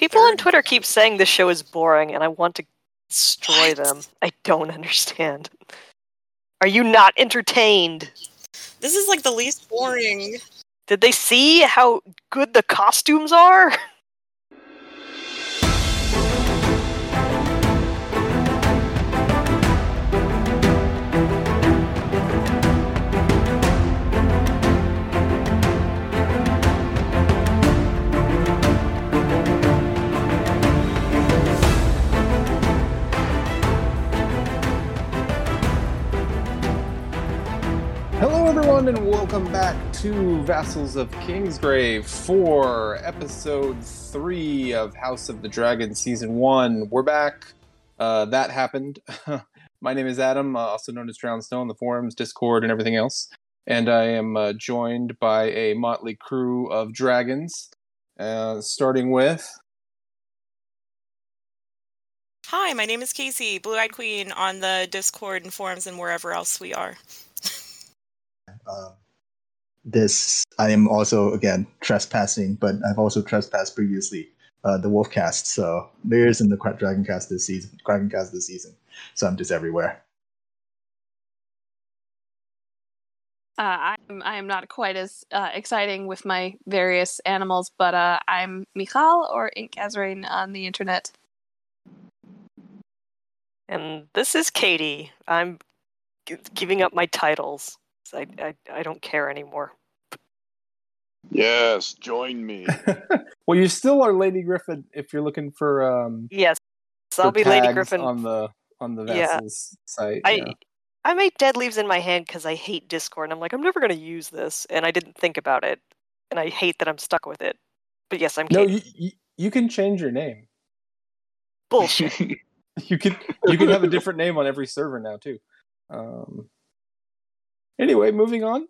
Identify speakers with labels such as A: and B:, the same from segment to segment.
A: People on Twitter keep saying this show is boring, and I want to destroy
B: What?
A: them. I don't understand. Are you not entertained?
B: This is like the least boring.
A: Did they see how good the costumes are?
C: everyone, and welcome back to Vassals of Kingsgrave for episode three of House of the Dragon season one. We're back. Uh, that happened. My name is Adam, uh, also known as Drownstone, the forums, Discord, and everything else. And I am uh, joined by a motley crew of dragons, uh, starting with.
B: Hi, my name is Casey, Blue Eyed Queen, on the Discord and forums and wherever else we are.
D: Uh, this I am also again trespassing, but I've also trespassed previously. Uh, the Wolfcast, so there isn't the Cra- Dragoncast this season. Dragoncast this season, so I'm just everywhere.
E: Uh, I'm I am not quite as uh, exciting with my various animals, but uh, I'm Michal or Ink Azrain on the internet.
A: And this is Katie. I'm g- giving up my titles. I, I, I don't care anymore.
F: Yes, join me.
C: well, you still are Lady Griffin if you're looking for. Um,
A: Yes,
C: for
A: I'll be Lady Griffin.
C: on the on the
A: Yeah.
C: Site.
A: I
C: yeah.
A: I made dead leaves in my hand because I hate Discord. And I'm like, I'm never going to use this, and I didn't think about it, and I hate that I'm stuck with it. But yes, I'm
C: No, you, you you can change your name.
A: bullshit.
C: You can you can have a different name on every server now too. Um, anyway, moving on.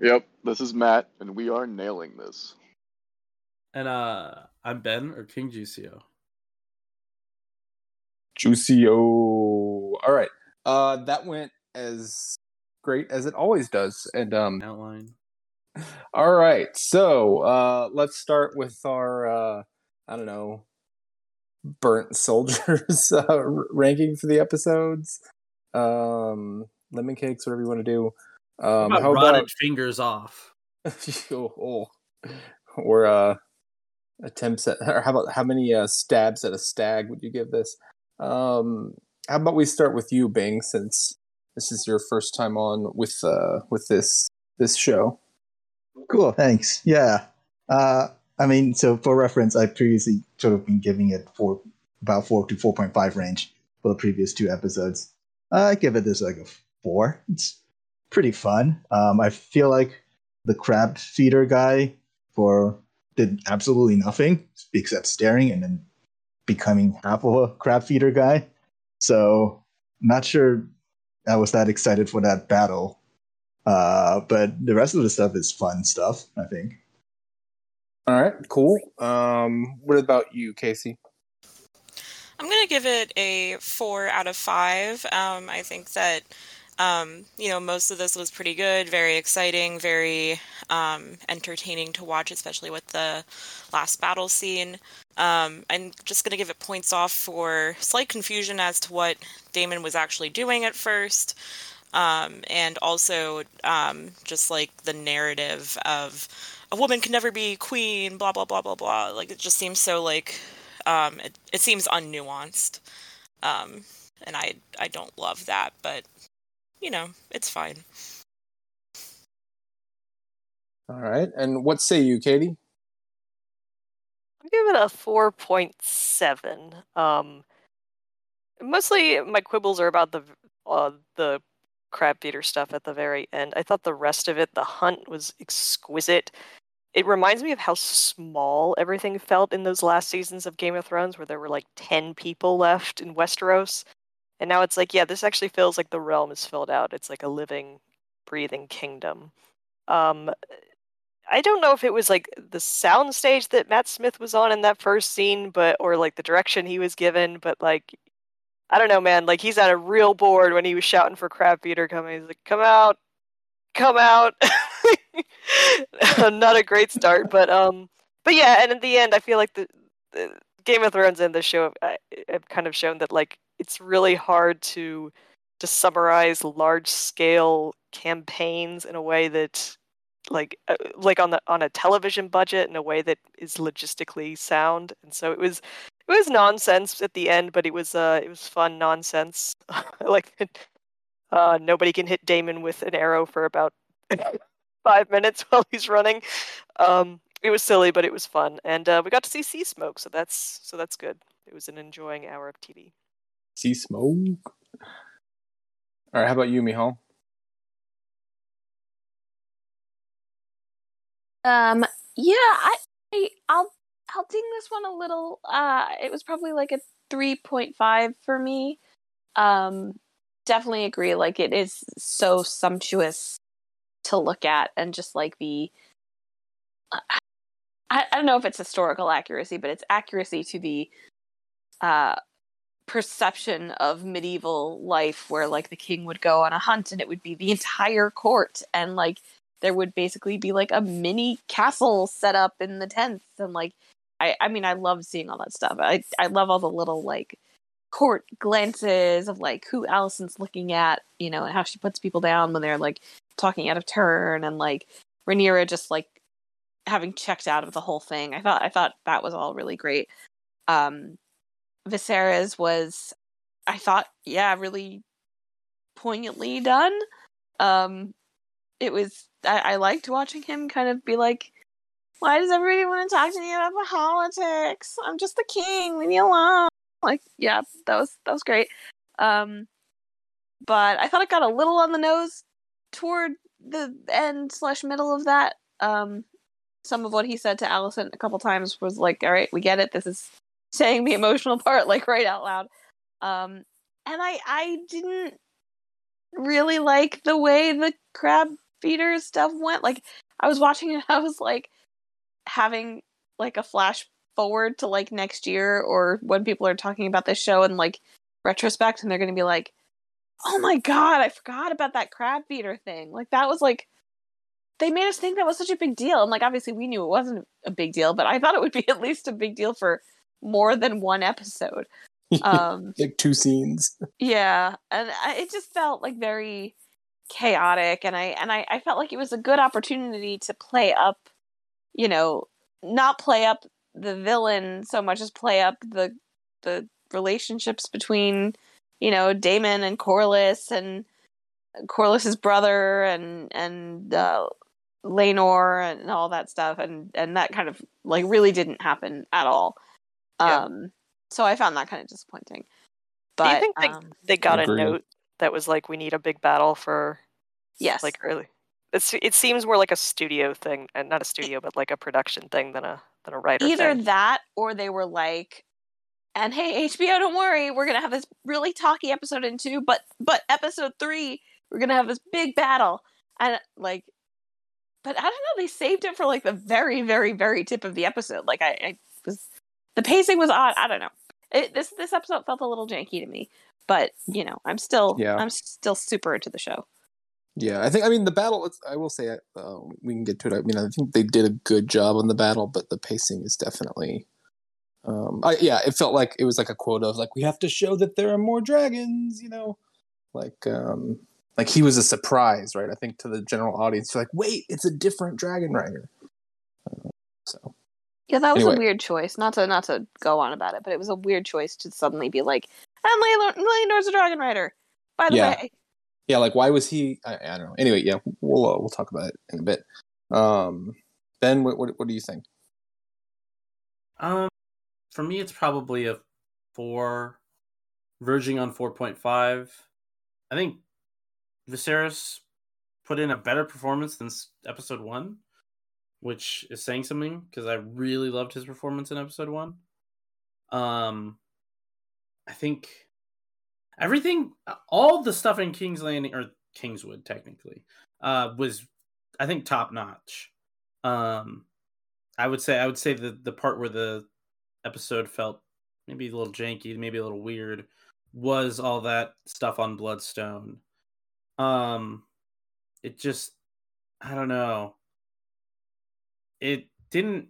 F: yep, this is Matt, and we are nailing this.
G: And uh I'm Ben or King Juicio.
C: Juicio. All right. Uh, that went as great as it always does. And um,
G: Outline.
C: all right. So uh, let's start with our uh, I don't know burnt soldiers uh, r- ranking for the episodes. Um, lemon cakes, whatever you want to do. Um,
G: How
C: how
G: rotted
C: about
G: fingers off?
C: oh, oh. or uh attempts at or how about how many uh stabs at a stag would you give this um how about we start with you bing since this is your first time on with uh with this this show
D: Cool, thanks. Yeah, uh, I mean, so for reference, I previously sort of been giving it four, about four to four point five range for the previous two episodes. I give it this like a four. It's pretty fun. Um, I feel like the crab feeder guy for did absolutely nothing except staring and then becoming half of a crab feeder guy. So not sure I was that excited for that battle. Uh, but the rest of the stuff is fun stuff, I think.
C: all right cool um what about you casey
B: I'm going to give it a four out of five. Um, I think that, um, you know, most of this was pretty good, very exciting, very um, entertaining to watch, especially with the last battle scene. Um, I'm just going to give it points off for slight confusion as to what Daemon was actually doing at first. Um, and also um, just like the narrative of a woman can never be queen, blah, blah, blah, blah, blah. Like, it just seems so like um, it, it seems unnuanced, and I I don't love that, but you know it's fine.
C: all right and what say you katie
A: I'll give it a four point seven. Um, mostly my quibbles are about the uh, the crab feeder stuff at the very end. I thought the rest of it, the hunt was exquisite. It reminds me of how small everything felt in those last seasons of Game of Thrones, where there were like ten people left in Westeros, and now it's like, yeah, this actually feels like the realm is filled out. It's like a living, breathing kingdom. Um, I don't know if it was like the sound stage that Matt Smith was on in that first scene, but or like the direction he was given, but like I don't know, man. Like he's at a real board when he was shouting for Crab Feeder coming. He's like, "Come out, come out!" Not a great start, but um, but yeah. And in the end, I feel like the uh, Game of Thrones and the show have, uh, have kind of shown that like it's really hard to to summarize large scale campaigns in a way that like uh, like on the on a television budget in a way that is logistically sound. And so it was it was nonsense at the end but it was uh it was fun nonsense. Like uh nobody can hit Daemon with an arrow for about 5 minutes while he's running. Um it was silly but it was fun. And uh, we got to see sea smoke so that's so that's good. It was an enjoying hour of TV
C: See smoke. All right, how about you, Mihal?
E: Um, yeah, I, I I'll I'll ding this one a little. Uh, it was probably like a three point five for me. Um, definitely agree. Like it is so sumptuous to look at, and just like the. I, I don't know if it's historical accuracy, but it's accuracy to the uh, perception of medieval life, where like the king would go on a hunt and it would be the entire court, and like there would basically be like a mini castle set up in the tents and like I I mean I love seeing all that stuff. I I love all the little like court glances of like who Alicent's looking at, you know, and how she puts people down when they're like talking out of turn and like Rhaenyra just like having checked out of the whole thing. I thought I thought that was all really great. Um Viserys was I thought yeah, really poignantly done. Um it was I, I liked watching him kind of be like, Why does everybody want to talk to me about politics? I'm just the king, leave me alone. Like, yeah, that was that was great. Um but I thought it got a little on the nose toward the end slash middle of that. Um some of what he said to Alicent a couple times was like, All right, we get it, this is saying the emotional part like right out loud. Um and I I didn't really like the way the crab feeder stuff went. Like I was watching it, I was like having like a flash forward to like next year or when people are talking about this show and like retrospect and they're gonna be like, Oh my god, I forgot about that crab feeder thing. Like that was like they made us think that was such a big deal. And like obviously we knew it wasn't a big deal, but I thought it would be at least a big deal for more than one episode. Um
C: like two scenes.
E: yeah, and I, it just felt like very chaotic, and I and I, I felt like it was a good opportunity to play up, you know, not play up the villain so much as play up the the relationships between, you know, Daemon and Corlys and Corlys's brother and and uh, Laenor and all that stuff, and and that kind of like really didn't happen at all.
A: Yeah.
E: Um, so I found that kind of disappointing.
A: Do
E: But
A: you think they,
E: um,
A: they got a note that was like, we need a big battle for
E: yes,
A: like early? It's, it seems more like a studio thing, and not a studio, but like a production thing than a than a writer
E: either
A: thing.
E: that or they were like, and hey HBO, don't worry, we're gonna have this really talky episode in two, but but episode three, we're gonna have this big battle, and like, but I don't know, they saved it for like the very very very tip of the episode. Like I, I was, the pacing was odd. I don't know. It, this this episode felt a little janky to me, but you know, I'm still
C: Yeah.
E: I'm still super into the show.
C: Yeah, I think. I mean, the battle. it's- I will say, uh, we can get to it. I mean, I think they did a good job on the battle, but the pacing is definitely. Um, I, yeah, it felt like it was like a quote of like we have to show that there are more dragons. You know, like um, like he was a surprise, right? I think to the general audience, like, wait, it's a different dragon rider. Uh, so
E: Yeah, that was
C: Anyway.
E: a weird choice. Not to not to go on about it, but it was a weird choice to suddenly be like, and Laenor- Laenor's a dragon rider. By the
C: Yeah.
E: way,
C: yeah, like why was he? I, I don't know. Anyway, yeah, we'll uh, we'll talk about it in a bit. Um, Ben, what what, what do you think?
G: Um, for me, it's probably a four, verging on four point five. I think Viserys put in a better performance than episode one, which is saying something because I really loved his performance in episode one. Um, I think everything, all the stuff in King's Landing or Kingswood, technically, uh, was I think top notch. Um, I would say I would say the the part where the episode felt maybe a little janky, maybe a little weird, was all that stuff on Bloodstone. Um, it just I don't know. It didn't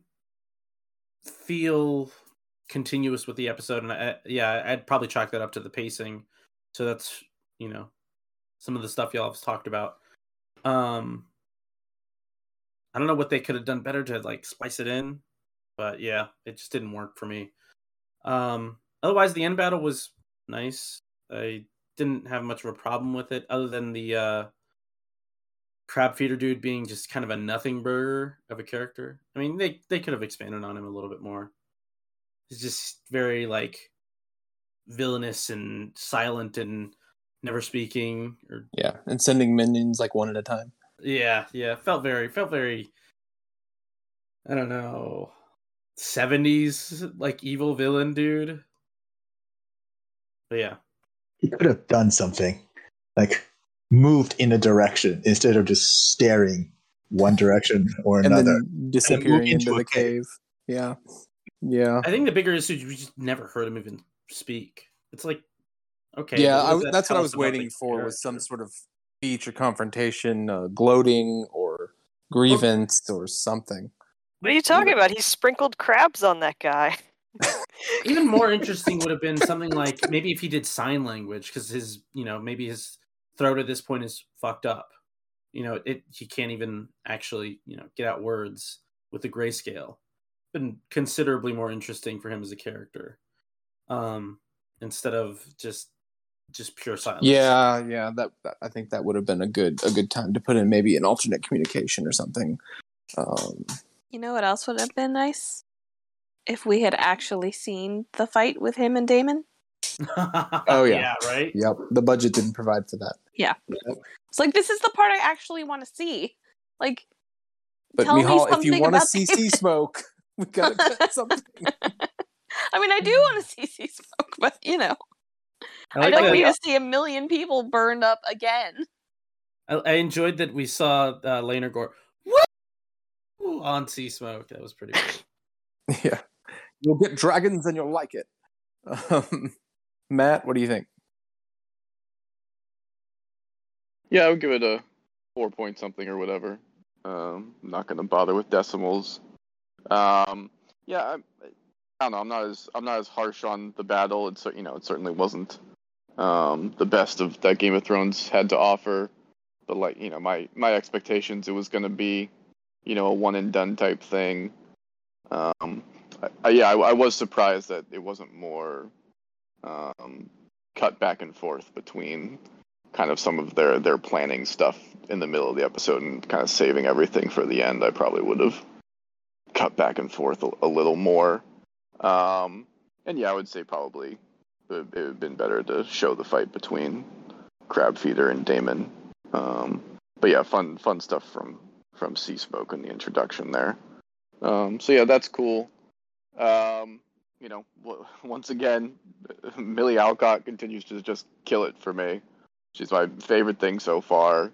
G: feel continuous with the episode, and I, yeah, I'd probably chalk that up to the pacing. So that's you know some of the stuff y'all have talked about. Um, I don't know what they could have done better to like spice it in, but yeah, it just didn't work for me. Um, otherwise, the end battle was nice. I didn't have much of a problem with it, other than the uh, crab feeder dude being just kind of a nothing burger of a character. I mean, they they could have expanded on him a little bit more. He's just very like villainous and silent and never speaking or
C: Yeah, and sending minions like one at a time.
G: yeah, yeah, felt very felt very I don't know. 70s like evil villain dude. But yeah.
D: He could have done something, like moved in a direction instead of just staring one direction or
C: And
D: another.
C: then disappearing
D: into
C: into the cave. Yeah. Yeah.
G: I think the bigger issue is we just never heard him even speak. It's like okay.
C: yeah,
G: what
C: I,
G: that
C: that's what I was waiting for was some sort of speech or confrontation, uh, gloating or grievance or something.
A: What are you talking about? He sprinkled crabs on that guy.
G: even more interesting would have been something like maybe if he did sign language because his you know maybe his throat at this point is fucked up you know it he can't even actually you know get out words with the grayscale been considerably more interesting for him as a character um instead of just just pure silence
C: Yeah, yeah, that, that I think that would have been a good a good time to put in maybe an alternate communication or something. Um,
E: You know what else would have been nice? If we had actually seen the fight with him and Daemon.
C: Oh, yeah.
G: right
C: yep, the budget didn't provide for that. Yeah.
E: It's like this is the part I actually want to see. Like,
C: But
E: tell me
C: Mihal, if you want to
E: about
C: see
E: Daemon.
C: sea smoke, we gotta get something.
E: I mean, I do want to see sea smoke, but you know,
G: I,
E: I, don't
G: that-
E: need to see a million people burned up again.
G: I, I enjoyed that we saw uh, Laenor go Woo! on Sea Smoke. That was pretty cool.
C: yeah, you'll get dragons and you'll like it. Um, Matt, what do you think?
F: Yeah, I would give it a four point something or whatever. Um, I'm not gonna bother with decimals. Um, yeah, I, I don't know. I'm not as I'm not as harsh on the battle. It's you know it certainly wasn't um, the best of that Game of Thrones had to offer. But like you know my my expectations, it was gonna be you know a one and done type thing. Um, I, I, yeah, I was surprised that it wasn't more um, cut back and forth between kind of some of their their planning stuff in the middle of the episode and kind of saving everything for the end. I probably would have cut back and forth a, a little more. Um, and yeah, I would say probably it would have been better to show the fight between Crabfeeder and Daemon. Um, but yeah, fun fun stuff from from Sea Smoke in the introduction there. Um, so yeah, that's cool. Um, you know, once again, Milly Alcock continues to just kill it for me. She's my favorite thing so far.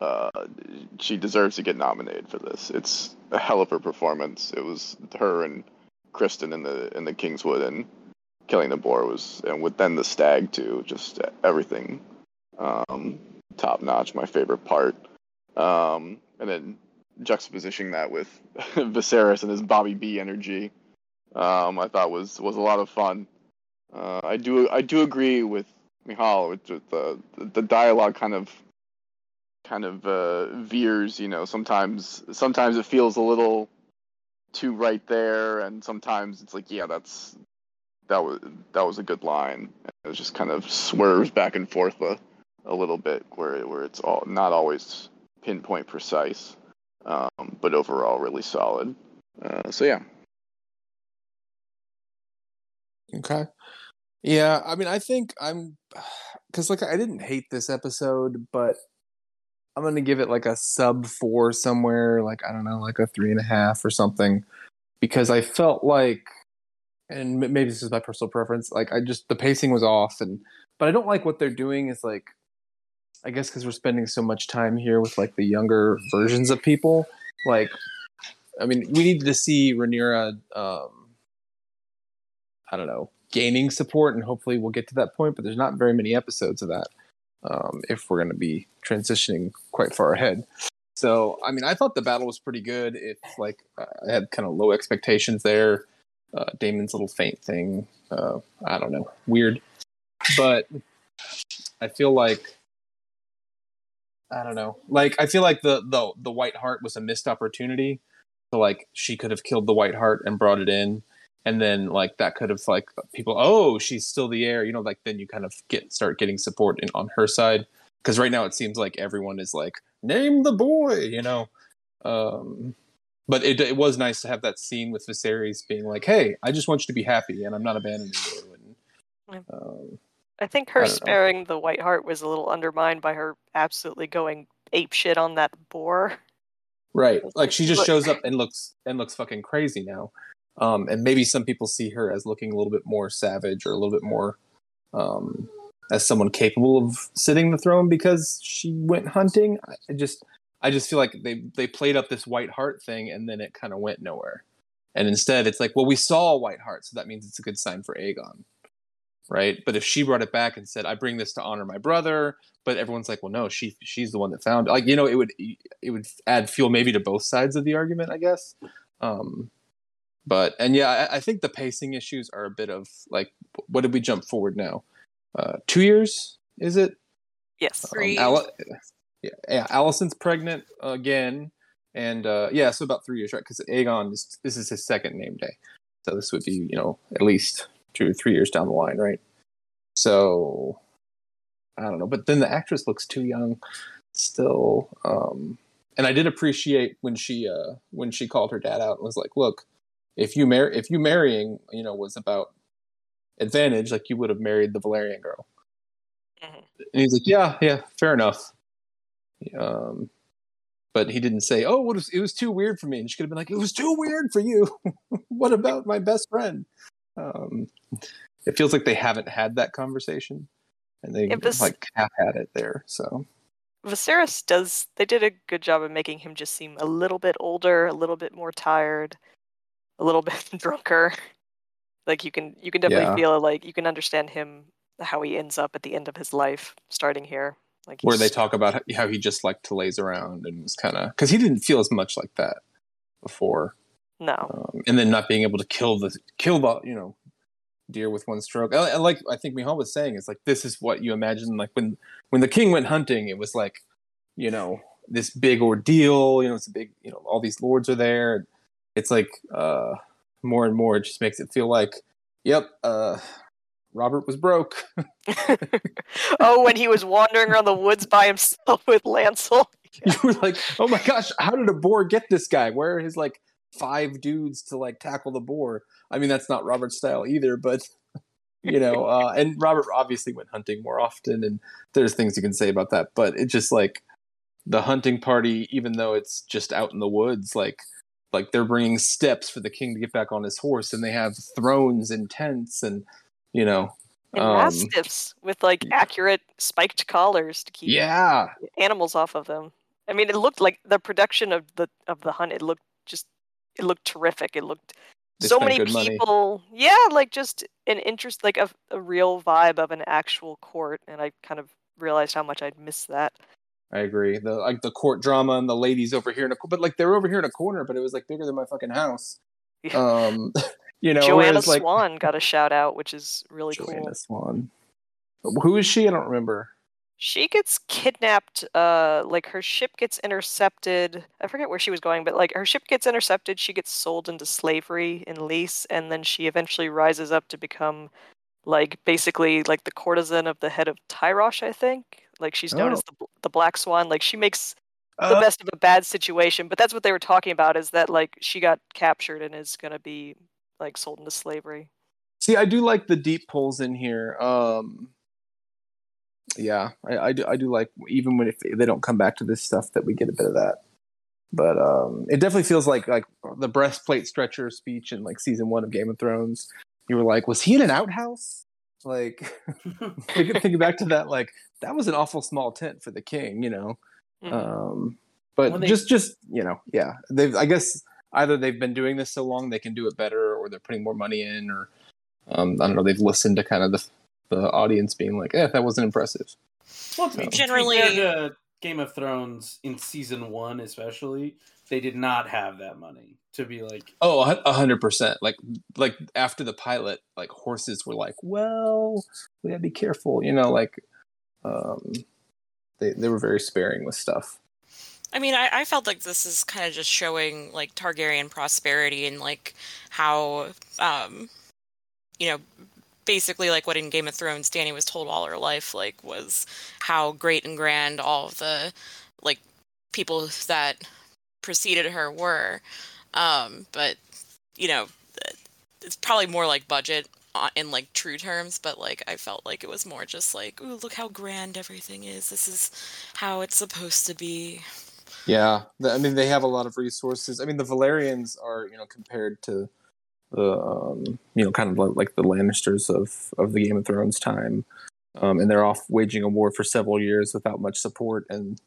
F: Uh, she deserves to get nominated for this. It's a hell of a performance. It was her and Criston in the in the Kingswood and killing the boar was, and with then the stag too. Just everything um, top notch. My favorite part. Um, and then juxtapositioning that with Viserys and his Bobby B energy, um, I thought was was a lot of fun. Uh, I do I do agree with Mihal with, the the dialogue kind of kind of uh, veers. You know, sometimes sometimes it feels a little too right there, and sometimes it's like, yeah, that's that was that was a good line. It was just kind of swerves back and forth a, a little bit, where where it's all not always pinpoint precise, um, but overall really solid. Uh, so yeah,
C: Okay. Yeah, I mean, I think I'm because like I didn't hate this episode, but I'm gonna give it like a sub four somewhere, like I don't know, like a three and a half or something, because I felt like, and maybe this is my personal preference, like I just the pacing was off, and but I don't like what they're doing is like, I guess because we're spending so much time here with like the younger versions of people, like, I mean, we needed to see Rhaenyra, um, I don't know, gaining support, and hopefully we'll get to that point. But there's not very many episodes of that um, if we're going to be transitioning quite far ahead. So, I mean, I thought the battle was pretty good. It's like I had kind of low expectations there, uh, Daemon's little faint thing. Uh, I don't know, weird, but I feel like I don't know. Like I feel like the the the White Hart was a missed opportunity. So like she could have killed the White Hart and brought it in, and then like that could have like people. Oh, she's still the heir. You know, like then you kind of get start getting support in, on her side because right now it seems like everyone is like name the boy. You know. Um, but it, it was nice to have that scene with Viserys being like, "Hey, I just want you to be happy, and I'm not abandoning you." And, um,
A: I think her
C: know.
A: sparing the White Hart was a little undermined by her absolutely going ape shit on that boar.
C: right, like
A: like,
C: she just
A: look-
C: shows up and looks and looks fucking crazy now. Um, and maybe some people see her as looking a little bit more savage or a little bit more um, as someone capable of sitting the throne because she went hunting. I just, I just feel like they they played up this White Hart thing and then it kind of went nowhere. And instead, it's like, well, we saw a White Hart, so that means it's a good sign for Aegon, right? But if she brought it back and said, "I bring this to honor my brother," but everyone's like, "Well, no, she she's the one that found." It. Like, you know, it would it would add fuel maybe to both sides of the argument, I guess. Um, but and yeah, I, I think the pacing issues are a bit of like, what did we jump forward now? Uh, two years is it?
A: Yes.
B: Three.
C: Um, Al- yeah, yeah, Alicent's pregnant again, and uh, yeah, so about three years, right? Because Aegon is this is his second name day, so this would be you know at least two or three years down the line, right? So I don't know, but then the actress looks too young still. Um, and I did appreciate when she uh, when she called her dad out and was like, "Look, if you marry if you marrying you know was about advantage, like you would have married the Velaryon girl."
A: Mhm.
C: And he's like, "Yeah, yeah, fair enough." Um, but he didn't say, "Oh, what was, it was too weird for me." And she could have been like, "It was too weird for you. what about my best friend?" Um, it feels like they haven't had that conversation, and they
A: Yeah,
C: like half had it there. So
A: Viserys does. They did a good job of making him just seem a little bit older, a little bit more tired, a little bit drunker. Like you can, you can definitely
C: Yeah.
A: feel like you can understand him how he ends up at the end of his life, starting here. Like
C: where they talk about how- he just liked to laze around and was kind of because he didn't feel as much like that before,
A: no,
C: um, and then not being able to kill the kill the you know deer with one stroke. I, I like I think Mihal was saying it's like this is what you imagine like when when the king went hunting, it was like you know this big ordeal. You know, it's a big you know all these lords are there. It's like uh, more and more. It just makes it feel like yep. Uh, Robert was broke.
A: oh, when he was wandering around the woods by himself with Lancel.
C: you were like, oh my gosh, how did a boar get this guy? Where are his like five dudes to like tackle the boar? I mean, that's not Robert's style either, but you know, uh, and Robert obviously went hunting more often, and there's things you can say about that, but it just like the hunting party, even though it's just out in the woods, like like they're bringing steps for the king to get back on his horse, and they have thrones and tents, and you know,
A: And
C: um,
A: mastiffs with like accurate spiked collars to keep
C: yeah,
A: animals off of them. I mean, it looked like the production of the of the hunt. It looked just, it looked terrific. It looked
C: They
A: so many
C: good money.
A: people. Yeah, like just an interest, like a, a real vibe of an actual court. And I kind of realized how much I'd missed that.
C: I agree. The like the court drama and the ladies over here in a but like they're over here in a corner, but it was like bigger than my fucking house. Um, you know,
A: Joanna
C: whereas, like
A: Swan got a shout out, which is really
C: Joanna
A: cool.
C: Swan. Who is she? I don't remember.
A: She gets kidnapped. Uh, like her ship gets intercepted. I forget where she was going, but like her ship gets intercepted. She gets sold into slavery in Lys, and then she eventually rises up to become, like, basically like the courtesan of the head of Tyrosh. I think. Like she's known
C: Oh.
A: as the the Black Swan. Like she makes the
C: Uh,
A: best of a bad situation. But that's what they were talking about. Is that like she got captured and is gonna be like sold into slavery.
C: See, I do like the deep pulls in here. Um, yeah, I, I do. I do like even when if they don't come back to this stuff that we get a bit of that. But um, it definitely feels like like the breastplate stretcher speech in like season one of Game of Thrones. You were like, was he in an outhouse? Like, think, think back to that. Like that was an awful small tent for the king, you know.
A: Mhm.
C: Um, but
G: Well, they-
C: just just you know, yeah. They've I guess either they've been doing this so long they can do it better, or they're putting more money in, or um, I don't know. They've listened to kind of the the audience being like, "Eh, that wasn't impressive."
G: Well, to be, to be
B: Generally-
G: fair to, Game of Thrones in season one, especially, they did not have that money to be like,
C: Oh, a hundred percent. Like, like after the pilot, like horses were like, "Well, we gotta be careful," you know. Like, um, they they were very sparing with stuff.
B: I mean, I, I felt like this is kind of just showing like Targaryen prosperity and like how, um, you know, basically like what in Game of Thrones Dany was told all her life, like was how great and grand all the like people that preceded her were. Um, but you know, it's probably more like budget uh, in like true terms, but like I felt like it was more just like, ooh, look how grand everything is. This is how it's supposed to be.
C: Yeah, I mean they have a lot of resources. I mean the Velaryons are you know compared to the um, you know kind of like- the Lannisters of of the Game of Thrones time, um, and they're off waging a war for several years without much support and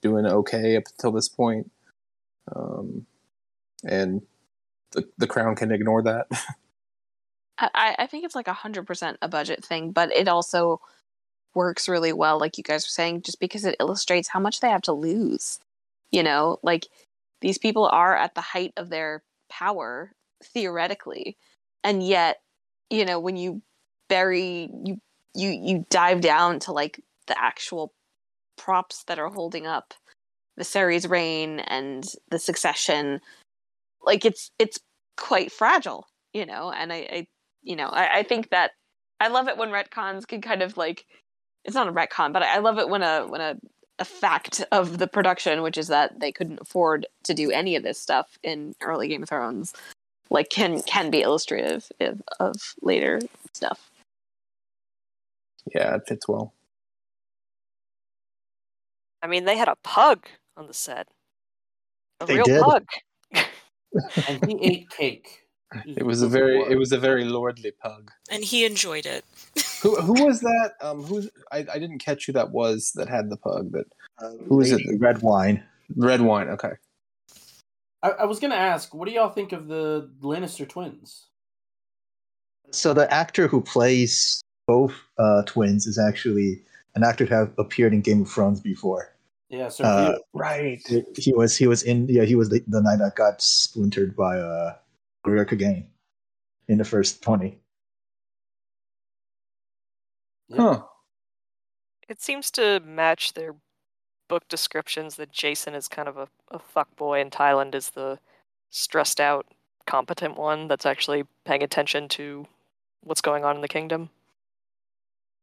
C: doing okay up until this point. Um, and the the crown can ignore that.
E: I, I think it's like a hundred percent a budget thing, but it also works really well, like you guys were saying, just because it illustrates how much they have to lose. You know, like these people are at the height of their power theoretically, and yet, you know, when you bury you you you dive down to like the actual props that are holding up Viserys' reign and the succession, like it's it's quite fragile, you know, and I, I you know, I, I think that I love it when retcons can kind of like it's not a retcon, but I love it when a when a a fact of the production, which is that they couldn't afford to do any of this stuff in early Game of Thrones, like can can be illustrative of, of later stuff.
C: yeah, it fits well.
A: I mean, they had a pug on the set. A
D: They
A: real
D: did.
A: pug.
G: and he ate cake.
C: It was a very it was a very lordly pug.
B: And he enjoyed it.
C: Who who was that? Um, who I, I didn't catch who that was that had the pug. But Who is it?
D: Redwyne. red wine.
C: Okay.
G: I, I was gonna ask, what do y'all think of the Lannister twins?
D: So the actor who plays both uh, twins is actually an actor who have appeared in Game of Thrones before.
G: Yeah, so
D: Uh,
C: Right.
D: He was he was in yeah he was the, the knight that got splintered by uh Gregor Clegane in the first twenty.
C: Huh.
A: It seems to match their book descriptions that Jason is kind of a, a fuckboy and Tyland is the stressed out, competent one that's actually paying attention to what's going on in the kingdom.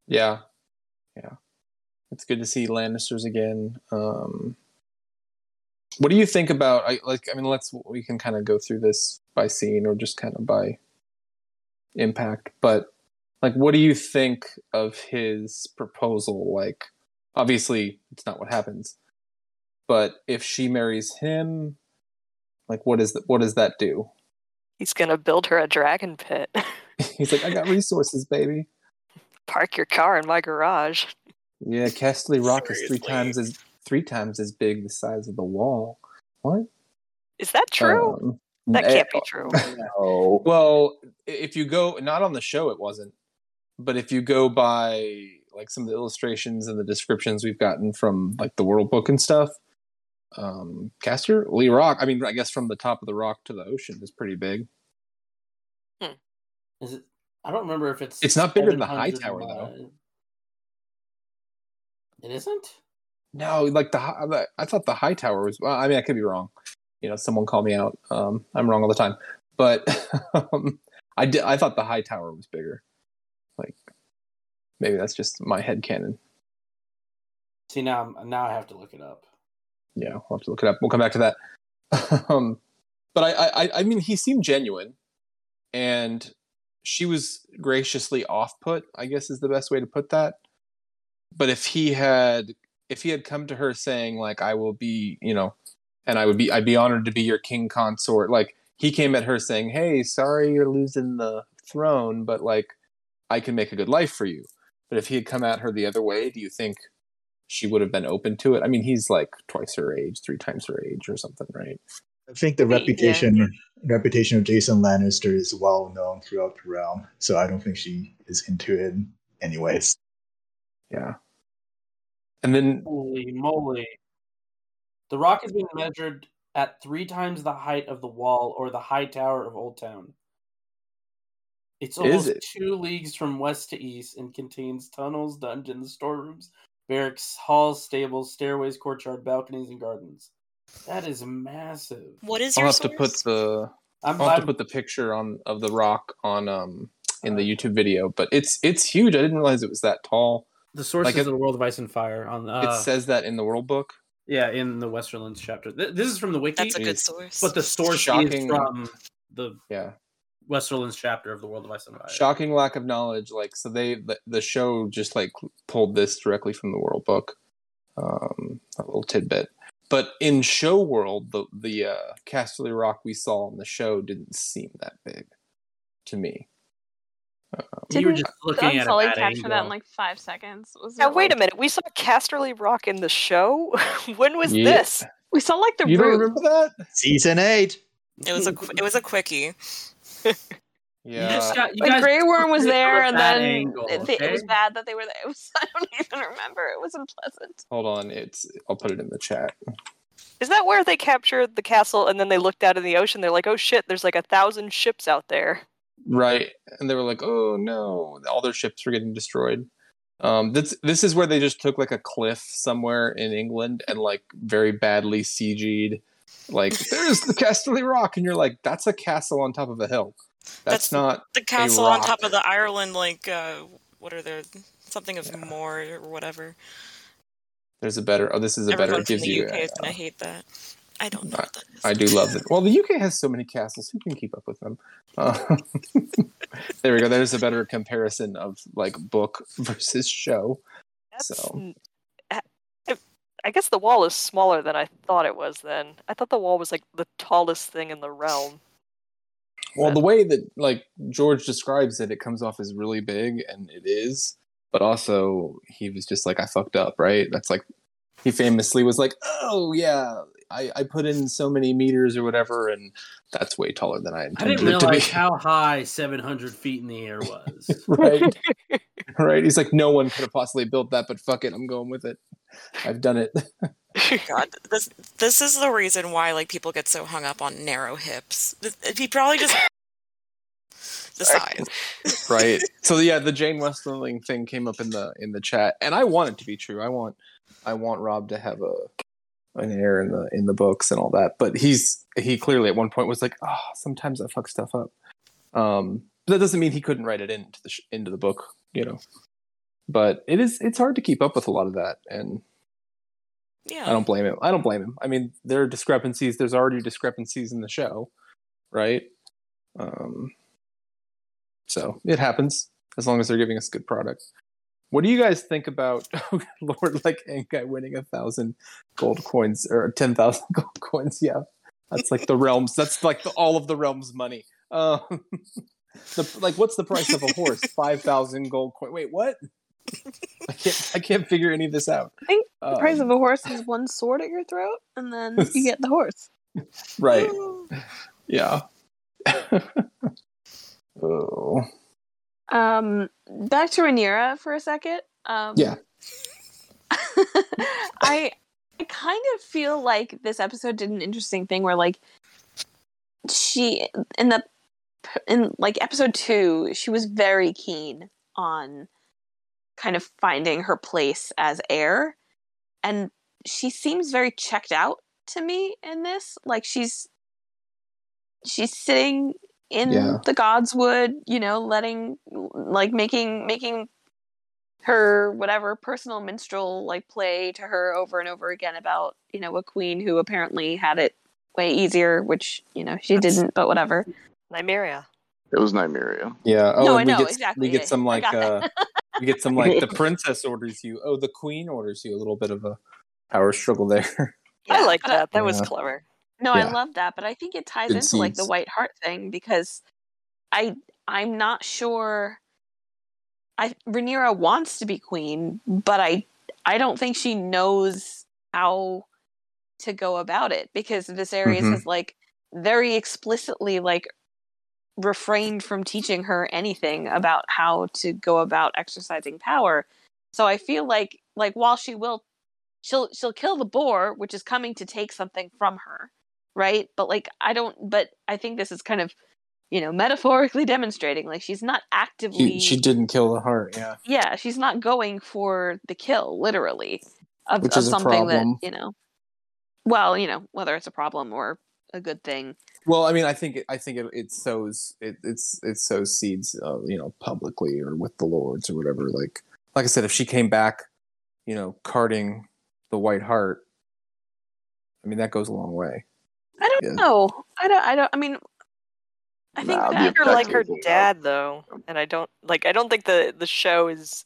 C: Yeah. Yeah. It's good to see Lannisters again. Um, what do you think about I like I mean let's we can kind of go through this by scene or just kind of by impact, but like what do you think of his proposal like obviously it's not what happens. But if she marries him, like what is that what does that do?
A: He's gonna build her a dragon pit.
C: He's like I got resources, baby.
A: Park your car in my garage.
C: Yeah, Casterly Rock is three times as three times as big the size of the wall. What?
A: Is that true?
C: Um,
A: that
C: eh,
A: can't be true.
D: No.
C: Well, if you go not on the show, it wasn't. But if you go by like some of the illustrations and the descriptions we've gotten from like the World Book and stuff, um, Casterly Rock. I mean, I guess from the top of the rock to the ocean is pretty big.
G: is it? I don't remember if it's.
C: It's not bigger than the high tower, though.
G: It isn't.
C: No, like the hi- the- I thought the high tower was. Well, I mean, I could be wrong. You know, someone call me out. Um, I'm wrong all the time. But um, I did. I thought the high tower was bigger. Like maybe that's just my head canon.
G: See now, now I have to look it up.
C: Yeah, we'll have to look it up. We'll come back to that. um, but I, I, I mean, he seemed genuine, and she was graciously off-put. I guess is the best way to put that. But if he had, if he had come to her saying like, "I will be," you know, and I would be, I'd be honored to be your king consort. Like he came at her saying, "Hey, sorry you're losing the throne, but like, I can make a good life for you." But if he had come at her the other way, do you think she would have been open to it. I mean, he's like twice her age, three times her age, or something, right?
D: I think the
A: Yeah.
D: reputation reputation of Jason Lannister is well known throughout the realm, so I don't think she is into it anyways.
C: Yeah. And then
G: Holy moly! The rock has been measured at three times the height of the wall or the high tower of Old Town. It's almost
C: it?
G: two leagues from west to east and contains tunnels, dungeons, storerooms, barracks, halls, stables, stairways, courtyard, balconies, and gardens. That is massive.
B: What is
C: I'll
B: your
C: have to put the
G: I'm,
C: I'll have to
G: I'm-
C: put the picture on of the rock on um in the YouTube video, but it's it's huge. I didn't realize it was that tall.
G: the source
C: like
G: is
C: it-
G: the World of Ice and Fire on uh,
C: it says that in the world book.
G: yeah in the Westerlands chapter. Th- This is from the wiki,
B: That's a good source.
G: but the source
C: Shocking.
G: is from the
C: Yeah.
G: Westerlands chapter of the World of Ice and Fire.
C: Shocking lack of knowledge. Like so, they the, the show just like pulled this directly from the world book. Um, a little tidbit. But in show world, the the uh, Casterly Rock we saw on the show didn't seem that big to me.
G: You were
E: Didn't
G: just looking at a
E: Sully
G: bad
E: capture that in like five seconds. Was
A: Now
E: it,
A: wait a minute. We saw Casterly Rock in the show. when was
C: Yeah.
A: this?
E: We saw like the
C: You don't remember that?
D: Season eight.
B: it was a it was a quickie.
G: You
C: Yeah.
G: just got, you
E: Like
G: guys
E: Grey Worm was there, and then
G: angle,
E: it, it was bad that they were there. It was, I don't even remember. It was unpleasant.
C: Hold on, it's I'll put it in the chat.
A: Is that where they captured the castle and then they looked out in the ocean? They're like, oh shit, there's like a thousand ships out there.
C: Right, and they were like, "Oh no!" All their ships were getting destroyed. Um, this this is where they just took like a cliff somewhere in England and like very badly CG'd. Like, there's the Casterly Rock, and you're like, "That's a castle on top of a hill." That's,
B: That's-
C: not.
B: The castle on top of the Ireland, like uh, what are there? Something of more or whatever.
C: There's a better. Oh, this is a better.
B: Everyone
C: It
B: from
C: gives
B: the
C: you.
B: UK is
C: uh,
B: gonna hate that. I don't know.
C: I-
B: what that is.
C: I do love it. Well, the UK has so many castles. Who can keep up with them? Uh, there we go. There's a better comparison of like book versus show.
A: That's
C: So.
A: N- I- I- I guess the wall is smaller than I thought it was then. I thought the wall was like the tallest thing in the realm.
C: Well, the way that like George describes it, it comes off as really big, and it is. But also, he was just like, "I fucked up," right? That's like he famously was like, "Oh yeah, I, I put in so many meters or whatever, and that's way taller than I
G: I
C: intended
G: didn't
C: it to be."
G: realize how high 700 feet in the air was.
C: right, right. He's like, "No one could have possibly built that, but fuck it, I'm going with it. I've done it."
B: God, this this is the reason why like people get so hung up on narrow hips. He probably just the size.
C: right so yeah the Jeyne Westerling thing came up in the in the chat and i want it to be true i want i want Robb to have a an heir in the in the books and all that. But he's he clearly at one point was like oh sometimes i fuck stuff up. Um but that doesn't mean he couldn't write it into the sh- into the book you know. But it is it's hard to keep up with a lot of that and
B: Yeah.
C: i don't blame him. I don't blame him. I mean there are discrepancies there's already discrepancies in the show right? Um so it happens as long as they're giving us good product. What do you guys think about Lord like Enkai winning a thousand gold coins or ten thousand gold coins? Yeah, that's like the realms. That's like the, all of the realms' money. Um, the, like, what's the price of a horse? Five thousand gold coin. Wait, what? I can't. I can't figure any of this out.
E: I think The price
C: Um,
E: of a horse is one sword at your throat, and then you get the horse.
C: right. Yeah. oh.
E: Um, back to Rhaenyra for a second. Um,
C: Yeah.
E: I I kind of feel like this episode did an interesting thing where like she in the in like episode two she was very keen on kind of finding her place as heir and she seems very checked out to me in this like she's she's sitting in
C: Yeah.
E: the godswood you know letting like making making her whatever personal minstrel like play to her over and over again about you know a queen who apparently had it way easier which you know she
A: That's-
E: didn't but whatever
A: Nymeria.
F: It was Nymeria.
C: Yeah. Oh,
E: No,
C: and
E: I know,
C: we get,
E: exactly,
C: We get some like uh, we get some like the princess orders you. Oh, the queen orders you. A little bit of a power struggle there.
A: I
E: Yeah,
A: like
E: but I-
A: that. That was clever.
E: No,
C: Yeah.
E: I love that, but I think it ties
C: Good
E: into like the. White Hart thing because I I'm not sure I Rhaenyra wants to be queen, but I I don't think she knows how to go about it because Viserys
C: Mhm.
E: has like very explicitly like refrained from teaching her anything about how to go about exercising power. So I feel like like while she will she'll she'll kill the boar, which is coming to take something from her, right? But like I don't. But I think this is kind of you know metaphorically demonstrating like she's not actively
C: She, she didn't kill the hart. Yeah.
E: yeah she's not going for the kill literally of,
C: Which
E: of
C: is
E: something that you know well you know whether it's a problem or a good thing
C: Well, I mean, I think it, I think it, it sows it, it's it sows seeds, uh, you know, publicly or with the lords or whatever. Like like I said, if she came back, you know, carting the white hart, I mean, that goes a long way.
E: I don't
C: Yeah.
E: know i don't i don't i mean i think
F: Nah, I'd be
E: that
A: Her like her
F: objective.
A: dad though, and I don't like. I don't think the the show is.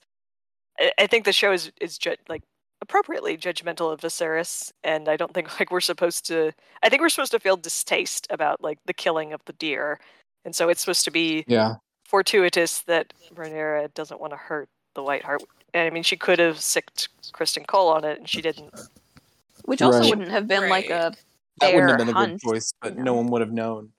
A: I, I think the show is is ju- like appropriately judgmental of Viserys, and I don't think like we're supposed to. I think we're supposed to feel distaste about like the killing of the deer, and so it's supposed to be
C: Yeah.
A: fortuitous that Rhaenyra doesn't want to hurt the White Hart. And I mean, she could have sicked Criston Cole on it, and she didn't.
E: which also
C: Right.
E: wouldn't have been like a
C: That wouldn't have
E: fair
C: been a
E: hunt
C: good choice, but
E: you
C: no one would have known.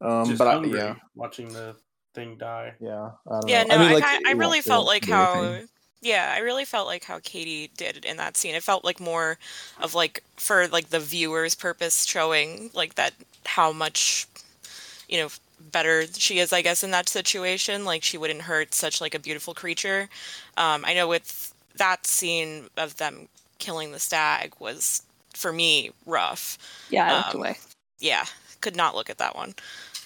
C: Um,
G: Just
C: but I, yeah,
G: watching the thing die.
C: yeah, I don't
B: Yeah,
C: know.
B: no, I,
C: mean, like,
B: I, I really felt like how,
C: anything.
B: yeah, I really felt like how Katie did in that scene. It felt like more of like for like the viewer's purpose, showing like that how much, you know, better she is, I guess, in that situation. Like she wouldn't hurt such like a beautiful creature. Um, I know with that scene of them killing the stag was for me rough.
E: yeah i looked
B: Um,
E: away
B: Yeah, could not look at that one.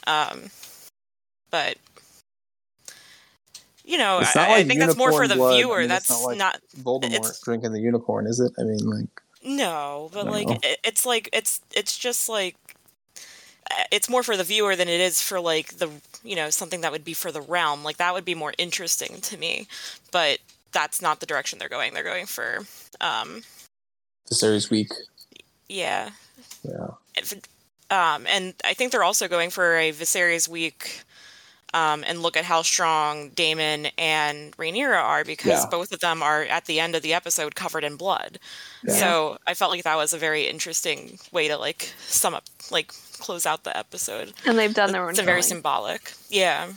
B: Um, but you know, I,
C: not
B: I think that's more for the
C: blood. I
B: viewer.
C: mean, it's
B: that's
C: not like-
B: not
C: Voldemort
B: it's-
C: drinking the unicorn, is it? I mean, like,
B: no, but like it, it's like it's it's just like uh, it's more for the viewer than it is for like the you know something that would be for the realm. Like that would be more interesting to me, but that's not the direction they're going. They're going for um
C: the series week.
B: Yeah
C: Yeah.
B: um, and I think they're also going for a Viserys week, um, and look at how strong Daemon and Rhaenyra are because
C: Yeah.
B: both of them are at the end of the episode covered in blood.
C: Yeah.
B: So I felt like that was a very interesting way to like sum up, like close out the episode.
E: and they've done their own
B: It's a very symbolic. Yeah.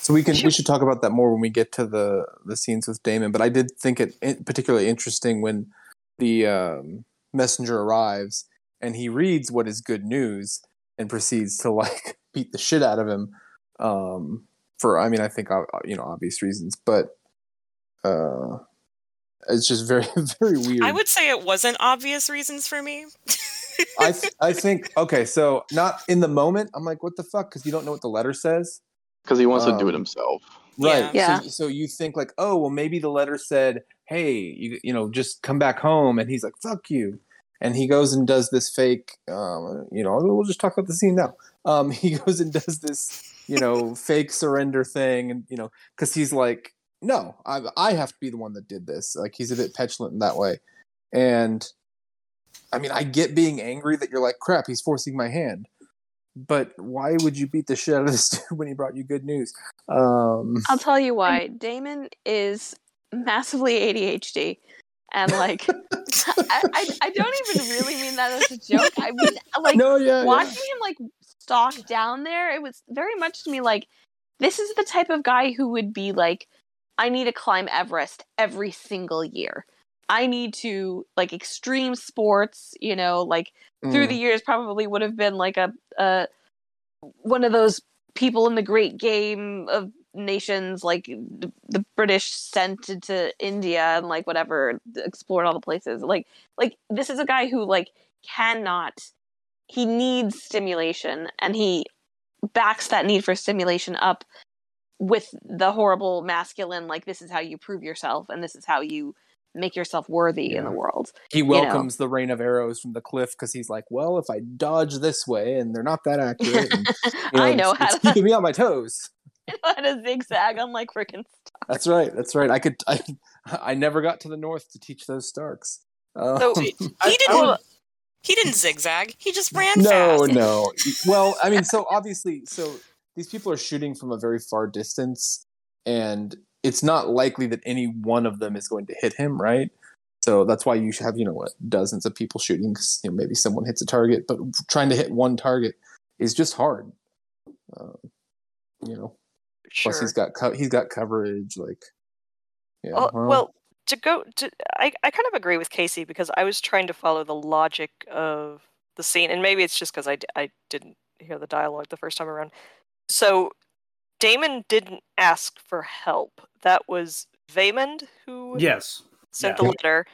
C: So we can we should talk about that more when we get to the the scenes with Daemon. But I did think it particularly interesting when the um, messenger arrives and he reads what is good news and proceeds to like beat the shit out of him um, for I mean I think uh, you know obvious reasons, but uh, it's just very very weird.
B: I would say it wasn't obvious reasons for me.
C: I th- I think okay, so not in the moment. I'm like, what the fuck? Because you don't know what the letter says.
F: because he wants to do
C: Um,
F: it himself.
C: Right.
E: Yeah.
C: So, so you think like, oh, well, maybe the letter said, "Hey, you, you know, just come back home," and he's like, "Fuck you," and he goes and does this fake, um, you know, we'll just talk about the scene now. Um, he goes and does this, you know, fake surrender thing, and you know, because he's like, no, I, I have to be the one that did this. Like he's a bit petulant in that way, and I mean, I get being angry that you're like, crap, he's forcing my hand. But why would you beat the shit out of this dude when he brought you good news? Um,
E: I'll tell you why. Daemon is massively ADHD, and like, I, I, I don't even really mean that as a joke. I mean, like,
C: no, yeah, yeah.
E: watching him like stalk down there, it was very much to me like, this is the type of guy who would be like, I need to climb Everest every single year. I need to like extreme sports, you know, like through
C: Mm.
E: the years probably would have been like a, a one of those people in the great game of nations like the, the british sent into india and like whatever explored all the places like like this is a guy who like cannot he needs stimulation and he backs that need for stimulation up with the horrible masculine like this is how you prove yourself and this is how you make yourself worthy in the world
C: he
E: know.
C: welcomes the rain of arrows from the cliff because he's like, well, if I dodge this way and they're not that accurate, and, you
E: i know
C: it's,
E: how
C: it's
E: to,
C: keeping me on my toes.
E: how to zigzag on like freaking
C: That's right. That's right. I could. I, I never got to the north to teach those Starks. Um,
A: So,
B: He
A: I- I
B: didn't.
A: would-
B: he didn't zigzag. He just ran
C: no,
B: fast.
C: no. Well, I mean, so obviously, so these people are shooting from a very far distance, and it's not likely that any one of them is going to hit him, right? So that's why you should have, you know, what dozens of people shooting. 'cause, you know, maybe someone hits a target, but trying to hit one target is just hard. Um, you know,
A: sure.
C: plus he's got co- he's got coverage. Like, yeah.
A: well, well, to go to I, I kind of agree with Casey because I was trying to follow the logic of the scene and maybe it's just because I I didn't hear the dialogue the first time around. So Daemon didn't ask for help. That was Vaemond who
G: Yes.
A: sent
G: yeah.
A: the letter.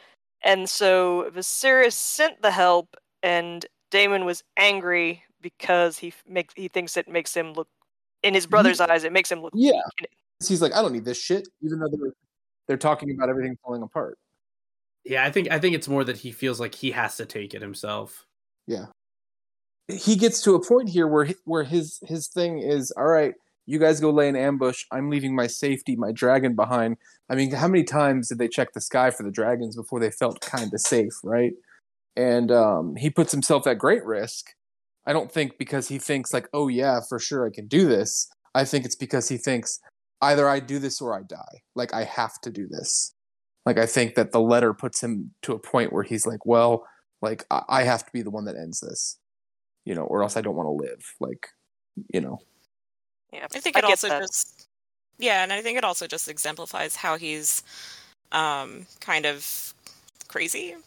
A: And so Viserys sent the help and Daemon was angry because he f- makes he thinks it makes him look in his brother's eyes it makes him look
C: Yeah.
A: weak.
C: He's like, I don't need this shit, even though they're they're talking about everything falling apart.
G: Yeah, I think I think it's more that he feels like he has to take it himself.
C: Yeah. He gets to a point here where where his his thing is, all right, you guys go lay an ambush. I'm leaving my safety, my dragon behind. I mean, how many times did they check the sky for the dragons before they felt kind of safe, right? And um, he puts himself at great risk. I don't think because he thinks like, oh yeah, for sure I can do this. I think it's because he thinks either I do this or I die. Like I have to do this. Like I think that the letter puts him to a point where he's like, well, like I, I have to be the one that ends this, you know, or else I don't want to live. Like, you know,
A: Yeah.
B: I think
A: I
B: it
A: get
B: also
A: that.
B: just yeah, and I think it also just exemplifies how he's um kind of crazy.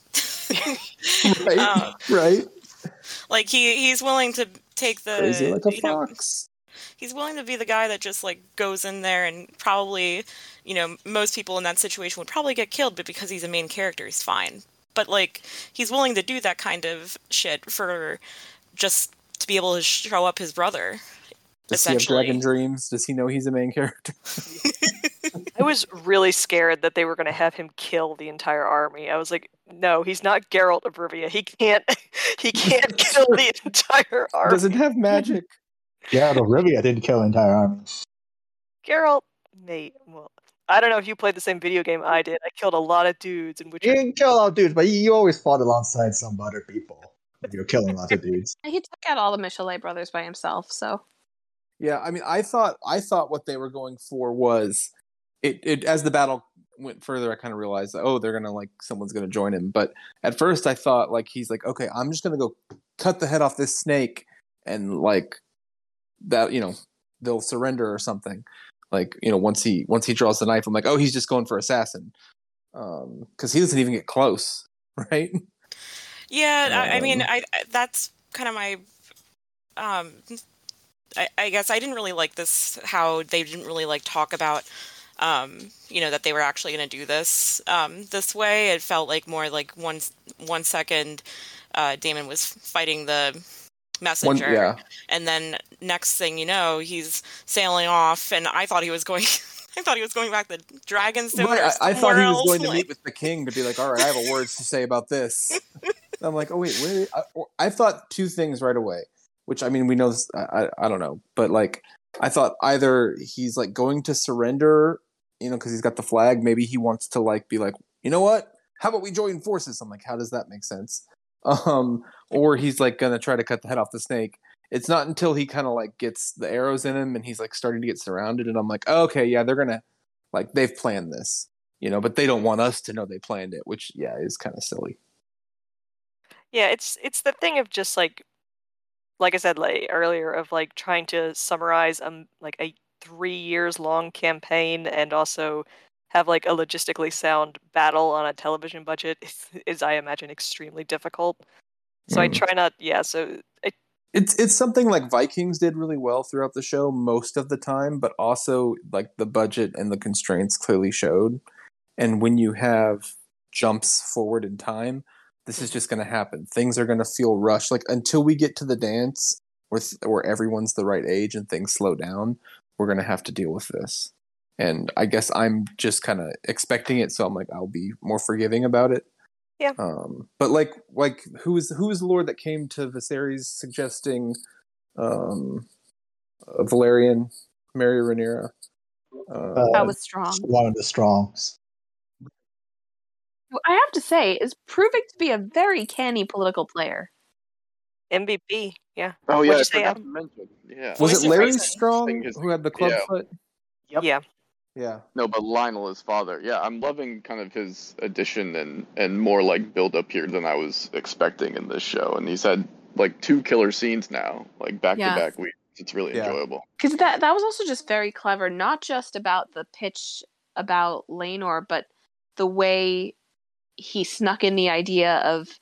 C: right,
B: Um,
C: right,
B: like he he's willing to take the
C: crazy like a
B: you know, he's willing to be the guy that just like goes in there and probably you know most people in that situation would probably get killed but because he's a main character he's fine but like he's willing to do that kind of shit for just to be able to show up his brother
C: Does he have dragon dreams? Does he know he's a main character?
A: I was really scared that they were going to have him kill the entire army. I was like, no, he's not Geralt of Rivia. He can't. He can't kill the entire army.
C: Doesn't have magic.
D: Yeah, the Rivia didn't kill an entire army.
A: Geralt, mate. Well, I don't know if you played the same video game I did. I killed a lot of dudes in which
D: You
A: Witcher.
D: didn't kill all dudes, but you, you always fought alongside some other people. when You're killing lots of dudes.
E: He took out all the Michelet brothers by himself, so
C: Yeah, I mean, I thought I thought what they were going for was it. It as the battle went further, I kind of realized, oh, they're gonna like someone's gonna join him. But at first, I thought like he's like, okay, I'm just gonna go cut the head off this snake, and like that, you know, they'll surrender or something. Like you know, once he once he draws the knife, I'm like, oh, he's just going for assassin, um, because he doesn't even get close, right?
B: Yeah, I, I mean,
C: Um,
B: I I- that's kind of my. Um, I, I guess I didn't really like this. How they didn't really like talk about, um, you know, that they were actually going to do this um, this way. It felt like more like one one second, uh, Daemon was fighting the
C: One,
B: messenger,
C: yeah,
B: and then next thing you know, he's sailing off, and I thought he was going. I thought he was going back to Dragonstone.
C: Right, I, I thought he was going to meet with the king to be like, all right, I have a words to say about this. I'm like, oh wait, wait. I, I thought two things right away, which I mean, we know, this, I, I don't know, but like, I thought either he's like going to surrender, you know, because he's got the flag. Maybe he wants to like be like, you know what? How about we join forces? I'm like, how does that make sense? Um, or he's like gonna try to cut the head off the snake. It's not until he kind of like gets the arrows in him and he's like starting to get surrounded, and I'm like, oh, okay, yeah, they're gonna like they've planned this, you know, but they don't want us to know they planned it, which yeah is kind of silly.
A: Yeah, it's it's the thing of just like, like I said like earlier, of like trying to summarize um like a three years long campaign and also have like a logistically sound battle on a television budget is, is I imagine extremely difficult. So I
C: Mm.
A: try not. Yeah, so I,
C: It's it's something like Vikings did really well throughout the show most of the time, but also like the budget and the constraints clearly showed. And when you have jumps forward in time, this is just going to happen. Things are going to feel rushed. Like until we get to the dance where th- where everyone's the right age and things slow down, we're going to have to deal with this. And I guess I'm just kind of expecting it, so I'm like I'll be more forgiving about it.
A: Yeah.
C: Um, but like like who is who is the lord that came to Viserys suggesting um uh, Velaryon, Mary Rhaenyra? Uh,
E: I
D: Uh,
E: was strong.
D: One of the strongs.
E: I have to say, is proving to be a very canny political player.
A: MVP. Yeah.
F: Oh yeah, I
A: say,
F: forgot
A: Adam?
F: to mention. Yeah.
C: was it Larry. Strong who had the club
F: yeah.
C: foot?
G: Yep.
A: Yeah.
C: Yeah.
F: No, but Lyonel, his father. Yeah, I'm loving kind of his addition and and more like build up here than I was expecting in this show. And he's had like two killer scenes now, like back
E: Yeah.
F: to back weeks. It's really
C: Yeah.
F: enjoyable.
E: Because that that was also just very clever, not just about the pitch about Laenor, but the way he snuck in the idea of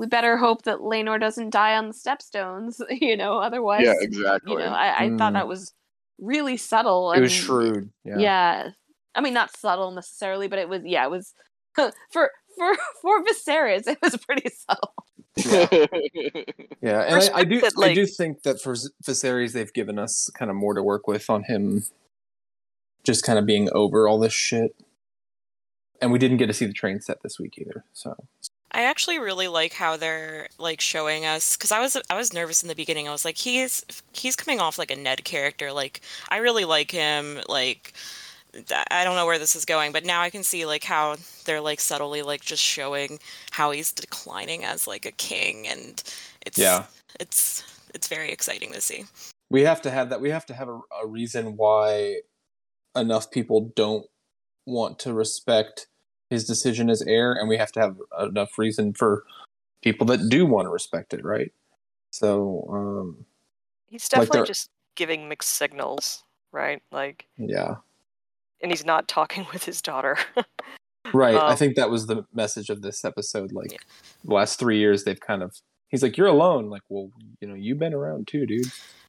E: we better hope that Laenor doesn't die on the stepstones, you know, otherwise
F: yeah, exactly.
E: you know, I, I thought
C: Mm.
E: that was really subtle.
C: It was shrewd. Yeah.
E: Yeah. I mean, not subtle necessarily, but it was. Yeah, it was for for for Viserys. It was pretty subtle.
C: Yeah, and I, I do
A: Respect that,
C: I do think that for Z- Viserys they've given us kind of more to work with on him just kind of being over all this shit. And we didn't get to see the train set this week either. So
B: I actually really like how they're like showing us because I was I was nervous in the beginning. I was like, he's he's coming off like a Ned character. Like I really like him. Like I don't know where this is going, but now I can see like how they're like subtly like just showing how he's declining as like a king, and it's
C: Yeah.
B: it's it's very exciting to see.
C: we have to have that we have to have a, a reason why enough people don't want to respect his decision as heir and we have to have enough reason for people that do want to respect it, right? So, um
A: He's definitely
C: they're-
A: just giving mixed signals, right? Like,
C: yeah.
A: and he's not talking with his daughter.
C: Right. I
A: Um,
C: think that was the message of this episode. Like
B: Yeah.
C: the last three years, they've kind of. He's like, "You're alone." Like, well, you know, you've been around too, dude.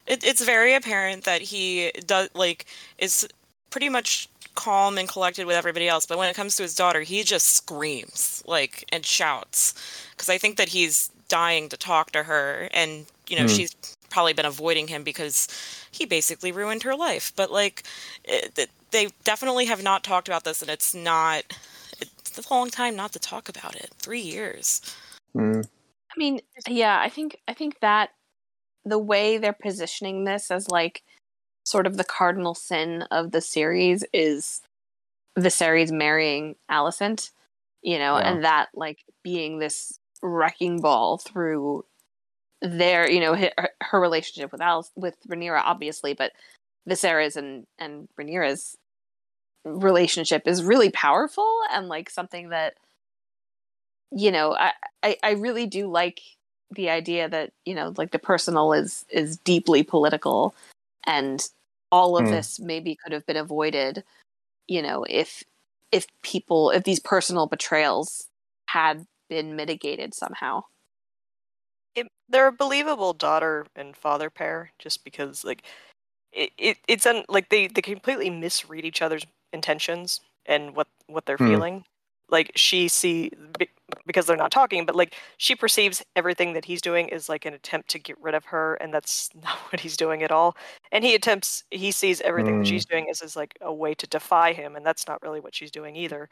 B: It, it's very apparent that he does like is pretty much calm and collected with everybody else, but when it comes to his daughter, he just screams like and shouts because I think that he's dying to talk to her, and you know
C: Hmm.
B: she's probably been avoiding him because he basically ruined her life. But like, it, it- they definitely have not talked about this, and it's not. It's a long time not to talk about it. Three years.
C: Mm.
E: I mean, yeah, I think I think that the way they're positioning this as like sort of the cardinal sin of the series is Viserys marrying Alicent, you know,
C: Yeah.
E: and that like being this wrecking ball through their, you know, her, her relationship with Alice with Rhaenyra, obviously, but Viserys and and Rhaenyra's relationship is really powerful and like something that you know I, I i really do like the idea that you know like the personal is is deeply political and all of
C: Hmm.
E: this maybe could have been avoided you know if if people if these personal betrayals had been mitigated somehow
A: it, they're a believable daughter and father pair just because like it, it it's un, like they they completely misread each other's intentions and what what they're
C: Hmm.
A: feeling like she see because they're not talking but like she perceives everything that he's doing is like an attempt to get rid of her and that's not what he's doing at all and he attempts he sees everything that
C: Hmm.
A: she's doing as, is like a way to defy him and that's not really what she's doing either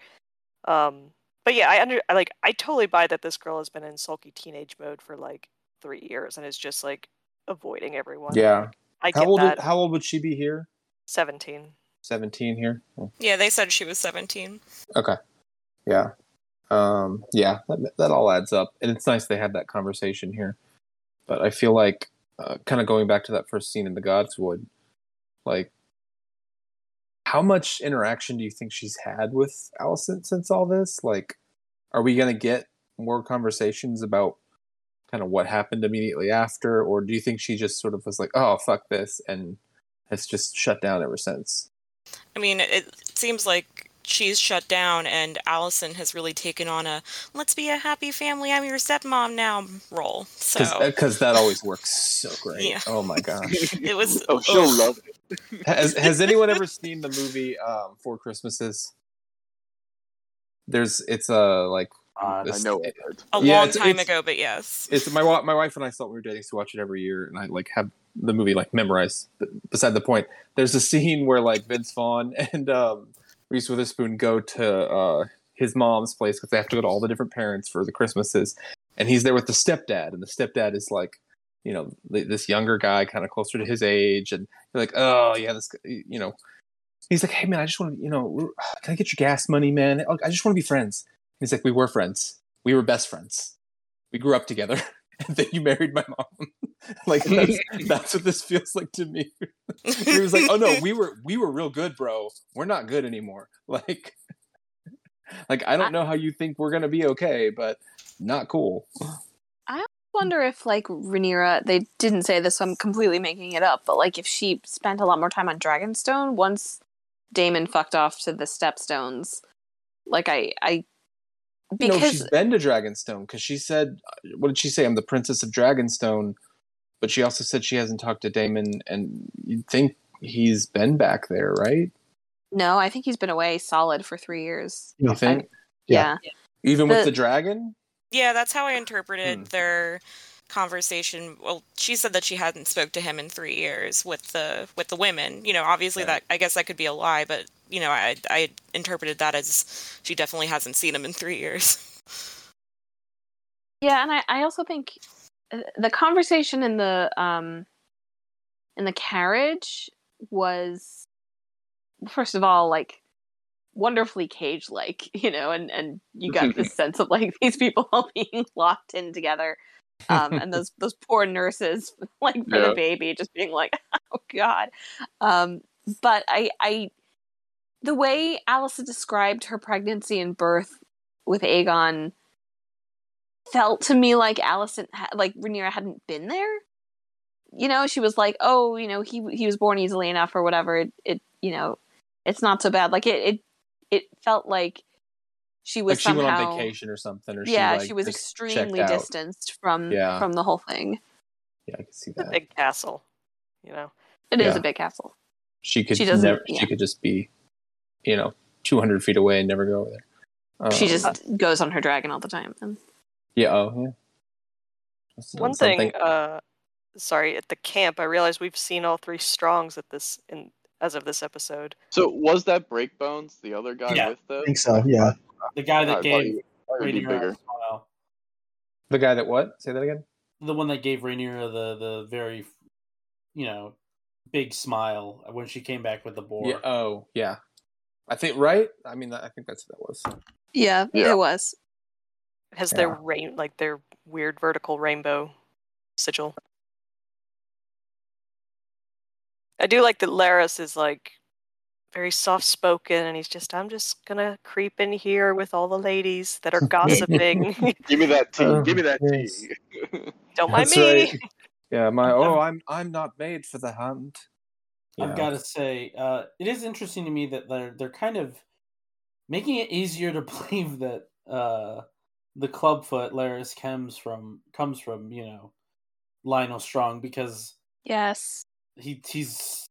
A: um but yeah i under I, like i totally buy that this girl has been in sulky teenage mode for like three years and is just like avoiding everyone
C: Yeah.
A: i
C: How
A: get
C: old?
A: that
C: How old would she be here?
A: 17
C: Seventeen here. Oh,
B: Yeah, they said she was seventeen.
C: Okay. Yeah. Um. Yeah. That that all adds up, and it's nice they had that conversation here. But I feel like, uh, kind of going back to that first scene in the Godswood, like, how much interaction do you think she's had with Alicent since all this? Like, are we gonna get more conversations about kind of what happened immediately after, or do you think she just sort of was like, "Oh, fuck this," and has just shut down ever since?
B: I mean, it seems like she's shut down, and Alicent has really taken on a "let's be a happy family. I'm your stepmom now" role. So
C: Because that always works so great.
B: Yeah.
C: Oh my gosh.
B: it was.
F: oh, she'll
B: ugh.
F: love it.
C: has Has anyone ever seen the movie um, Four Christmases? There's it's a like
G: Uh,
F: I know it.
B: a
C: Yeah,
B: long
C: it's-
B: time
C: it's-
B: ago, but yes.
C: it's my my wife and I thought we were dating, so watch it every year, and I like have the movie like memorized. But beside the point, there's a scene where like Vince Vaughn and um, Reese Witherspoon go to uh, his mom's place because they have to go to all the different parents for the Christmases, and he's there with the stepdad, and the stepdad is like, you know, this younger guy, kind of closer to his age, and you're like, oh yeah, this, you know, he's like, hey man, I just want to, you know, can I get your gas money, man? I just want to be friends. He's like, we were friends. We were best friends. We grew up together. And then you married my mom. like that's, that's what this feels like to me. he was like, "Oh no, we were we were real good, bro. We're not good anymore." Like, like I don't know how you think we're gonna be okay, but not cool.
E: I wonder if like Rhaenyra, they didn't say this, so I'm completely making it up, but like if she spent a lot more time on Dragonstone once Daemon fucked off to the Stepstones, Like I, I
C: no, she's been to Dragonstone because she said, "What did she say? I'm the princess of Dragonstone." But she also said she hasn't talked to Daemon, and you'd think he's been back there, right?
E: no, I think he's been away solid for three years.
C: You think,
E: Yeah,
C: even with
E: The-
C: the dragon?
B: Yeah, that's how I interpreted
C: Hmm.
B: their conversation. Well, she said that she hadn't spoke to him in three years with the with the women. You know, obviously
C: Yeah.
B: that I guess that could be a lie, but you know, I I interpreted that as she definitely hasn't seen him in three years.
E: yeah, and I, I also think the conversation in the um in the carriage was first of all like wonderfully cage like you know and and you got this sense of like these people all being locked in together um and those those poor nurses like for
F: Yeah.
E: the baby just being like oh god um but i i the way Alicent described her pregnancy and birth with Aegon felt to me like Alicent ha- like Rhaenyra hadn't been there you know she was like oh you know he he was born easily enough or whatever it, it you know it's not so bad like it it it felt like she was
C: Like she went
E: somehow
C: on vacation or something, or
E: yeah
C: she, like,
E: she was extremely distanced from
C: Yeah.
E: from the whole thing
C: Yeah, I can see
A: a
C: that.
A: big castle, you know.
E: It is
C: Yeah.
E: a big castle
C: She could
E: she doesn't-
C: never.
E: yeah.
C: She could just be, you know, 200 feet away and never go over there.
E: she
C: Um,
E: just goes on her dragon all the time and
C: Yeah. Oh, yeah. That's
A: One
C: something-
A: thing, uh, sorry, at the camp, I realized we've seen all three strongs at this in as of this episode.
F: So was that Breakbones the other guy
G: Yeah.
F: with them?
D: I think so. Yeah.
G: The guy that
F: thought
G: gave
F: he- I thought he'd be
G: Rhaenyra
F: bigger.
G: a smile.
C: the guy that what? Say that again.
G: The one that gave Rhaenyra the the very, you know, big smile when she came back with the boar.
C: Yeah. Oh, yeah. I think right. I mean, I think that's what that was.
E: yeah,
F: Yeah.
E: it was
A: Has their rain like their weird vertical rainbow sigil. I do like that Larys is like very soft spoken and he's just I'm just gonna creep in here with all the ladies that are gossiping.
F: Give me that tea.
C: Oh,
F: Give me that
C: yes.
F: tea.
A: Don't mind
C: That's
A: me.
C: right. Yeah. My. Oh, I'm. I'm not made for the hunt.
G: I've got to say, uh, it is interesting to me that they're they're kind of making it easier to believe that uh, the clubfoot Larys comes from comes from you know Lyonel Strong because
E: yes
G: he he's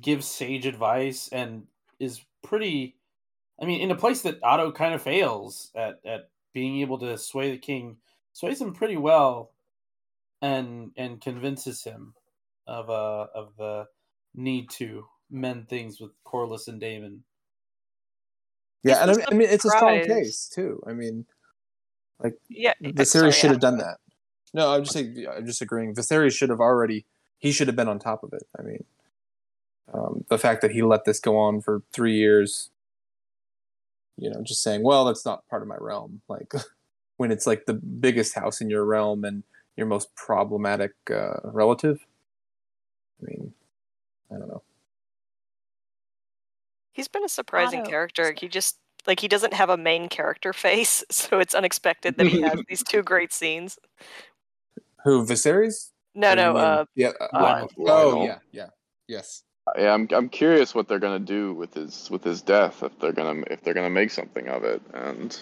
G: gives sage advice and is pretty. I mean, in a place that Otto kind of fails at at being able to sway the king, sways him pretty well, and and convinces him of uh of the need to mend things with Corlys and Daemon.
C: Yeah, and I mean, I mean, it's a strong case too. I mean,
A: Yeah,
C: the
A: sorry,
C: series should
A: yeah.
C: have done that. No, I'm just saying. I'm just agreeing. Viserys should have already. He should have been on top of it. I mean, um, the fact that he let this go on for three years. You know, just saying, well, that's not part of my realm. Like, when it's like the biggest house in your realm and your most problematic uh, relative. I mean, I don't know.
A: He's been a surprising character. He just like he doesn't have a main character face, so it's unexpected that he has these two great scenes.
C: Who Viserys?
A: No, no, uh,
C: yeah. uh,
A: uh,
C: oh, yeah, yeah, yes.
F: Yeah, I'm I'm curious what they're gonna do with his with his death if they're gonna if they're gonna make something of it and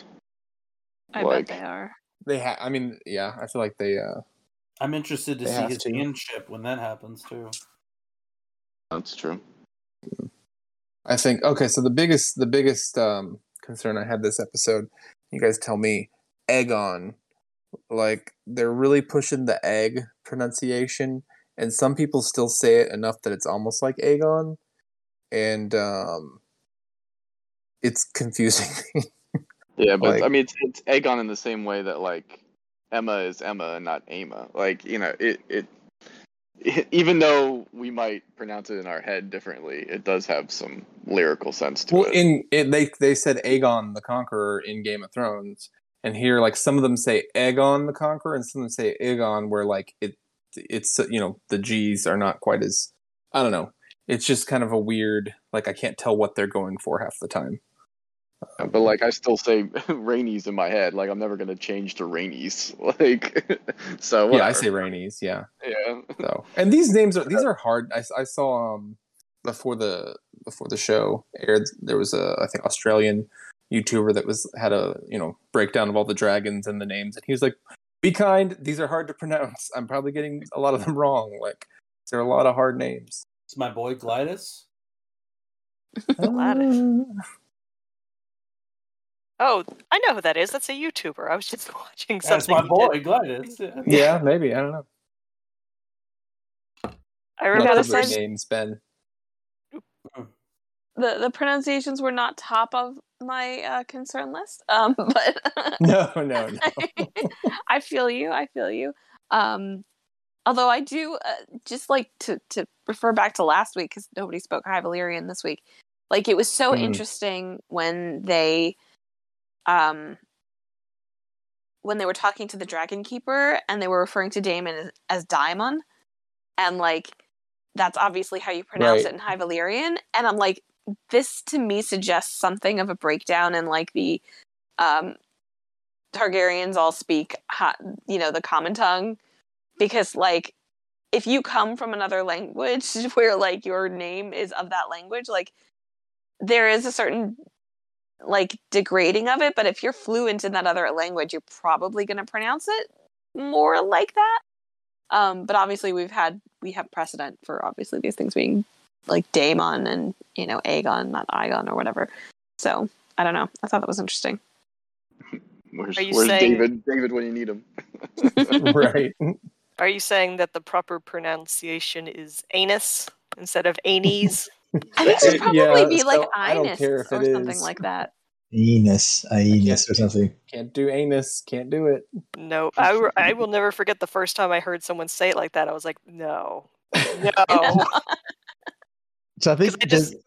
E: I
F: like
E: bet they are
C: They have. I mean, yeah. I feel like they. uh
G: I'm interested to see
C: have
G: his
C: to.
G: handship when that happens too.
F: that's true.
C: I think okay. So the biggest, the biggest um, concern I had this episode, you guys tell me, Egon, like they're really pushing the egg pronunciation, and some people still say it enough that it's almost like Aegon, and um, it's confusing.
F: Yeah, but
C: Like-
F: I mean it's it's Aegon in the same way that like Emma is Emma and not Ama. Like you know it it. Even though we might pronounce it in our head differently, it does have some lyrical sense to
C: well,
F: it.
C: in it, they they said Aegon the Conqueror in Game of Thrones, and here like some of them say Aegon the Conqueror, and some of them say Aegon, where like it it's you know the G's are not quite as I don't know. It's just kind of a weird like I can't tell what they're going for half the time.
F: But like I still say Rainies in my head. Like I'm never gonna change to Rainies. Like so.
C: Yeah, I say Rainies. Yeah.
F: Yeah.
C: So and these names are these are hard. I, I saw um before the before the show aired there was a I think Australian YouTuber that was had a you know breakdown of all the dragons and the names, and he was like, "Be kind. These are hard to pronounce. I'm probably getting a lot of them wrong. Like there are a lot of hard names."
G: It's my boy Glidus.
A: Gladys. Oh, I know who that is. That's a YouTuber. I was just watching something.
G: That's
A: my
G: boy
A: did.
G: Glidus. Yeah.
C: yeah, maybe I don't know.
A: I remember
C: other
E: say-
C: names, Ben?
E: the the pronunciations were not top of my uh, concern list. Um, but
C: No, no, no.
E: I feel you. I feel you. Um, although I do uh, just like to to refer back to last week because nobody spoke High Valyrian this week. Like it was so
C: Mhm.
E: interesting when they, um, when they were talking to the Dragon Keeper and they were referring to Damon as, as Daimon, and like that's obviously how you pronounce
C: Right.
E: it in High Valyrian. And I'm like, this to me suggests something of a breakdown in like the um Targaryens all speak you know the common tongue because like if you come from another language where like your name is of that language like there is a certain like degrading of it but if you're fluent in that other language you're probably going to pronounce it more like that um but obviously we've had we have precedent for obviously these things being like Daemon and you know Aegon not Aegon or whatever so I don't know I thought that was interesting
F: Where's,
A: Are you
F: where's
A: saying-
F: David? David when you need him.
C: right.
A: Are you saying that the proper pronunciation is anus instead of anes?
E: I think it should
C: Uh,
E: probably
C: yeah,
E: be like
C: so I don't
E: Inus or something
C: is.
E: like that.
D: Enos, Aenos, or something.
C: Can't do anus. Can't do it.
A: No, I, I will never forget the first time I heard someone say it like that. I was like, no, no.
D: So I think
A: I just-
D: there's-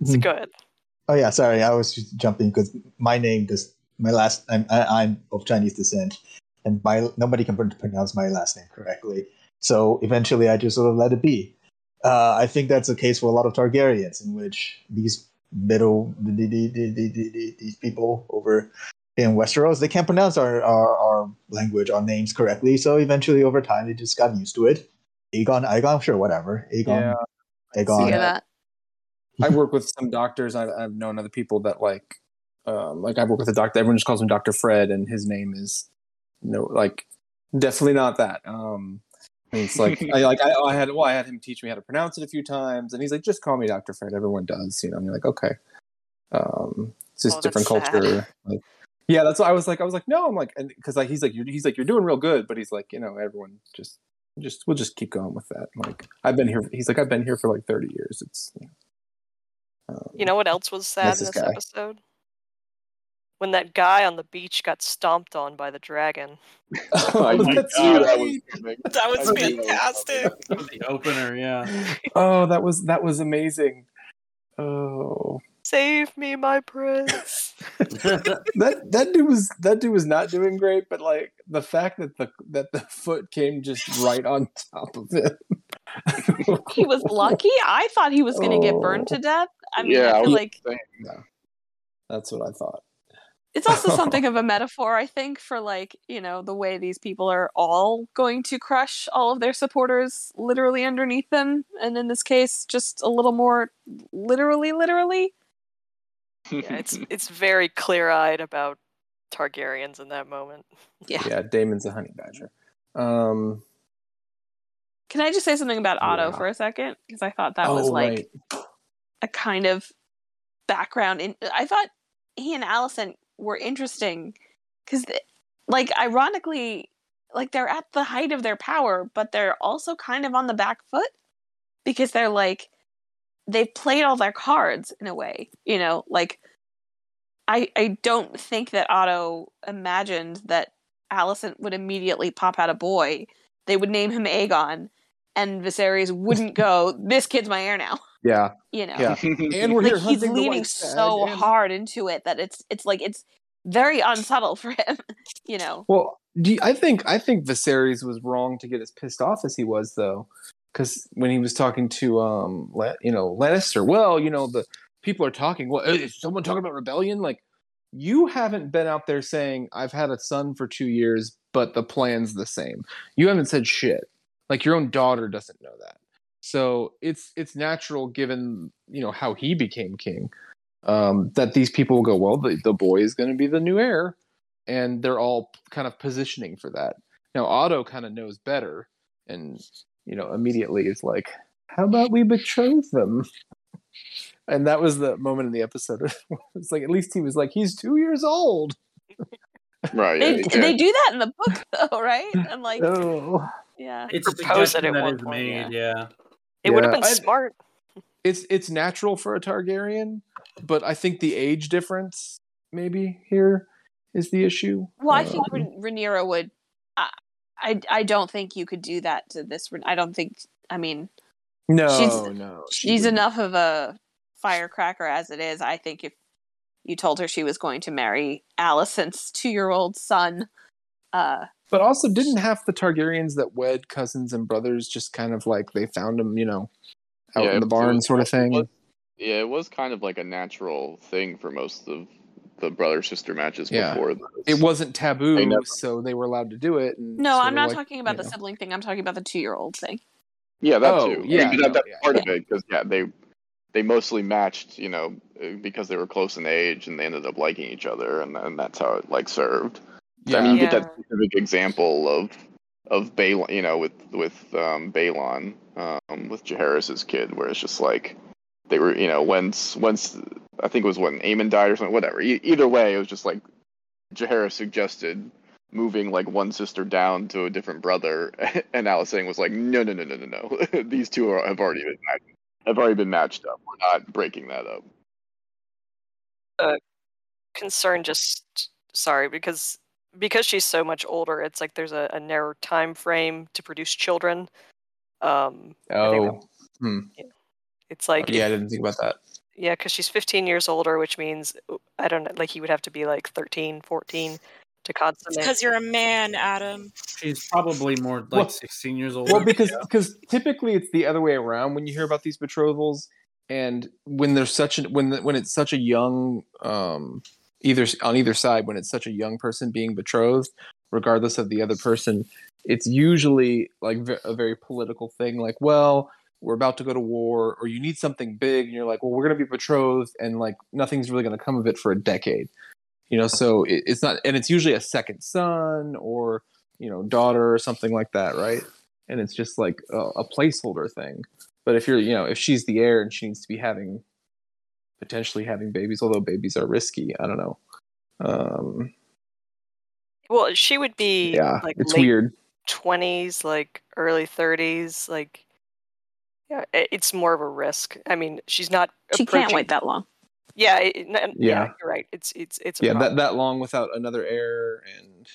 A: It's
D: Hmm.
A: good.
D: Oh yeah, sorry, I was just jumping because my name does my last. I'm I, I'm of Chinese descent, and my nobody can pronounce my last name correctly. So eventually, I just sort of let it be. Uh, I think that's the case for a lot of Targaryens, in which these middle the, the, the, the, the, the, these people over in Westeros they can't pronounce our, our our language, our names correctly. So eventually, over time, they just got used to it. Aegon, Aegon, sure, whatever. Aegon,
C: Yeah.
D: Aegon.
E: See that?
C: I work with some doctors. I've, I've known other people that like, um, like I work with a doctor. Everyone just calls him Doctor Fred, and his name is no, like, definitely not that. Um, and it's like I like I, I had well, I had him teach me how to pronounce it a few times, and he's like, just call me Doctor Fred. Everyone does, you know. And you're like, okay, um, it's just
A: Oh,
C: different culture. Like, yeah, that's what I was like. I was like, no, I'm like, because like he's like, you're, he's like, you're doing real good, but he's like, you know, everyone just, just, we'll just keep going with that. Like, I've been here. He's like, I've been here for like 30 years. It's, you know, um,
A: You know what else was sad in
C: this
A: this
C: guy.
A: episode? When that guy on the beach got stomped on by the dragon.
C: Oh,
F: I knew
C: that's
F: that was.
B: That was
F: that was
B: fantastic.
G: the opener, yeah.
C: Oh, that was that was amazing. Oh,
A: Save me, my prince.
C: that that dude was that dude was not doing great, but like the fact that the that the foot came just right on top of him.
E: He was lucky. I thought he was going to get burned
C: Oh.
E: to death. I mean,
F: Yeah,
E: I
F: I
E: feel
F: was
E: like
F: saying.
C: That's what I thought.
E: It's also something of a metaphor, I think, for like, you know, the way these people are all going to crush all of their supporters literally underneath them. And in this case, just a little more literally, literally.
A: Yeah, it's it's very clear eyed about Targaryens in that moment.
E: Yeah.
C: Yeah, Daemon's a honey badger. Um,
E: Can I just say something about Otto
C: Yeah.
E: for a second? Because I thought that
C: oh,
E: was like
C: right.
E: a kind of background in i thought he and Alicent were interesting. Because like ironically like they're at the height of their power but they're also kind of on the back foot because they're like they've played all their cards in a way you know? Like i i don't think that otto imagined that Alicent would immediately pop out a boy. They would name him aegon and viserys wouldn't go this kid's my heir now
C: Yeah,
E: you know
C: yeah. And we're
E: like
C: here
E: he's
C: hunting the
E: leaning so
C: and-
E: hard into it that it's it's like it's very unsubtle for him you know
C: Well, do you, I think I think Viserys was wrong to get as pissed off as he was, though, because when he was talking to um, La- you know, Lannister, well, you know, the people are talking. Well, is someone talking about rebellion? Like, you haven't been out there saying I've had a son for two years, but the plan's the same. You haven't said shit. Like your own daughter doesn't know that. So it's it's natural given you know how he became king um, that these people will go, well, the, the boy is going to be the new heir, and they're all kind of positioning for that. Now Otto kind of knows better, and you know immediately is like, how about we betroth them? And that was the moment in the episode. it's like at least he was like, he's two years old.
F: Right. Yeah,
E: They,
F: yeah.
E: they do that in the book though, right? And like,
C: Oh.
E: yeah.
G: It's a
A: Propose it
G: suggestion
A: at
G: that
A: one
G: is
A: point,
G: made, yeah.
A: It would have been
C: I-
A: smart.
C: it's it's natural for a Targaryen, but I think the age difference maybe here is the issue.
E: Well, I think
C: Um,
E: Rhaenyra would. I, I I don't think you could do that to this. Rhan- I don't think. I mean,
C: no,
E: she's-
C: no, she
E: she's
C: wouldn't.
E: enough of a firecracker as it is. I think if you told her she was going to marry Alicent's two-year-old son, uh,
C: But also, didn't half the Targaryens that wed cousins and brothers just kind of like they found them, you know, out
F: Yeah,
C: in the barn
F: was-
C: sort of
F: it
C: thing?
F: was- yeah, it was kind of like a natural thing for most of the brother sister matches
C: Yeah.
F: before this.
C: It wasn't taboo,
F: They never-
C: so they were allowed to do it. And
E: no, I'm not
C: like,
E: talking about the
C: know.
E: sibling thing. I'm talking about the two-year-old thing.
F: Yeah, that
C: Oh,
F: too. I
C: yeah,
F: mean, that, that's
C: yeah,
F: part
C: yeah.
F: of it because yeah, they they mostly matched, you know, uh, because they were close in age and they ended up liking each other, and then that's how it like served.
C: Yeah,
F: I mean, you get that specific example of of Baelon, you know, with with um, Baelon, um, with Jaehaerys's kid, where it's just like they were, you know, once once I think it was when Aemon died or something, whatever. E- either way, it was just like Jaehaerys suggested moving like one sister down to a different brother, and Alicent was like, no, no, no, no, no, no. These two are, have already been matched, have already been matched up. We're not breaking that up.
A: concern just sorry because because she's so much older it's like there's a, a narrow time frame to produce children um I think
C: Oh,
A: it's like
C: yeah, I didn't think about that.
A: yeah because she's 15 years older which means i don't know like he would have to be like 13 14 to consummate
B: Because you're a man, Adam.
G: She's probably more like
C: Well-
G: 16 years old.
C: Well, because because typically it's the other way around when you hear about these betrothals, and when there's such a when the, when it's such a young um either on either side when it's such a young person being betrothed, regardless of the other person, it's usually like a very political thing. Like, well, we're about to go to war, or you need something big, and you're like, well, we're going to be betrothed, and like nothing's really going to come of it for a decade. You know, so it, it's not, and it's usually a second son or you know daughter or something like that, right? and it's just like a, a placeholder thing. But if you're, you know, if she's the heir and she needs to be having potentially having babies, although babies are risky, I don't know. Um,
A: well she would be
C: yeah,
A: like
C: it's
A: late
C: weird.
A: 20s like early 30s like yeah it's more of a risk i mean she's not
E: She can't wait that long.
A: yeah, it, n- n- yeah
C: Yeah.
A: you're right it's it's it's a
C: Yeah,
A: problem.
C: that that long without another heir, and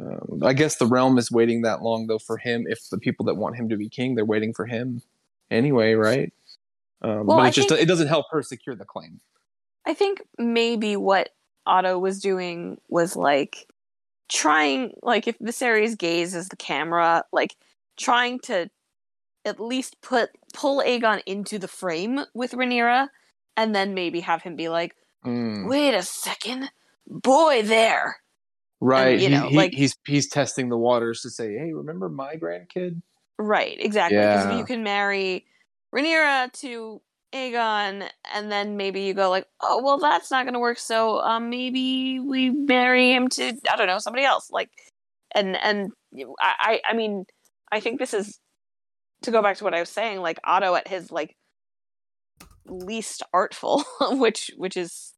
C: um, I guess the realm is waiting that long though for him. If the people that want him to be king, they're waiting for him anyway, right? Um,
E: Well,
C: but
E: I
C: it just
E: think-
C: it doesn't help her secure the claim.
E: I think maybe what Otto was doing was like trying, like if Viserys' gaze is the camera, like trying to at least put pull Aegon into the frame with Rhaenyra, and then maybe have him be like,
C: Mm,
E: "Wait a second, boy, there."
C: right,
E: you
C: he-
E: know,
C: he-
E: like-
C: he's he's testing the waters to say, hey, remember my grandkid?
E: Right, exactly. Because if
C: Yeah.
E: you can marry Rhaenyra to Aegon, and then maybe you go like, oh well, that's not going to work. So um, maybe we marry him to I don't know somebody else. Like, and and I I I mean I think this is to go back to what I was saying. Like Otto at his like least artful, which which is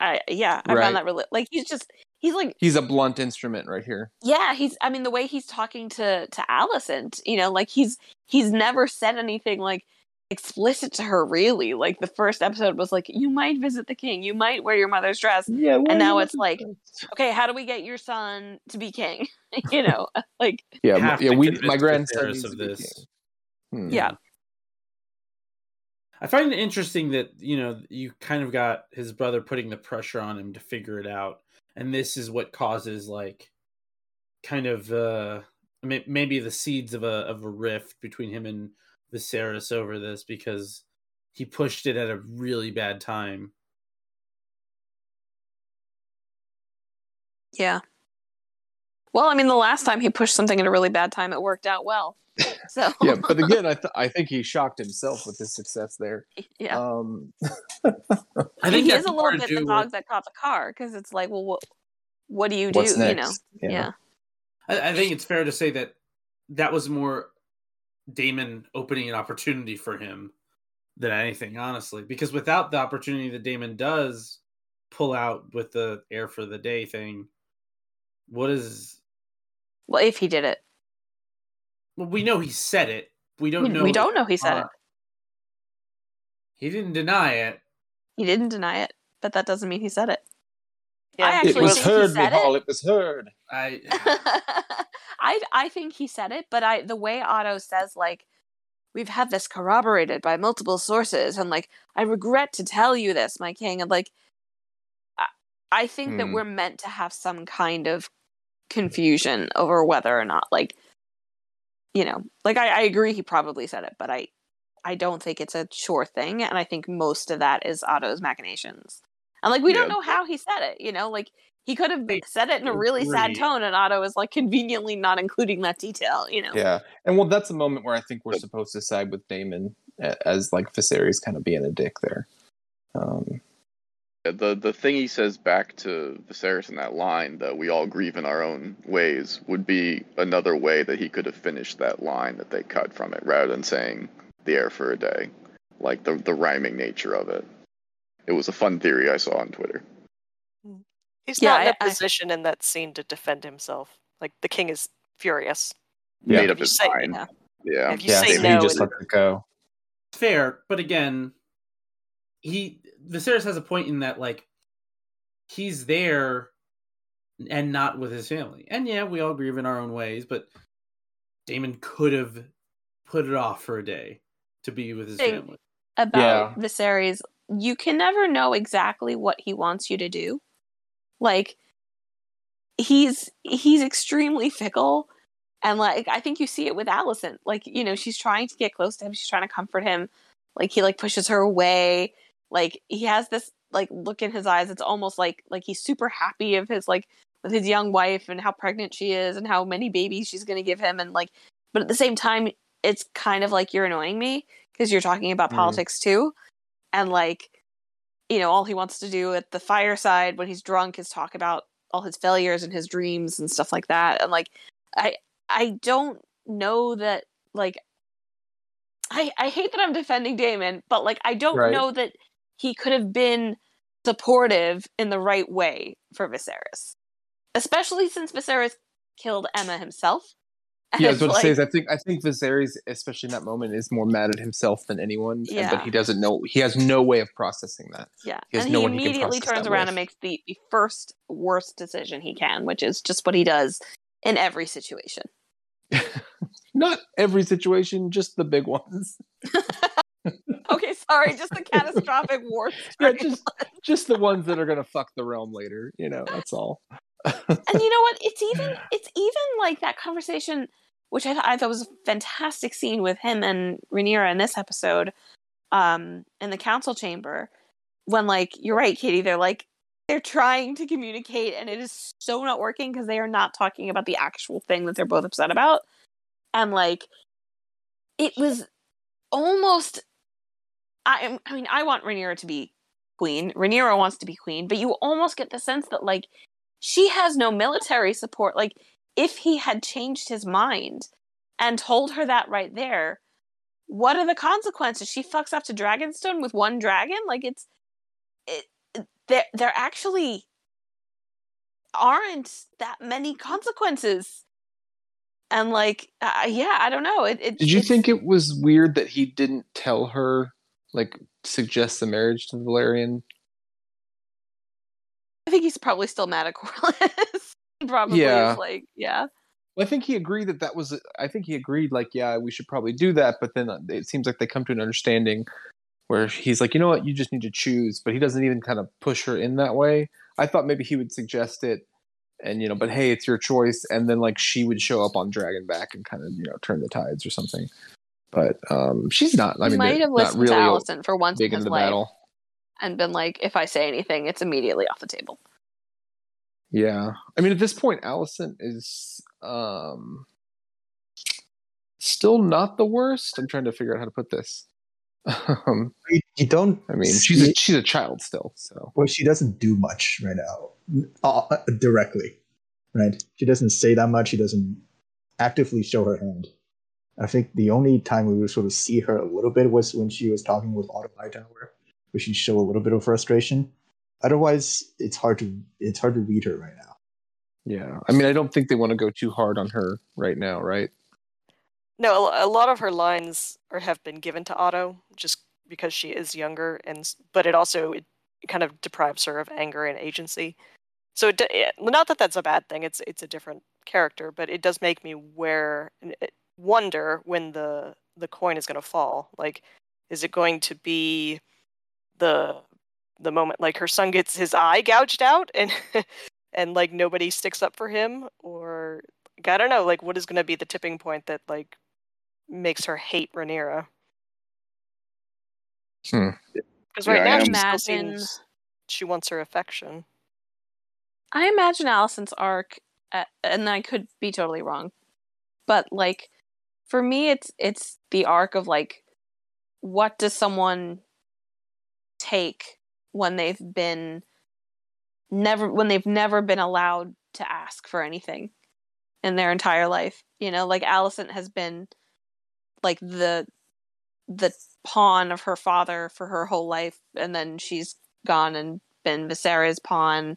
E: I yeah I
C: Right.
E: found that really like he's just he's like
C: He's a blunt instrument right here.
E: yeah he's i mean the way he's talking to to Alicent, you know like he's he's never said anything like explicit to her really like the first episode was like you might visit the king you might wear your mother's dress
C: Yeah,
E: and now it's like okay how do we get your son to be king you know like
C: yeah,
G: You
C: my-
G: have
C: yeah. We, my grandson needs
G: of
C: to be
G: this.
C: king. Hmm.
E: yeah
G: I find it interesting that you know you kind of got his brother putting the pressure on him to figure it out, and this is what causes like kind of uh maybe the seeds of a of a rift between him and Viserys over this because he pushed it at a really bad time.
E: yeah Well, I mean, the last time he pushed something at a really bad time, it worked out well. So
C: yeah, but again, I th- I think he shocked himself with his success there.
E: yeah.
C: Um,
G: I think
E: he is a little bit the
G: do
E: dog
G: with-
E: that caught the car because it's like, well, what, what do you do? You know,
C: next?
E: yeah.
G: I, I think it's fair to say that that was more Daemon opening an opportunity for him than anything, honestly. Because without the opportunity that Daemon does pull out with the air for the day thing, what is?
E: Well, if he did it,
G: Well, we know he said it. We don't
E: we,
G: know.
E: we don't know he said
G: uh,
E: it.
G: He didn't deny it.
E: He didn't deny it, but that doesn't mean he said it.
A: Yeah,
E: I
C: it
E: actually
C: was
E: think he
C: heard,
E: said
C: Mihal.
E: it.
C: It was heard.
G: I
E: I I think he said it, but I the way Otto says like we've had this corroborated by multiple sources and like I regret to tell you this, my king, and like I, I think that
C: Hmm.
E: we're meant to have some kind of confusion over whether or not like you know, like I, I agree he probably said it, but I I don't think it's a sure thing, and I think most of that is Otto's machinations. And like we don't know how he said it, you know, like he could have said it in a really sad tone, and Otto is like conveniently not including that detail, you know.
C: Yeah, and well, that's a moment where I think we're supposed to side with Daemon as like Viserys kind of being a dick there. Um,
F: The the thing he says back to Viserys in that line that we all grieve in our own ways would be another way that he could have finished that line that they cut from it, rather than saying the heir for a day, like the the rhyming nature of it. It was a fun theory I saw on Twitter. Hmm.
A: He's
E: Yeah,
A: not in a position in that scene to defend himself. Like the king is furious.
C: Yeah.
F: Made up
A: If you
F: his
A: say-
F: mind.
E: Yeah.
F: Yeah.
A: If you
C: yeah,
A: say no,
C: he just
A: it-
C: lets it go.
G: fair, but again, he Viserys has a point in that like he's there and not with his family. And yeah, we all grieve in our own ways, but Daemon could have put it off for a day to be with his
E: Thing.
G: family.
E: About
C: Yeah.
E: Viserys, you can never know exactly what he wants you to do. Like he's he's extremely fickle and like I think you see it with Alicent. Like, you know, she's trying to get close to him, she's trying to comfort him. Like he like pushes her away. Like he has this like look in his eyes. It's almost like like he's super happy of his like with his young wife and how pregnant she is and how many babies she's going to give him and like but at the same time it's kind of like you're annoying me because you're talking about
C: Mm.
E: politics too and like you know all he wants to do at the fireside when he's drunk is talk about all his failures and his dreams and stuff like that and like i i don't know that like i i hate that i'm defending daemon but like i don't
C: Right.
E: know that he could have been supportive in the right way for Viserys especially since Viserys killed Aemma himself
C: Yeah, I was
E: And,
C: about to say is I think I think Viserys, especially in that moment, is more mad at himself than anyone. and-
E: Yeah.
C: but he doesn't know. He has no way of processing that.
E: Yeah,
C: He has
E: and
C: no
E: he
C: he
E: immediately
C: process
E: turns around
C: with.
E: and makes the, the first worst decision he can, which is just what he does in every situation.
C: Not every situation, just the big ones.
E: Okay, sorry, just the catastrophic worst.
C: Yeah, just just the ones that are gonna fuck the realm later. You know, that's all.
E: and you know what? It's even it's even like that conversation, which I, th- I thought was a fantastic scene with him and Rhaenyra in this episode, um, in the council chamber, when like you're right, Katie, they're like they're trying to communicate and it is so not working because they are not talking about the actual thing that they're both upset about, and like it was almost. I am. I mean, I want Rhaenyra to be queen. Rhaenyra wants to be queen, but you almost get the sense that like she has no military support. Like, if he had changed his mind and told her that right there, what are the consequences? She fucks up to Dragonstone with one dragon. Like, it's it. There, there actually aren't that many consequences. And like, uh, yeah, I don't know. It. it
C: Did you think it was weird that he didn't tell her, like, suggest the marriage to Velaryon?
E: I think he's probably still mad at Corlys. probably
C: Yeah.
E: like, yeah.
C: Well, I think he agreed that that was. I think he agreed, like, yeah, we should probably do that. But then uh, it seems like they come to an understanding where he's like, you know what, you just need to choose. But he doesn't even kind of push her in that way. I thought maybe he would suggest it, and you know, but hey, it's your choice. And then like she would show up on Dragonback and kind of you know turn the tides or something. But um, she's not. I
E: he
C: mean,
E: might have
C: not
E: listened
C: really
E: to Alicent for once
C: big
E: in his
C: into the
E: life
C: battle.
E: and been like, if I say anything, it's immediately off the table.
C: Yeah. I mean, at this point, Alicent is um, still not the worst. I'm trying to figure out how to put this. Um,
D: You, you don't.
C: I mean, she's a, she's a child still, so
D: well, she doesn't do much right now, uh, directly, right? She doesn't say that much. She doesn't actively show her hand. I think the only time we would sort of see her a little bit was when she was talking with Otto Hightower, where she show a little bit of frustration. Otherwise, it's hard to it's hard to read her right now.
C: yeah. I mean, I don't think they want to go too hard on her right now, right?
A: No, a, a lot of her lines are, have been given to Otto just because she is younger, and but it also it kind of deprives her of anger and agency. So it, it, not that that's a bad thing. It's it's a different character, but it does make me where wonder when the the coin is going to fall. Like, is it going to be the the moment like her son gets his eye gouged out and and like nobody sticks up for him, or like, I don't know, like what is going to be the tipping point that like makes her hate Rhaenyra?
C: Hmm.
A: Because
F: Yeah,
A: right
F: I
A: now
F: am-
A: she still
E: Imagine-
A: seems she wants her affection.
E: I imagine Alicent's arc, uh, and I could be totally wrong, but like for me, it's it's the arc of like, what does someone take when they've been never when they've never been allowed to ask for anything in their entire life? You know, like Alicent has been like the the pawn of her father for her whole life, and then she's gone and been Viserys' pawn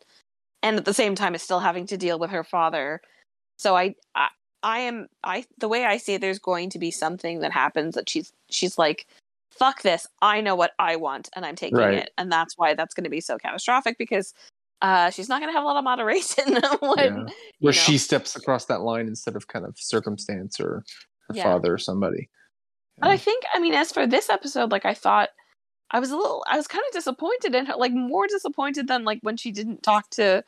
E: and at the same time is still having to deal with her father. So I, I I am I the way I see it there's going to be something that happens that she's she's like fuck this I know what I want and I'm taking
C: Right.
E: it and that's why that's going to be so catastrophic because uh she's not going to have a lot of moderation when
C: Yeah. Where
E: know.
C: she steps across that line instead of kind of circumstance or her
E: Yeah.
C: father or somebody.
E: But I think, I mean, as for this episode, like I thought, I was a little, I was kind of disappointed in her, like more disappointed than like when she didn't talk to,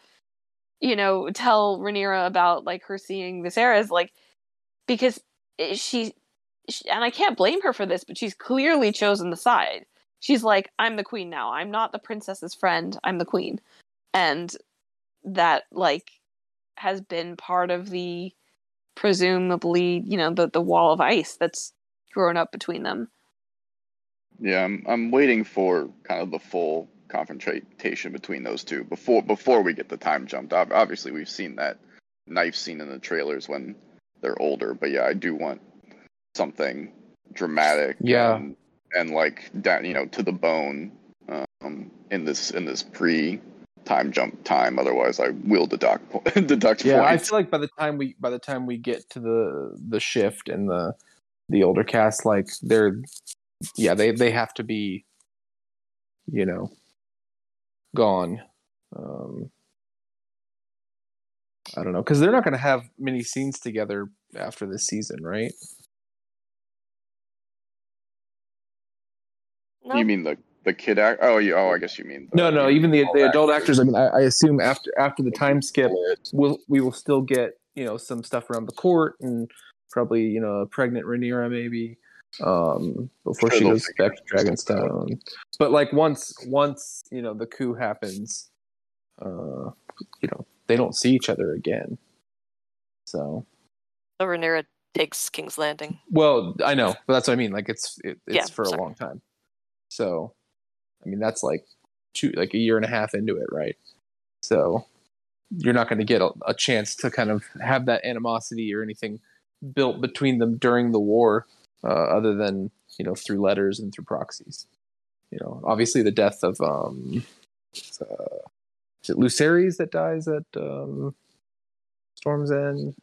E: you know, tell Rhaenyra about like her seeing Viserys, like because she, she, and I can't blame her for this, but she's clearly chosen the side. She's like, I'm the queen now. I'm not the princess's friend. I'm the queen, and that like has been part of the presumably, you know, the the wall of ice that's grown up between them.
F: Yeah, I'm I'm waiting for kind of the full confrontation between those two before before we get the time jumped. Obviously, we've seen that knife scene in the trailers when they're older, but yeah, I do want something dramatic.
C: Yeah.
F: and, and like down, you know, to the bone um, in this in this pre time jump time. Otherwise, I will deduct po- deduct
C: Yeah, I feel like by the time we by the time we get to the the shift and the the older cast, like they're yeah they they have to be, you know, gone. Um, I don't know because they're not going to have many scenes together after this season, right?
A: No,
F: You mean the the kid act? Oh, you, oh, I guess you mean the,
C: No, no,
F: you
C: even
F: mean
C: the
F: all
C: the adult actors. I mean, I, I assume after after the time skip, we'll we will still get you know some stuff around the court and probably you know a pregnant Rhaenyra maybe um before she goes back to
F: some stuff.
C: Dragonstone. But like once once you know the coup happens, uh, you know they don't see each other again. So
A: so Rhaenyra takes King's Landing.
C: well, I know, but that's what I mean. Like it's it, it's
A: Yeah,
C: for a long time. So, I mean that's like two like a year and a half into it, right? So you're not going to get a, a chance to kind of have that animosity or anything built between them during the war, uh, other than you know through letters and through proxies. You know, obviously the death of um, uh, is it Lucerys that dies at um, Storm's End?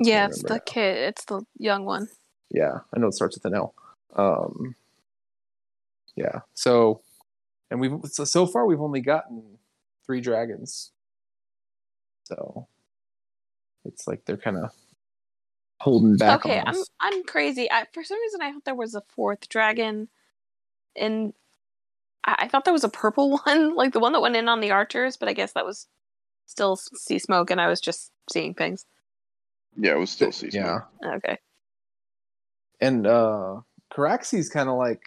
E: Yeah, it's the
C: now.
E: kid. It's the young one.
C: Yeah, I know it starts with an L. Um, yeah. So, and we've so, so far we've only gotten three dragons. So, it's like they're kind of holding back.
E: okay, I'm
C: almost.
E: I'm crazy. I, for some reason, I thought there was a fourth dragon, and I, I thought there was a purple one, like the one that went in on the archers. But I guess that was still Seasmoke, and I was just seeing things.
F: Yeah, it was still Seasmoke.
C: yeah.
F: smoke.
E: Okay.
C: And uh Caraxes kind of like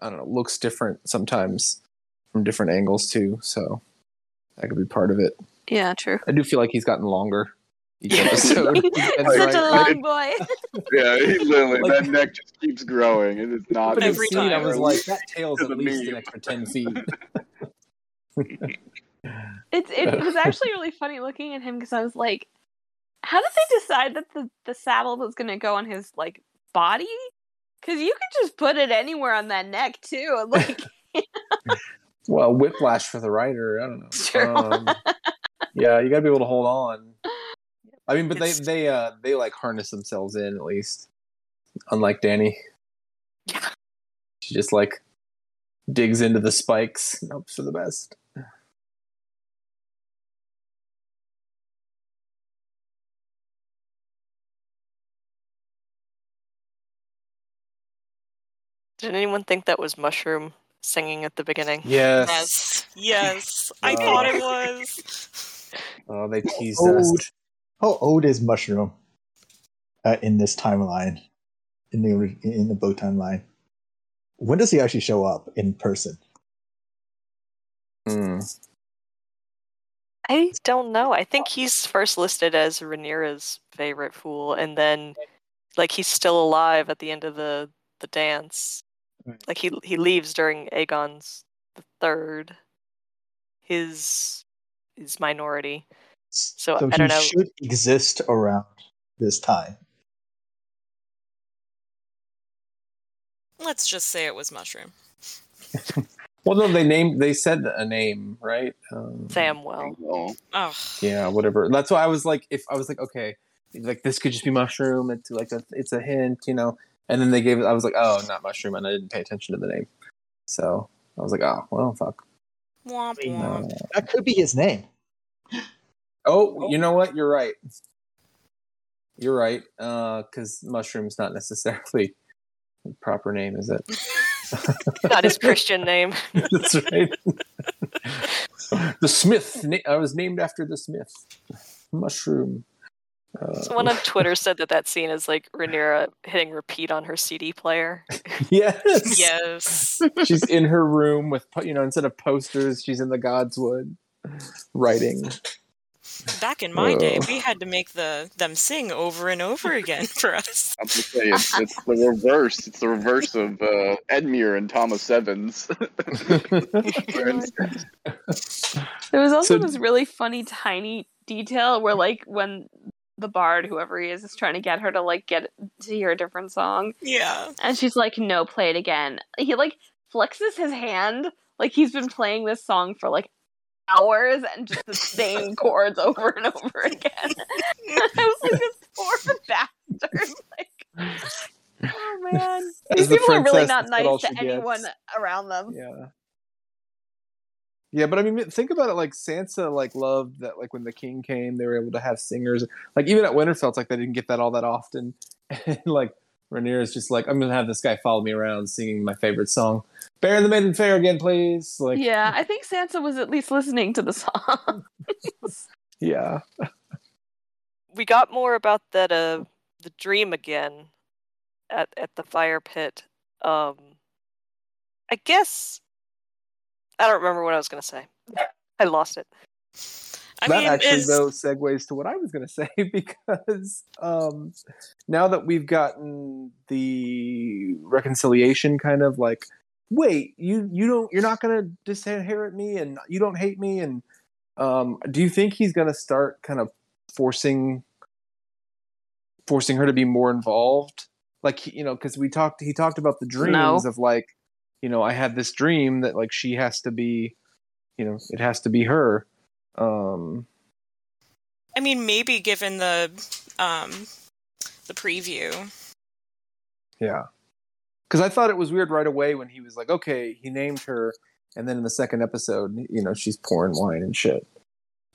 C: I don't know, looks different sometimes from different angles too. So That could be part of it.
E: Yeah, true.
C: I do feel like he's gotten longer each episode.
E: He's
C: That's
E: such a long boy.
F: Yeah, he literally
C: Like-
F: that neck just keeps growing, and it's not.
C: But
B: Every
C: scene, I was like, that tail's
F: To
C: at
F: the
C: least an extra ten feet.
E: It's it was actually really funny looking at him because I was like, how did they decide that the the saddle was going to go on his like body? Because you could just put it anywhere on that neck too. Like,
C: Well, whiplash for the writer. I don't know.
E: True.
C: Um, yeah, you got to be able to hold on. I mean, but they
B: It's-
C: they uh they like harness themselves in at least. Unlike Dany,
A: Yeah.
C: she just like digs into the spikes and hopes for the best.
A: Did anyone think that was Mushroom singing at the beginning?
C: Yes.
B: Yes, yes, I
C: Oh.
B: thought it was.
C: Oh, they teased
D: Old.
C: us.
D: How old is Mushroom uh, in this timeline? In the ori- in the boat timeline, when does he actually show up in person?
C: Hmm.
A: I don't know. I think he's first listed as Rhaenyra's favorite fool, and then like he's still alive at the end of the the dance.
D: Right.
A: Like he he leaves during Aegon's the third. His his minority. So, I
D: he
A: don't know.
D: should exist around this time.
B: Let's just say it was mushroom.
C: Well, no, they named. They said a name, right? Um,
A: Samwell.
F: Oh,
B: Oh,
C: Yeah, whatever. That's why I was like, if I was like, okay, like this could just be mushroom. It's like a, it's a hint, you know. And then they gave it. I was like, oh, not mushroom, and I didn't pay attention to the name. So I was like, oh, well, fuck.
B: womp womp.
C: Uh,
D: That could be his name.
C: Oh, you know what? You're right. You're right. Because mushroom's not necessarily the proper name, is it?
A: Not his Christian name.
C: That's right. the Smith. I was named after the Smith. Mushroom. Uh,
A: Someone on Twitter said that that scene is like Rhaenyra hitting repeat on her CD player.
C: yes.
B: Yes.
C: she's in her room with you know instead of posters she's in the godswood writing
B: Back in my day,
C: Uh.
B: we had to make the them sing over and over again for us.
F: I'm just saying, it's, it's the reverse. It's the reverse of uh, Edmure and Tom o' Sevens.
E: There was also
C: So-
E: this really funny tiny detail where like when the bard, whoever he is, is trying to get her to like get to hear a different song,
B: Yeah.
E: and she's like, "No, play it again." He like flexes his hand like he's been playing this song for like hours and just the same chords over and over again. I was like, "This poor bastard!" Like, oh man, these
C: the
E: people are really not nice to anyone
C: gets.
E: around them.
C: yeah yeah but i mean think about it like sansa like loved that like when the king came they were able to have singers like even at winterfell it's like they didn't get that all that often and like Rhaenyra is just like i'm gonna have this guy follow me around singing my favorite song bear the maiden fair again please like
E: yeah, I think Sansa was at least listening to the song.
C: yeah
A: We got more about that uh the dream again at at the fire pit. Um I guess I don't remember what I was gonna say. I lost it.
B: I
C: that
B: mean,
C: actually
B: is
C: though segues to what I was going to say because um, now that we've gotten the reconciliation, kind of like, wait, you you don't you're not going to disinherit me and you don't hate me, and um, do you think he's going to start kind of forcing forcing her to be more involved? Like you know, because we talked, he talked about the dreams
E: No.
C: of like, you know, I had this dream that like she has to be, you know, it has to be her. Um,
B: I mean, maybe given the um the preview.
C: Yeah. Because I thought it was weird right away when he was like, okay, he named her, and then in the second episode, you know, she's pouring wine and shit.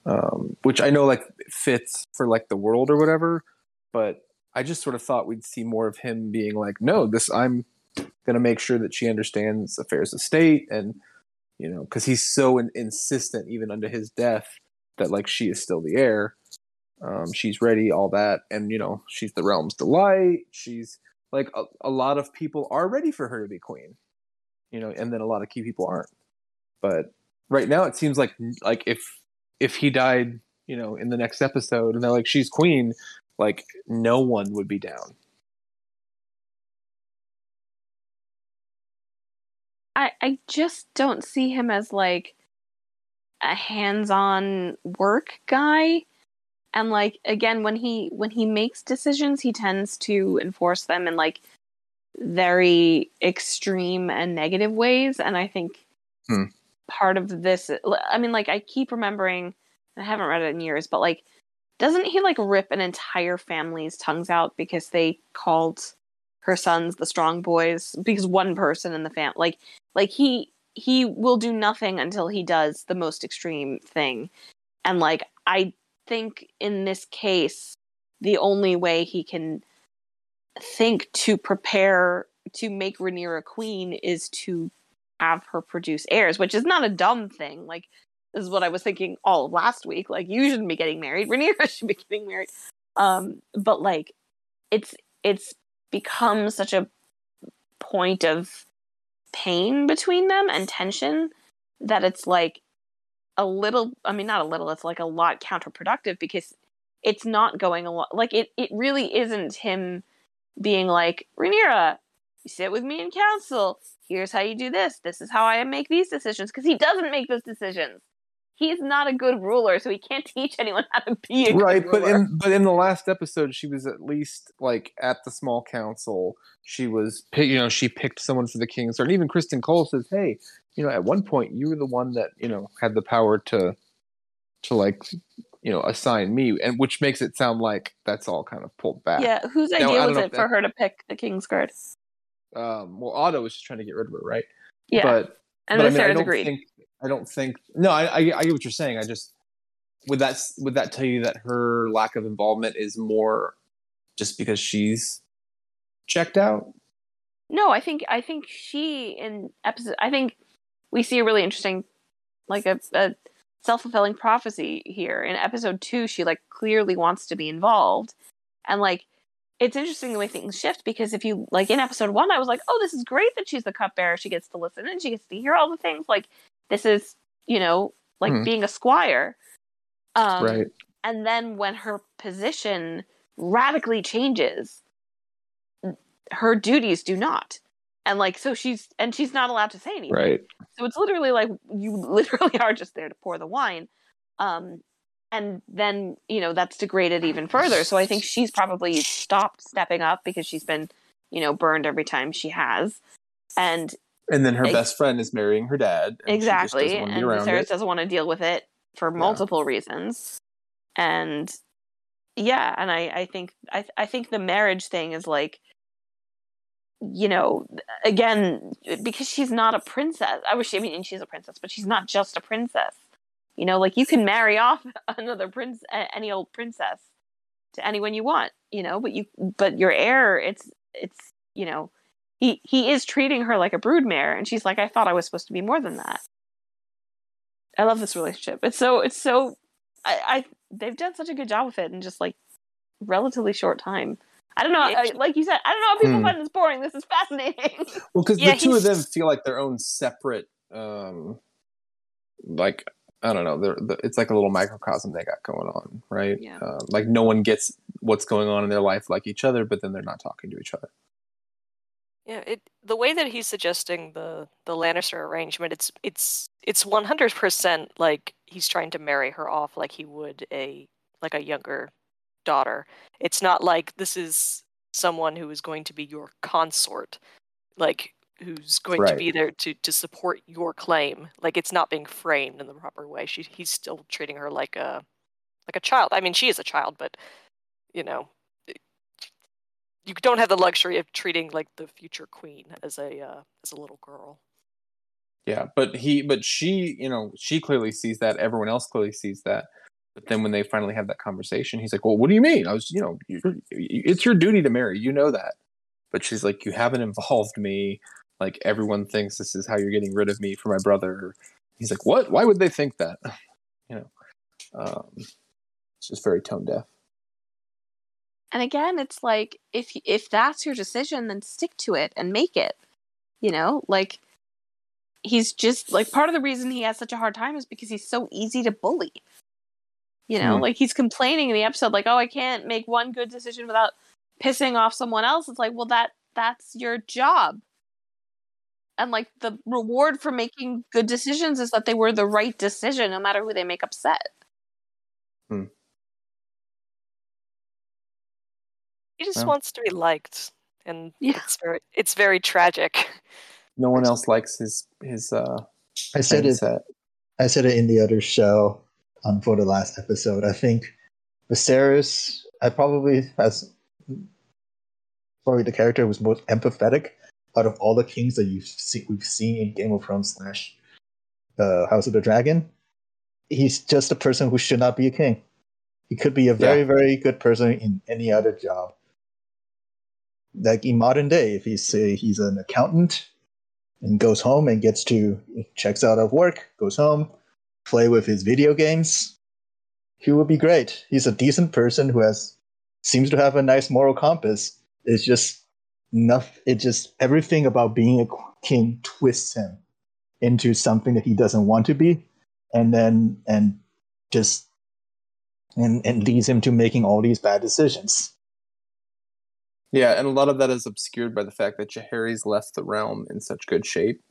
C: Um, which I know like fits for like the world or whatever, but I just sort of thought we'd see more of him being like, no, this I'm gonna make sure that she understands affairs of state, and you know, because he's so in- insistent even unto his death that like she is still the heir. Um, she's ready, all that, and you know, she's the realm's delight. She's like a, a lot of people are ready for her to be queen you know and then a lot of key people aren't but right now it seems like like if if he died, you know, in the next episode, and they're like, she's queen, like no one would be down.
E: I I just don't see him as like a hands-on work guy. And like again when he when he makes decisions, he tends to enforce them in like very extreme and negative ways and I think
C: Hmm.
E: part of this I mean like I keep remembering I haven't read it in years, but like doesn't he like rip an entire family's tongues out because they called her sons the strong boys because one person in the family like like he he will do nothing until he does the most extreme thing. And like i think in this case the only way he can think to prepare to make Rhaenyra queen is to have her produce heirs which is not a dumb thing. Like this is what i was thinking all of last week. Like you shouldn't be getting married. Rhaenyra should be getting married. Um but like it's it's become such a point of pain between them and tension that it's like a little i mean not a little it's like a lot counterproductive because it's not going a lot like it it really isn't him being like Rhaenyra, you sit with me in council. Here's how you do this. This is how i make these decisions. Because he doesn't make those decisions he's not a good ruler so he can't teach anyone how to be a
C: right
E: good
C: but
E: ruler.
C: in but in the last episode she was at least like at the small council. She was you know she picked someone for the king's and even criston cole says hey you know at one point you were the one that you know had the power to to like you know assign me and which makes it sound like that's all kind of pulled back.
E: Yeah whose idea
C: don't
E: was it for
C: that-
E: her to pick the king's guard?
C: Um well otto was just trying to get rid of her right?
E: Yeah.
C: But
E: and
C: but I mean, I don't
E: agreed
C: think I don't think no, I, I I get what you're saying. I just would that would that tell you that her lack of involvement is more just because she's checked out?
E: No, I think I think she in episode I think we see a really interesting like a, a self-fulfilling prophecy here. In episode 2 she like clearly wants to be involved. And like it's interesting the way things shift because if you like in episode 1 I was like, "Oh, this is great that she's the cupbearer. She gets to listen and she gets to hear all the things like this is, you know, like
C: Hmm.
E: being a squire." Um
C: right.
E: and then when her position radically changes her duties do not and like so she's and she's not allowed to say anything
C: Right.
E: so it's literally like you literally are just there to pour the wine um and then you know that's degraded even further. So i think she's probably stopped stepping up because she's been you know burned every time she has. And
C: And then her
E: Ex-
C: best friend is marrying her dad. and
E: exactly. and
C: be around
E: Viserys
C: it.
E: doesn't want to deal with it for multiple reasons. And yeah and i i think i i think the marriage thing is like you know again because she's not a princess. I wish i mean she's a princess but she's not just a princess you know like you can marry off another prince any old princess to anyone you want you know but you but your heir it's it's you know he he is treating her like a broodmare and she's like i thought i was supposed to be more than that. I love this relationship. It's so it's so i i they've done such a good job with it in just like relatively short time. I don't know I, like you said i don't know how people
C: Hmm.
E: find this boring. This is fascinating.
C: Well, because
A: Yeah,
C: the two of them feel like their own separate, um, like I don't know. They're, the, it's like a little microcosm they got going on, right?
E: Yeah.
C: Uh, like no one gets what's going on in their life like each other, but then they're not talking to each other.
A: Yeah, it the way that he's suggesting the the Lannister arrangement, it's it's it's one hundred percent like he's trying to marry her off like he would a like a younger daughter. It's not like this is someone who is going to be your consort, like who's going to be there to to support your claim. Like it's not being framed in the proper way. She he's still treating her like a like a child. I mean, she is a child, but you know, you don't have the luxury of treating like the future queen as a uh, as a little girl.
C: Yeah, but he, but she, you know, she clearly sees that. Everyone else clearly sees that. But then when they finally have that conversation, he's like, "Well, what do you mean? I was, you know, it's your duty to marry. You know that." But she's like, "You haven't involved me. Like everyone thinks this is how you're getting rid of me for my brother." He's like, "What? Why would they think that?" You know, um, it's just very tone deaf.
E: and again it's like if if that's your decision then stick to it and make it you know like he's just like part of the reason he has such a hard time is because he's so easy to bully You know,
C: Hmm.
E: like he's complaining in the episode, like, "Oh, I can't make one good decision without pissing off someone else." It's like, well, that that's your job, and like the reward for making good decisions is that they were the right decision, no matter who they make upset.
A: He just
C: Well.
A: wants to be liked, and
E: Yeah.
A: it's very it's very tragic.
C: No one else likes his his uh
D: I said it.
C: mindset.
D: I said it in the other show um, for the last episode. I think Viserys, I probably as probably the character was most empathetic out of all the kings that you've seen we've seen in Game of Thrones slash uh, House of the Dragon. He's just a person who should not be a king. He could be a very,
C: Yeah.
D: very good person in any other job. Like in modern day, if he's say he's an accountant and goes home and gets to checks out of work, goes home, play with his video games, he would be great. He's a decent person who has seems to have a nice moral compass. It's just enough. It just everything about being a king twists him into something that he doesn't want to be, and then and just and and leads him to making all these bad decisions.
C: Yeah, and a lot of that is obscured by the fact that Jaehaerys left the realm in such good shape.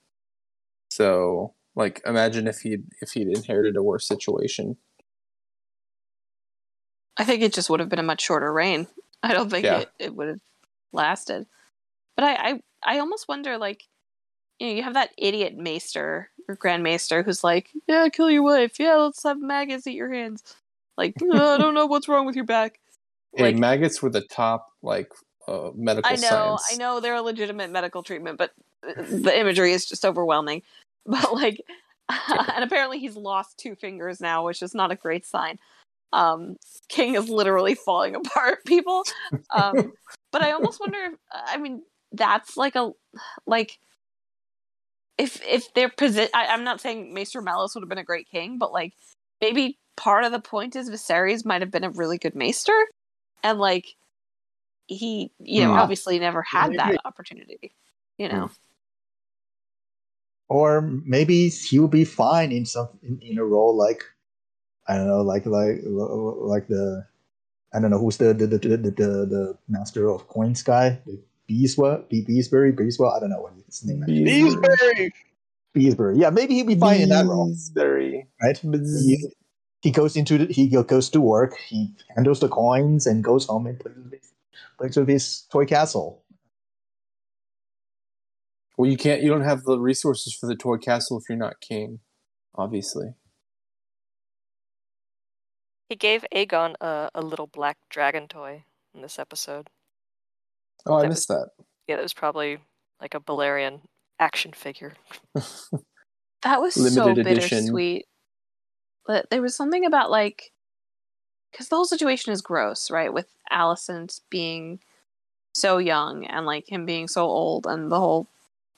C: So, like, imagine if he'd if he'd inherited a worse situation.
E: I think it just would have been a much shorter reign. I don't think
C: Yeah.
E: it, it would have lasted. But I, I I almost wonder like you know, you have that idiot maester or grand maester who's like, Yeah, kill your wife, yeah, let's have maggots eat your hands. Like, "Uh, I don't know what's wrong with your back.
C: Hey,
E: Like-
C: maggots were the top like uh, medical
E: I know,
C: science.
E: I know they're a legitimate medical treatment, but uh, the imagery is just overwhelming. But like, and apparently he's lost two fingers now, which is not a great sign. Um, King is literally falling apart, people. Um, but I almost wonder if I mean that's like a like if if their position. I'm not saying Maester Mellos would have been a great king, but like maybe part of the point is Viserys might have been a really good Maester, and like he, you know,
C: Hmm.
E: obviously never had
D: Maybe.
E: that opportunity. You know,
D: Or maybe he will be fine in some in, in a role like I don't know, like like like the I don't know who's the the the the, the, the master of coins guy, the Beeswa, Be Beesbury, Beeswell. I don't know what his name is.
F: Beesbury!
D: Beesbury. Yeah, maybe he'll be fine in that role,
C: Beesbury.
D: right? He, he goes into the, he goes to work, he handles the coins, and goes home and plays with his, plays with his toy castle.
C: Well, you can't. You don't have the resources for the toy castle if you're not king, obviously.
A: He gave Aegon a, a little black dragon toy in this episode.
C: Oh, I
A: That
C: missed that.
A: Yeah, that was probably like a Balerion action figure.
E: that was so
C: Limited edition.
E: bittersweet. But there was something about like because the whole situation is gross, right? With Alicent being so young and like him being so old and the whole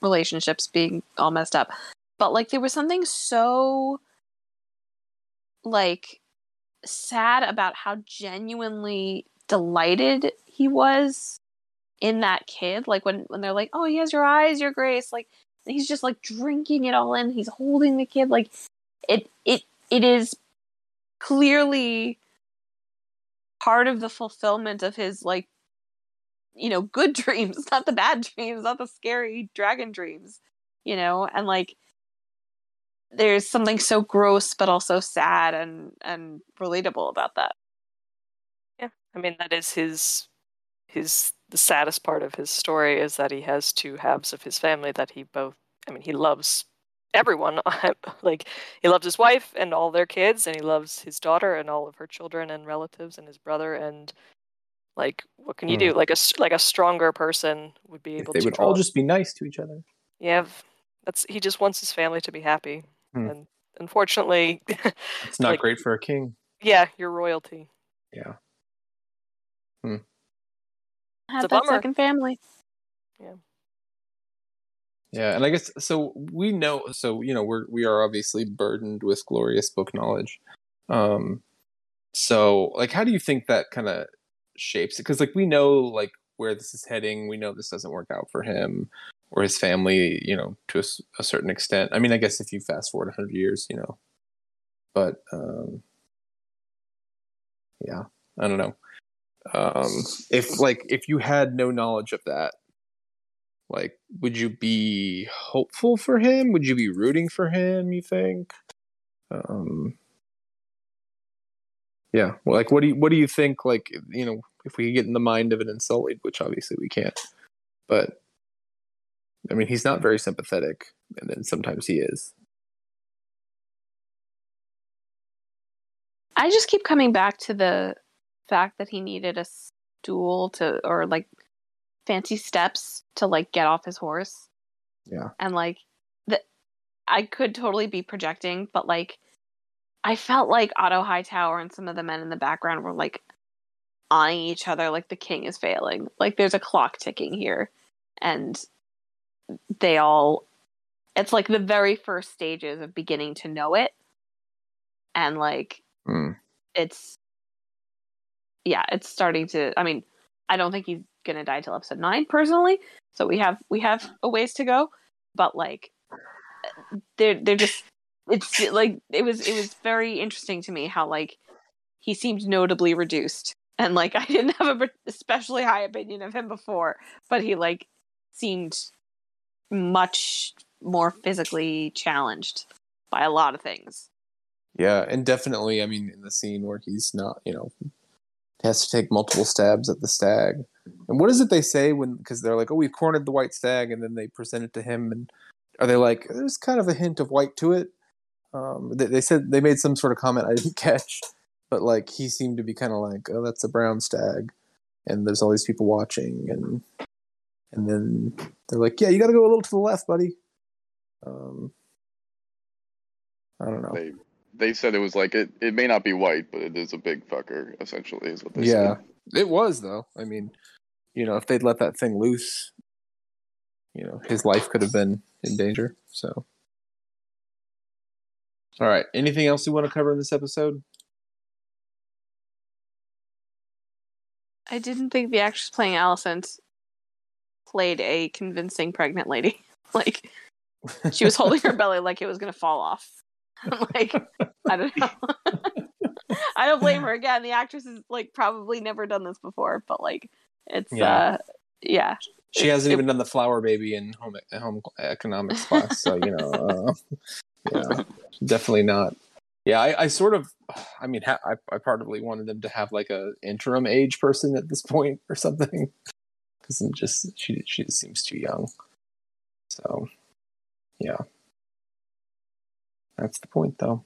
E: relationships being all messed up. But like there was something so like sad about how genuinely delighted he was in that kid. Like when when they're like, "Oh, he has your eyes, your grace," like he's just like drinking it all in. He's holding the kid like it it it is clearly part of the fulfillment of his like you know good dreams not the bad dreams not the scary dragon dreams you know and like there's something so gross but also sad and and relatable about that Yeah.
A: I mean, that is his his the saddest part of his story is that he has two halves of his family that he both. I mean, he loves everyone. like he loves his wife and all their kids, and he loves his daughter and all of her children and relatives and his brother. And like, what can you do? Like a s- like a stronger person would be
C: If
A: able
C: they
A: to.
C: would
A: draw-
C: all just be nice to each other.
A: Yeah, that's he just wants his family to be happy,
C: Hmm.
A: and unfortunately,
C: It's not
A: Like-
C: great for a king.
A: yeah, you're royalty.
C: Yeah.
E: Have that
A: bummer.
E: second family
C: Yeah, Yeah, and I guess so. We know, so you know, we're we are obviously burdened with glorious book knowledge. Um, so like, how do you think that kind of shapes it? Because like we know like where this is heading. We know this doesn't work out for him or his family. You know, to a certain extent. I mean, I guess if you fast forward hundred years, you know, but um, yeah, I don't know. Um, if like if you had no knowledge of that, like, would you be hopeful for him? Would you be rooting for him? You think? Um, yeah. Well, like, what do you what do you think? Like, you know, if we get in the mind of an insulted which obviously we can't, but I mean, he's not very sympathetic, and then sometimes he is.
E: I just keep coming back to the fact that he needed a stool to, or like fancy steps to like get off his horse.
C: Yeah.
E: And like the I could totally be projecting, but like I felt like Otto Hightower and some of the men in the background were like eyeing each other like the king is failing. Like there's a clock ticking here. And they all it's like the very first stages of beginning to know it. And like
C: Mm.
E: it's yeah, it's starting to I mean, I don't think he's gonna die till episode nine personally. So we have we have a ways to go. But like they're they're just it's like it was it was very interesting to me how like he seemed notably reduced and like i didn't have a especially high opinion of him before but he like seemed much more physically challenged by a lot of things
C: Yeah, and definitely, I mean, in the scene where he's not, you know, has to take multiple stabs at the stag. And what is it they say when? Because they're like, "Oh, we've cornered the white stag," and then they present it to him, and are they like, "There's kind of a hint of white to it"? Um, they, they said they made some sort of comment I didn't catch, but like he seemed to be kind of like, "Oh, that's a brown stag," and there's all these people watching, and and then they're like, "Yeah, you got to go a little to the left, buddy." Um, I don't know.
F: They they said it was like it, it may not be white, but it is a big fucker. Essentially, is what they
C: Yeah,
F: said.
C: it was though. I mean, you know, if they'd let that thing loose, you know, his life could have been in danger. So, all right. Anything else you want to cover in this episode?
E: i didn't think the actress playing Alicent played a convincing pregnant lady like she was holding her belly like it was gonna fall off like i don't know i don't blame her again the actress has like probably never done this before but like it's
C: Yeah.
E: uh yeah
C: She
E: It-
C: hasn't
E: it-
C: even done the flower baby in home home economics class, so you know, uh, yeah, definitely not. Yeah, I, I sort of, I mean, ha- I, I partly wanted them to have like a interim age person at this point or something, because just she she just seems too young. So, yeah, that's the point, though.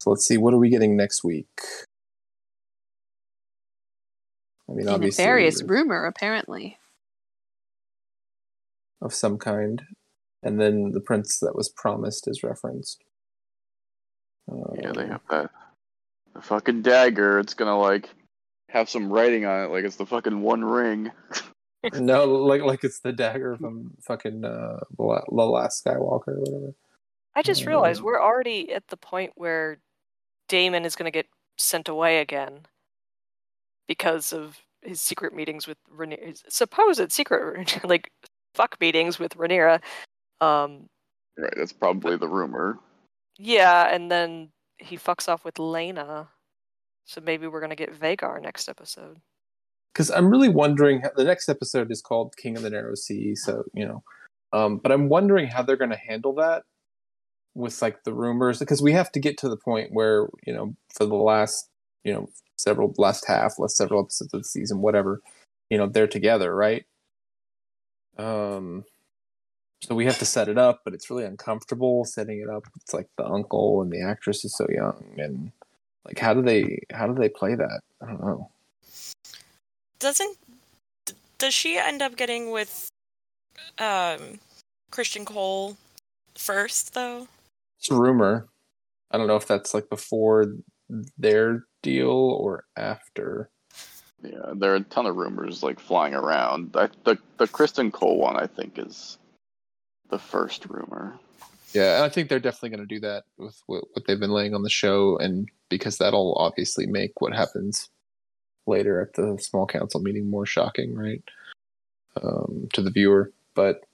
C: So let's see, what are we getting next week? I mean,
E: a
C: obviously,
E: nefarious
C: there's-
E: rumor apparently
C: of some kind, and then the prince that was promised is referenced.
F: Yeah, they
C: Um,
F: have that the fucking dagger. It's gonna like have some writing on it, like it's the fucking One Ring.
C: no, like like it's the dagger from fucking uh, the last Skywalker or whatever.
A: I just
C: Uh,
A: realized we're already at the point where Daemon is going to get sent away again because of his secret meetings with Rhaenyra. His supposed secret, like, fuck meetings with Rhaenyra. Um,
F: Right, that's probably the rumor.
A: yeah, and then he fucks off with Laena. So maybe we're going to get Vhagar next episode.
C: Because I'm really wondering. How, the next episode is called King of the Narrow Sea, so you know. Um, but I'm wondering how they're going to handle that with like the rumors, because we have to get to the point where you know, for the last you know several last half, last several episodes of the season, whatever, you know, they're together, right? Um, so we have to set it up, but it's really uncomfortable setting it up. It's like the uncle and the actress is so young, and like how do they how do they play that? I don't know.
B: Doesn't does she end up getting with um Criston Cole first though?
C: It's a rumor. I don't know if that's like before their deal or after.
F: Yeah, there are a ton of rumors like flying around. I, the the Criston Cole one, I think, is the first rumor.
C: Yeah, and I think they're definitely going to do that with what, what they've been laying on the show, and because that'll obviously make what happens later at the small council meeting more shocking, right? Um, to the viewer. But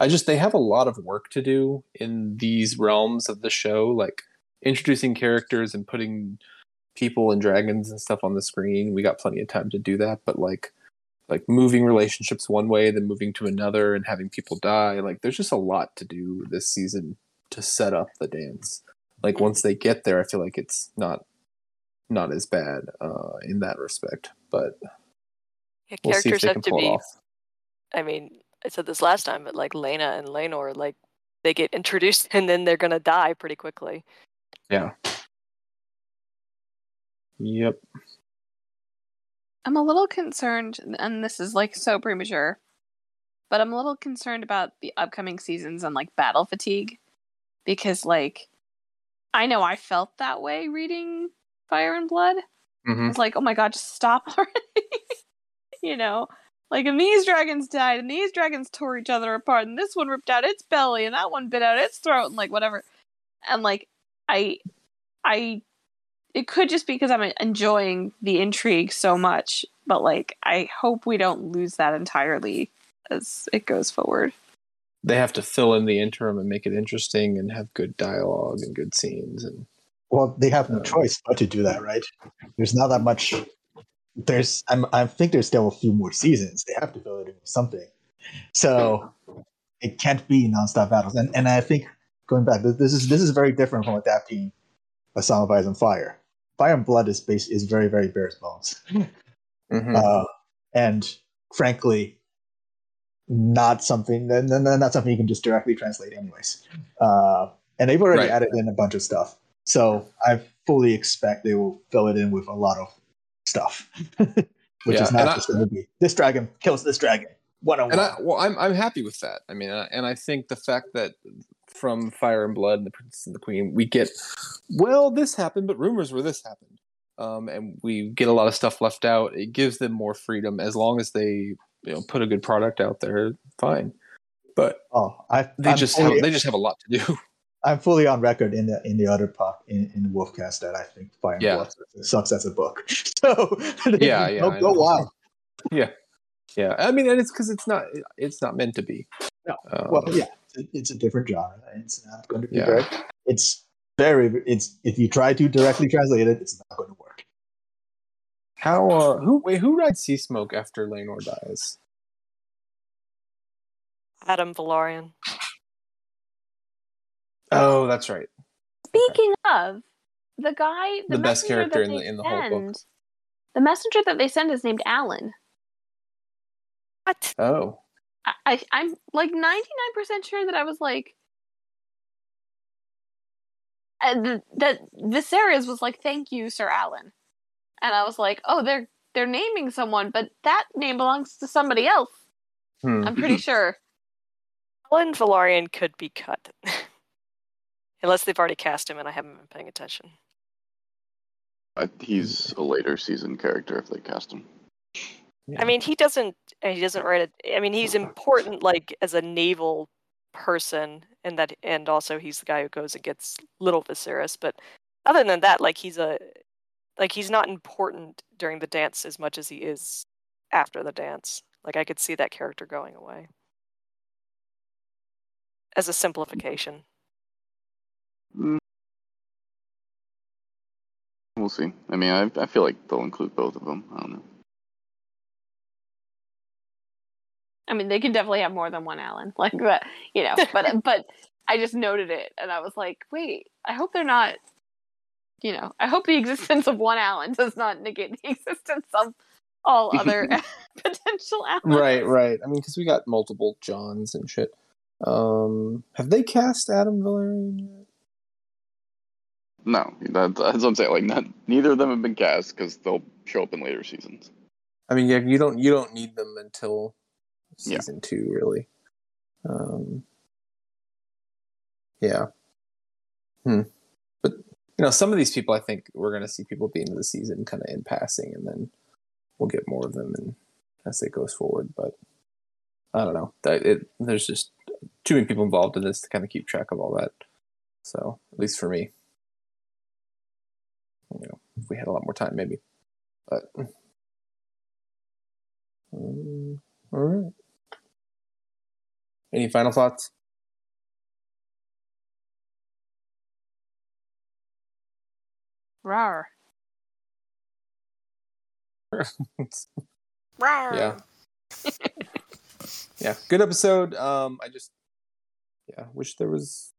C: I just they have a lot of work to do in these realms of the show, like introducing characters and putting people and dragons and stuff on the screen. We got plenty of time to do that, but like like moving relationships one way, then moving to another, and having people die. Like there's just a lot to do this season to set up the dance. Like once they get there, I feel like it's not not as bad uh, in that respect. But
A: Yeah,
C: we'll see if
A: characters
C: they
A: have
C: can
A: to
C: pull it
A: be.
C: off.
A: I mean, I said this last time, but like Laena and Laenor, like they get introduced and then they're gonna die pretty quickly.
C: Yeah. Yep.
E: I'm a little concerned, and this is like so premature, but I'm a little concerned about the upcoming seasons and like battle fatigue because, like, I know I felt that way reading Fire and Blood.
C: hmm
E: It's like, oh my god, just stop already. you know, like, and these dragons died, and these dragons tore each other apart, and this one ripped out its belly, and that one bit out its throat, and like whatever. And like, I, I, it could just be because I'm enjoying the intrigue so much, but like, I hope we don't lose that entirely as it goes forward.
C: They have to fill in the interim and make it interesting and have good dialogue and good scenes and
D: Well, they have no
C: Um,
D: choice but to do that, right? There's not that much. There's, I'm, I think there's still a few more seasons. They have to fill it in with something. So it can't be nonstop battles. And and I think going back, this is this is very different from adapting a Song of Ice and Fire. Fire and Blood is base is very very bare bones,
C: Mhm.
D: uh, and frankly, not something. Then not something you can just directly translate, anyways. Uh, and they've already
C: Right.
D: added in a bunch of stuff. So I fully expect they will fill it in with a lot of stuff, which
C: Yeah,
D: is not just going to be this dragon kills this dragon one on
C: and
D: one.
C: I well, I'm I'm happy with that. I mean, and I think the fact that from Fire and Blood and the Princess and the Queen, we get well, this happened, but rumors were this happened, um, and we get a lot of stuff left out. It gives them more freedom as long as they you know put a good product out there. Fine, but
D: Oh, I
C: they
D: I'm
C: just have, they just have a lot to do.
D: I'm fully on record in the in the other part in, in the Wolfcast that I think Fire
C: Yeah.
D: Blood sucks as a book. So
C: Yeah, yeah,
D: go, go wild.
C: Yeah, yeah. I mean, and it's because it's not it's not meant to be.
D: No,
C: Um,
D: Well, yeah, it's, it's a different genre. It's not going to be
C: Yeah.
D: very. It's very. It's if you try to directly translate it, it's not going to work.
C: How uh who wait who rides Seasmoke after Laenor dies?
A: Addam Velaryon.
C: Oh, that's right.
E: Speaking of the guy, the,
C: The best character in the- in the whole book.
E: The messenger that they send is named Alan.
A: What?
C: Oh,
E: I, I I'm like 99% sure that I was like uh, th- that Viserys was like thank you Sir Alan. And I was like, "Oh, they're they're naming someone, but that name belongs to somebody else."
C: hmm.
E: I'm pretty sure.
A: Alyn Velaryon could be cut. Unless they've already cast him and I haven't been paying attention.
F: I, he's a later season character if they cast him.
C: Yeah.
A: I mean, he doesn't. He doesn't write it. I mean, he's important, like as a naval person, and that, and also he's the guy who goes and gets little Viserys. But other than that, like he's a, like he's not important during the dance as much as he is after the dance. Like I could see that character going away. As a simplification.
F: Mm. We'll see. I mean, I, I feel like they'll include both of them. I don't know.
E: I mean, they can definitely have more than one Alan, like that, you know. But but I just noted it, and I was like, wait, I hope they're not. You know, I hope the existence of one Alan does not negate the existence of all other potential Alans.
C: right, right. I mean, because we got multiple Johns and shit. Um, have they cast Addam Velaryon yet?
F: No, that, that's what I'm saying. Like, not, neither of them have been cast because they'll show up in later seasons.
C: I mean, yeah, you don't you don't need them until
F: Yeah.
C: season two, really. Um, yeah. Hmm. But you know, some of these people, I think we're going to see people at the end of the season, kind of in passing, and then we'll get more of them and as it goes forward. But I don't know. That it there's just too many people involved in this to kind of keep track of all that. So at least for me, you know, if we had a lot more time, maybe. But um, all right. Any final thoughts?
E: Rawr.
B: Rawr.
C: Yeah. yeah, good episode. Um, I just, yeah, wish there was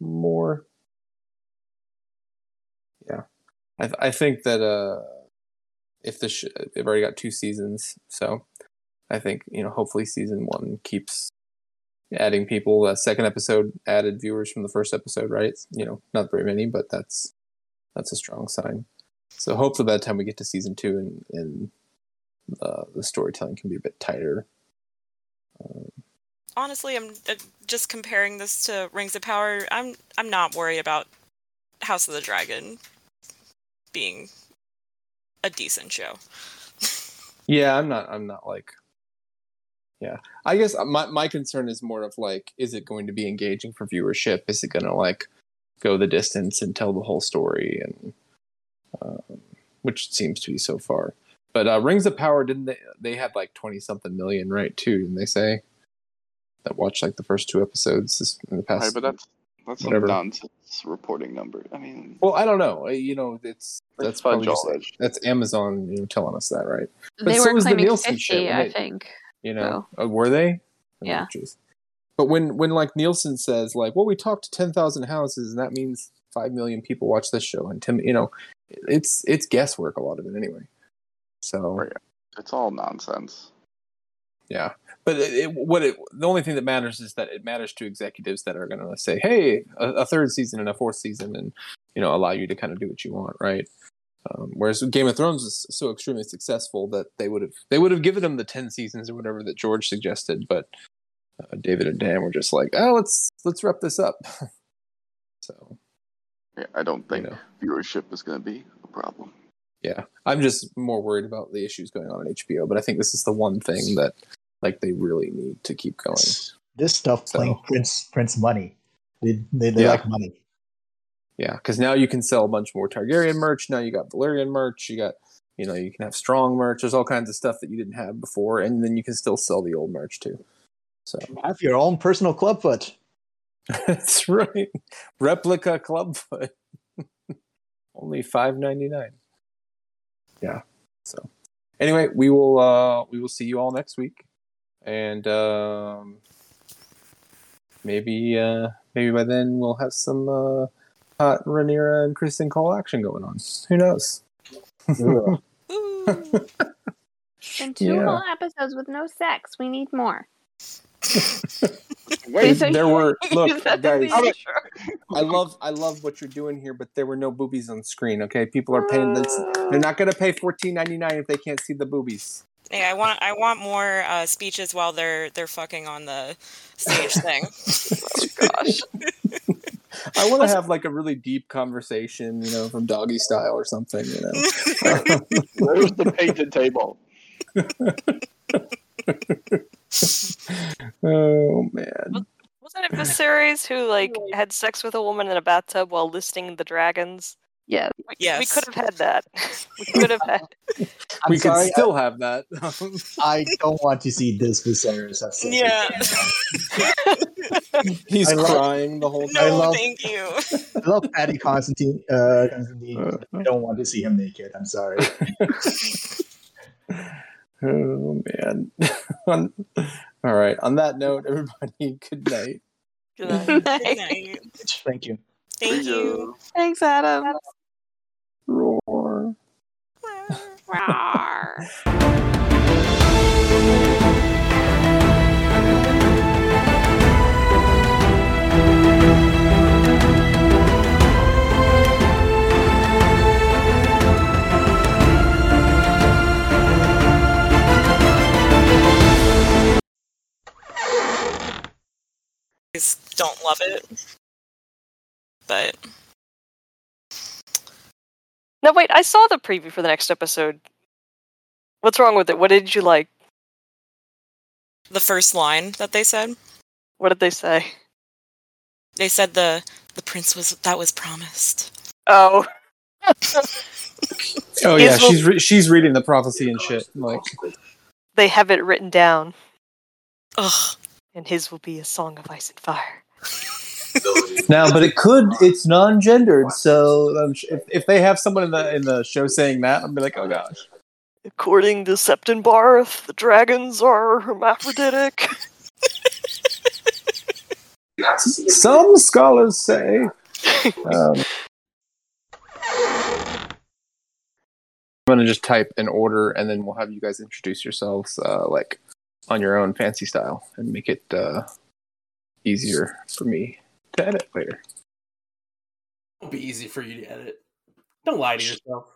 C: more. Yeah, I th- I think that uh, if sh- they've already got two seasons, so I think you know hopefully season one keeps adding people. The second episode added viewers from the first episode, right? You know, not very many, but that's that's a strong sign. So hopefully by the time we get to season two and and uh, the storytelling can be a bit tighter. Um,
B: Honestly, I'm uh, just comparing this to Rings of Power. I'm I'm not worried about House of the Dragon being a decent show.
C: yeah, I'm not. I'm not like. Yeah, I guess my my concern is more of like, is it going to be engaging for viewership? Is it going to like go the distance and tell the whole story? And um, which it seems to be so far. But uh, Rings of Power didn't they? They had like twenty something million, right? Too, didn't they say? That watched like the first two episodes this, in the past.
F: Right, but that's that's
C: whatever.
F: some nonsense reporting number. I mean,
C: well, I don't know. Uh, You know, it's that's
F: It's fudge
C: probably just, that's Amazon, you know, telling us that, right? But
E: They
C: so
E: were
C: was the
E: claiming
C: Nielsen
E: 50,
C: shit when
E: I think.
C: You know, uh, were they? Oh,
E: Yeah.
C: jeez. But when when like Nielsen says like, well, we talked to ten thousand houses, and that means five million people watch this show, and Tim, you know, it's it's guesswork a lot of it anyway. So
F: it's all nonsense.
C: yeah, but it, it, what it the only thing that matters is that it matters to executives that are going to say, hey, a, a third season and a fourth season, and you know, allow you to kind of do what you want, right? Um, whereas Game of Thrones is so extremely successful that they would have they would have given them the ten seasons or whatever that George suggested, but uh, David and Dan were just like, oh, let's let's wrap this up. so
F: Yeah, I don't think
C: know.
F: viewership is going to be a problem.
C: yeah, I'm just more worried about the issues going on at HBO, but I think this is the one thing that like they really need to keep going.
D: This stuff
C: So-
D: playing Prince Prince money. They they, they
C: Yeah.
D: like money.
C: Yeah, because now you can sell a bunch more Targaryen merch. Now you got Valyrian merch. You got, you know, you can have strong merch. There's all kinds of stuff that you didn't have before, and then you can still sell the old merch too. So
D: Have your own personal clubfoot.
C: that's right. Replica Clubfoot, only five ninety nine. Yeah. So anyway, we will uh we will see you all next week, and um, maybe uh maybe by then we'll have some uh hot Rhaenyra and Criston Cole action going on. Who knows?
D: Ugh.
B: Ooh.
E: And two
C: Yeah.
E: whole episodes with no sex. We need more.
F: Wait,
E: So
C: there were look guys. I love I love what you're doing here, but there were no boobies on screen. Okay, people are paying this. They're not going to pay fourteen ninety nine if they can't see the boobies.
B: Hey, I want I want more uh, speeches while they're they're fucking on the stage thing.
E: Gosh.
C: I want to have like a really deep conversation, you know, from doggy style or something. You know,
F: where's the painted table?
C: oh man,
A: Wasn't it Viserys who like had sex with a woman in a bathtub while listing the dragons?
E: Yeah.
A: We, we could have had that. We could have had.
D: I'm
C: we
D: sorry,
C: could still have that.
D: I, I don't want to see this Viserys have with
B: Yeah.
C: He's
D: I love-
C: crying the whole
D: I
B: no,
D: love-
B: thank you.
D: I love Patty Constantine. Uh, Constantine.
C: Uh,
D: I don't want to see him naked. I'm sorry.
C: Oh man. All right. On that note, everybody, good night.
A: Good night.
B: Good night.
D: Thank you.
B: Thank you.
E: Thanks, Adam.
C: Roar.
E: Rawr.
B: Just don't love it, but
A: No, wait. I saw the preview for the next episode. What's wrong with it? What did you like?
B: the first line that they said,
A: What did they say?
B: they said the the prince was that was promised.
A: Oh.
C: Oh
A: Is-
C: yeah, she's re- she's reading the prophecy and shit. Like,
A: they have it written down.
B: Ugh.
A: and his will be a song of ice and fire.
C: Now, but it could. It's non-gendered, so um, if, if they have someone in the in the show saying that, I'm be like, oh gosh.
A: According to Septon Barth, the dragons are hermaphroditic.
C: Some scholars say. Um, I'm gonna just type an order, and then we'll have you guys introduce yourselves, uh, like on your own fancy style, and make it uh, easier for me to edit later.
G: It'll be easy for you to edit. Don't lie to yourself.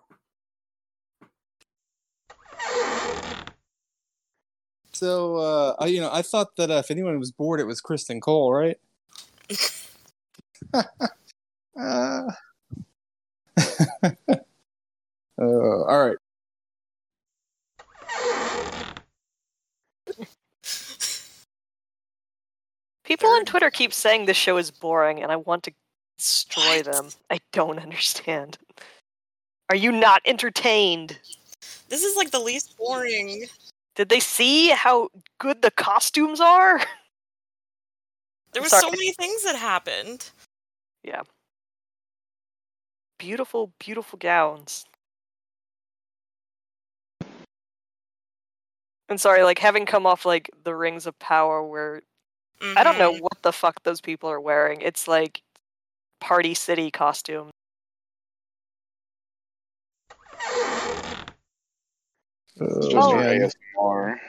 C: So, uh, I, you know, I thought that uh, if anyone was bored, it was Criston Cole, right? uh, uh, all right.
A: People on Twitter keep saying this show is boring, and I want to destroy
B: What?
A: them. I don't understand. Are you not entertained?
B: This is like the least boring.
A: Did they see how good the costumes are?
B: There were so many things that happened. Yeah.
A: Beautiful, beautiful gowns. And sorry, like having come off like the Rings of Power, where I don't know
B: Mhm.
A: what the fuck those people are wearing. It's like Party City costume.
F: It's just
A: Oh.
F: your ASMR.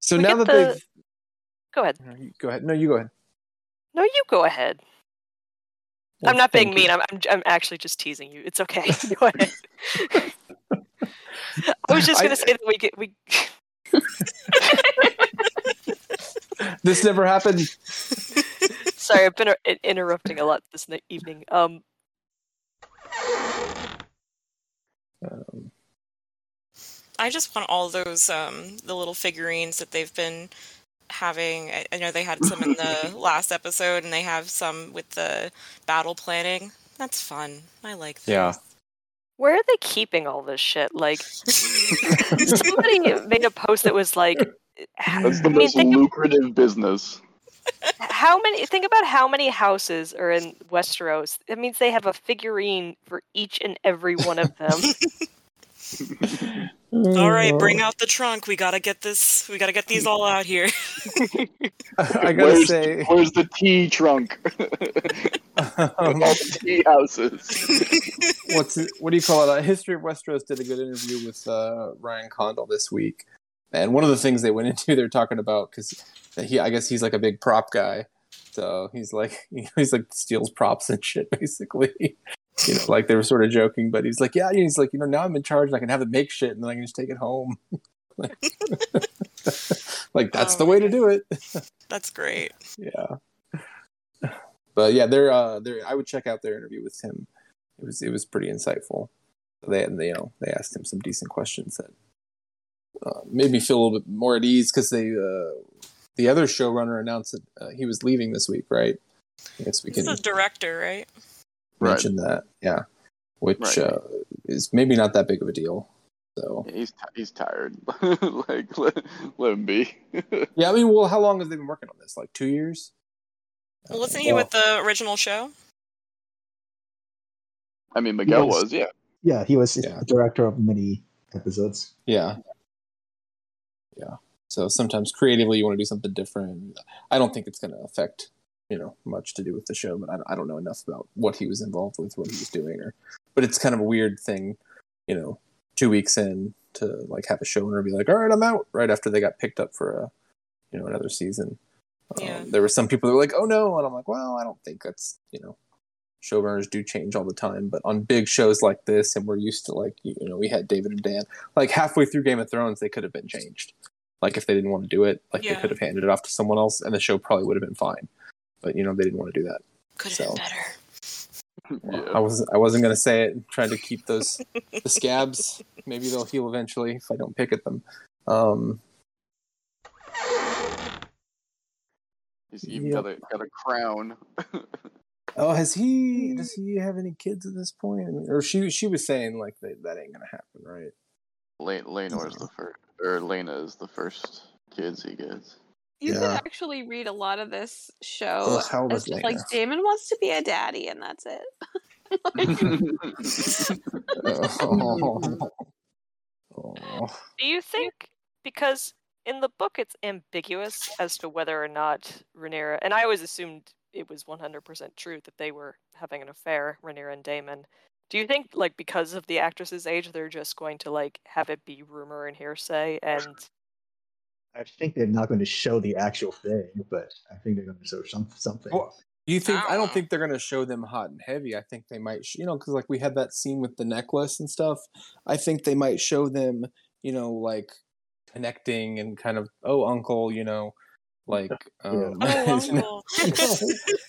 C: So
A: We
C: now that
A: the-
C: they've
A: Go ahead.
C: No, go ahead. No, you go ahead.
A: No, you go ahead.
C: Well,
A: I'm not being
C: you.
A: mean. I'm, I'm I'm actually just teasing you. It's okay. Go ahead. I was just gonna say that we get we.
C: This never happened.
A: Sorry, I've been uh, interrupting a lot this evening. Um,
C: Um,
B: I just want all those um the little figurines that they've been having. I, I know they had some in the last episode, and they have some with the battle planning. That's fun. I like those.
C: Yeah.
A: where are they keeping all this shit? Like, somebody made a post that was like,
F: That's the
A: I mean,
F: most
A: of-
F: lucrative business.
A: how many? Think about how many houses are in Westeros. It means they have a figurine for each and every one of them.
B: All right, bring out the trunk. We gotta get this. We gotta get these all out here.
C: I gotta
F: where's,
C: say,
F: where's the tea trunk?
C: um,
F: All the tea houses.
C: what's it, what do you call it? Uh, History of Westeros did a good interview with uh, Ryan Condal this week, and one of the things they went into, they're talking about because he, I guess he's like a big prop guy, so he's like he's like steals props and shit basically. You know, like they were sort of joking, but he's like, yeah, he's like, you know, now I'm in charge and I can have it make shit and then I can just take it home. like, like, that's
B: Oh
C: the way to do it.
B: That's great.
C: yeah but yeah they're uh they're i would check out their interview with him it was it was pretty insightful they they you know they asked him some decent questions that uh, made me feel a little bit more at ease because they uh the other showrunner announced that uh, he was leaving this week right i guess we
B: He's
C: can
B: the director, right?
F: Right.
C: that yeah which
F: Right.
C: uh is maybe not that big of a deal so
F: He's ti he's tired. like let, let him be.
C: yeah i mean well how long have they been working on this like two years
B: Well, wasn't he
C: Well,
B: with the original show?
F: I mean, Miguel
D: Yes.
F: was, yeah.
D: Yeah, he was
C: Yeah.
D: the director of many episodes.
C: Yeah. Yeah. So sometimes creatively you want to do something different. I don't think it's going to affect, you know, much to do with the show, but I don't, I don't know enough about what he was involved with, what he was doing, or. But it's kind of a weird thing, you know, two weeks in to like have a showrunner be like, "All right, I'm out," right after they got picked up for a, you know, another season.
B: Yeah.
C: Um, there were some people that were like, "Oh no," and I'm like, "Well, I don't think that's you know." Showrunners do change all the time, but on big shows like this, and we're used to like you know we had David and Dan, like halfway through Game of Thrones, they could have been changed. Like if they didn't want to do it, like
B: Yeah.
C: they could have handed it off to someone else, and the show probably would have been fine. But you know they didn't want to do that.
B: Could have
C: So-
B: been better.
C: I
F: yeah.
C: wasn't. I wasn't gonna say it. Trying to keep those the scabs. Maybe they'll heal eventually if I don't pick at them. Um,
F: He's even
C: Yep.
F: got a got a crown.
C: oh, has he? Does he have any kids at this point? Or she? She was saying like that, that ain't gonna happen, right?
F: Le- Laenor is the first, or Laena is the first kids he gets.
E: You could actually read a lot of this show
C: Ugh, how old
E: as just like Daemon wants to be a daddy, and that's it.
C: oh. Oh.
A: Do you think because in the book it's ambiguous as to whether or not Rhaenyra and I always assumed it was 100% true that they were having an affair, Rhaenyra and Daemon. Do you think like because of the actress's age they're just going to like have it be rumor and hearsay and
D: I think they're not going to show the actual thing, but I think they're going to show some something.
C: Well, You think?
B: I
C: I
B: don't
C: don't think they're gonna show them hot and heavy. I think they might, sh- you know, because like we had that scene with the necklace and stuff. I think they might show them, you know, like connecting and kind of, oh, uncle, you know, like, um,
B: Oh,
C: you know-
B: uncle.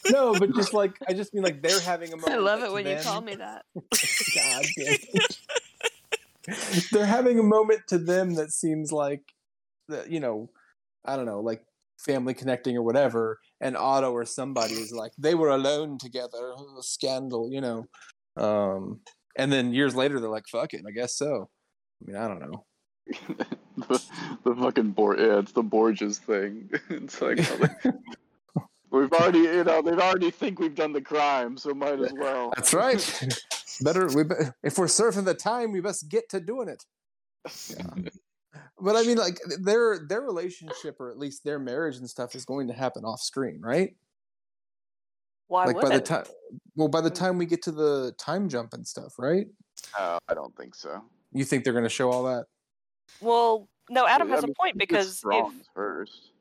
C: no, but just like I just mean like they're having a moment.
E: I love it
C: to
E: when you call me that.
C: God damn it. They're having a moment to them that seems like, that you know, I don't know, like family connecting or whatever. And Otto or somebody is like, they were alone together, oh, scandal, you know. Um, and then years later, they're like, fuck it, I guess so. I mean, I don't know.
F: The, the fucking Bor yeah, it's the Borgias thing. It's like we've already, you know, they already think we've done the crime, so might as well.
C: That's right. Better, we be- if we're surfing the time, we best get to doing it. But I mean, like their their relationship, or at least their marriage and stuff, is going to happen off screen, right?
A: why
C: like
A: would
C: by the time, well, by the time we get to the time jump and stuff, right?
F: No, I don't think so.
C: You think they're going to show all that?
A: Well, no, Adam
F: I
A: has a point because if
F: strong first.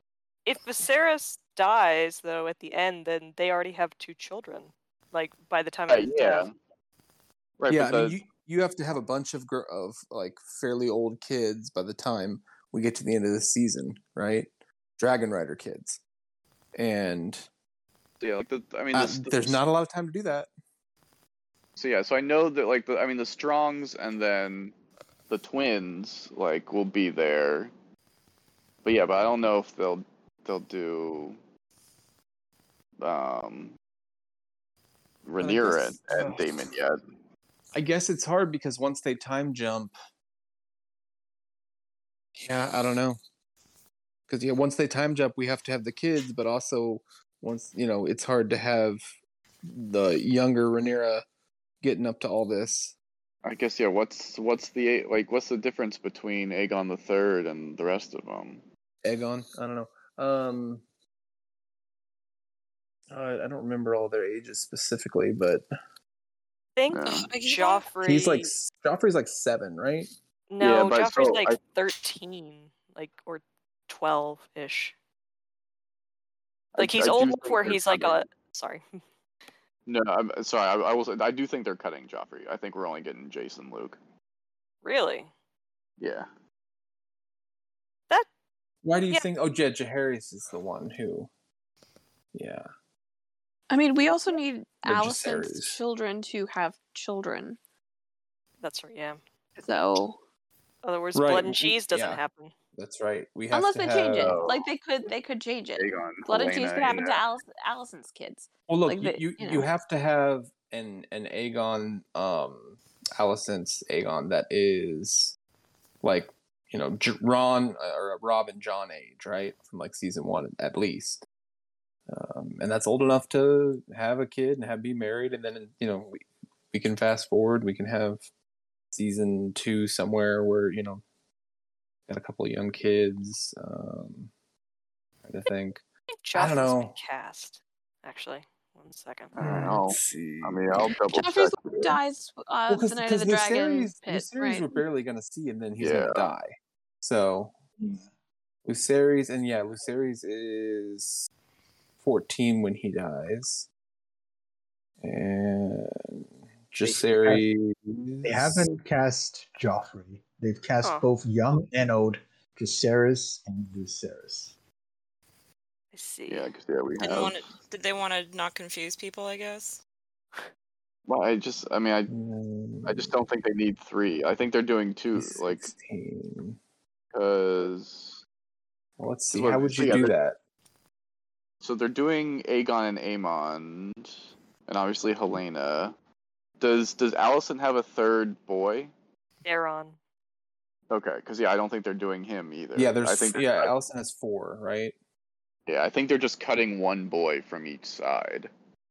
A: if Viserys dies though at the end, then they already have two children. Like by the time
F: Uh, yeah.
A: death.
F: Right,
C: yeah, I mean, you you have to have a bunch of gr- of like fairly old kids by the time we get to the end of the season, right? Dragon Rider kids, and
F: yeah, like the, I mean,
C: uh,
F: this,
C: there's not a lot of time to do that.
F: So yeah, so I know that like the I mean the Strongs and then the twins like will be there. But yeah, but I don't know if they'll they'll do um Rhaenyra and,
C: guess-
F: and Daemon yet.
C: I guess it's hard because once they time jump, yeah, I don't know. Because yeah, once they time jump, we have to have the kids, but also once you know, it's hard to have the younger Rhaenyra getting up to all this.
F: I guess yeah. What's what's the like what's the difference between Aegon the Third and the rest of them?
C: Aegon, I don't know. Um, uh, I don't remember all their ages specifically, but
A: I think
F: Yeah.
A: Joffrey.
C: he's like Joffrey's like seven, right?
A: no,
F: Yeah,
A: Joffrey's
F: so
A: like
F: I-
A: thirteen, like or twelve ish. Like
F: I-
A: he's
F: I do
A: old
F: think
A: enough where he's like a sorry.
F: No, I'm uh, sorry. I, I will. say I do think they're cutting Joffrey. I think we're only getting Jason Luke.
A: really?
F: Yeah. That.
C: Why do you
A: Yeah.
C: think? Oh, Jed Jaehaerys is the one who. Yeah,
E: I mean, we also need
C: Or Alicent's
E: children to have children.
A: That's right, yeah.
E: So
A: In other words,
C: Right,
A: blood and cheese doesn't
C: yeah.
A: happen.
C: That's right. We have
E: unless
C: to
E: they change it,
C: have-
E: like they could, they could change it.
F: Aegon.
E: Blood and cheese
F: Helaena,
E: could happen to. Alice, Alicent's kids.
C: Well, look,
E: like
C: you
E: the-
C: you,
E: you
C: you have to have an an Aegon, um, Alicent's Aegon that is like you know Ron uh, or Robb and Jon age, right? From like season one at least, um, and that's old enough to have a kid and have be married, and then you know we we can fast forward, we can have season two somewhere where you know got a couple of young kids. Um, trying to think.
A: I think
C: I don't know.
A: cast. Actually, one second.
F: I don't know.
C: Let's see.
F: I mean, I'll double check.
E: Joffrey's
F: here.
E: dies uh, the night of the dragon
C: Lucerys,
E: pit,
C: Lucerys
E: right?
C: we're barely gonna see, and then he's
F: Yeah.
C: gonna die. So Lucerys, and yeah, Lucerys is fourteen when he dies, and Jacaerys.
D: They haven't cast Joffrey. They've cast
A: Huh.
D: both young and old Jacaerys and Lucerys.
A: I see.
F: Yeah, because yeah, we
B: Didn't
F: have.
B: want to, did they want to not confuse people? I guess.
F: Well, I just, I mean, I,
C: Mm,
F: I just don't think they need three. I think they're doing two, like, because
C: Well, let's see.
F: Look,
C: How would you
F: yeah,
C: do that?
F: so they're doing Aegon and Aemond, and obviously Helaena. Does does Alicent have a third boy?
A: Daeron.
F: Okay, because yeah, I don't think they're doing him either.
C: Yeah, there's
F: I think
C: yeah.
F: I-
C: Alicent has four, right?
F: Yeah, I think they're just cutting one boy from each side.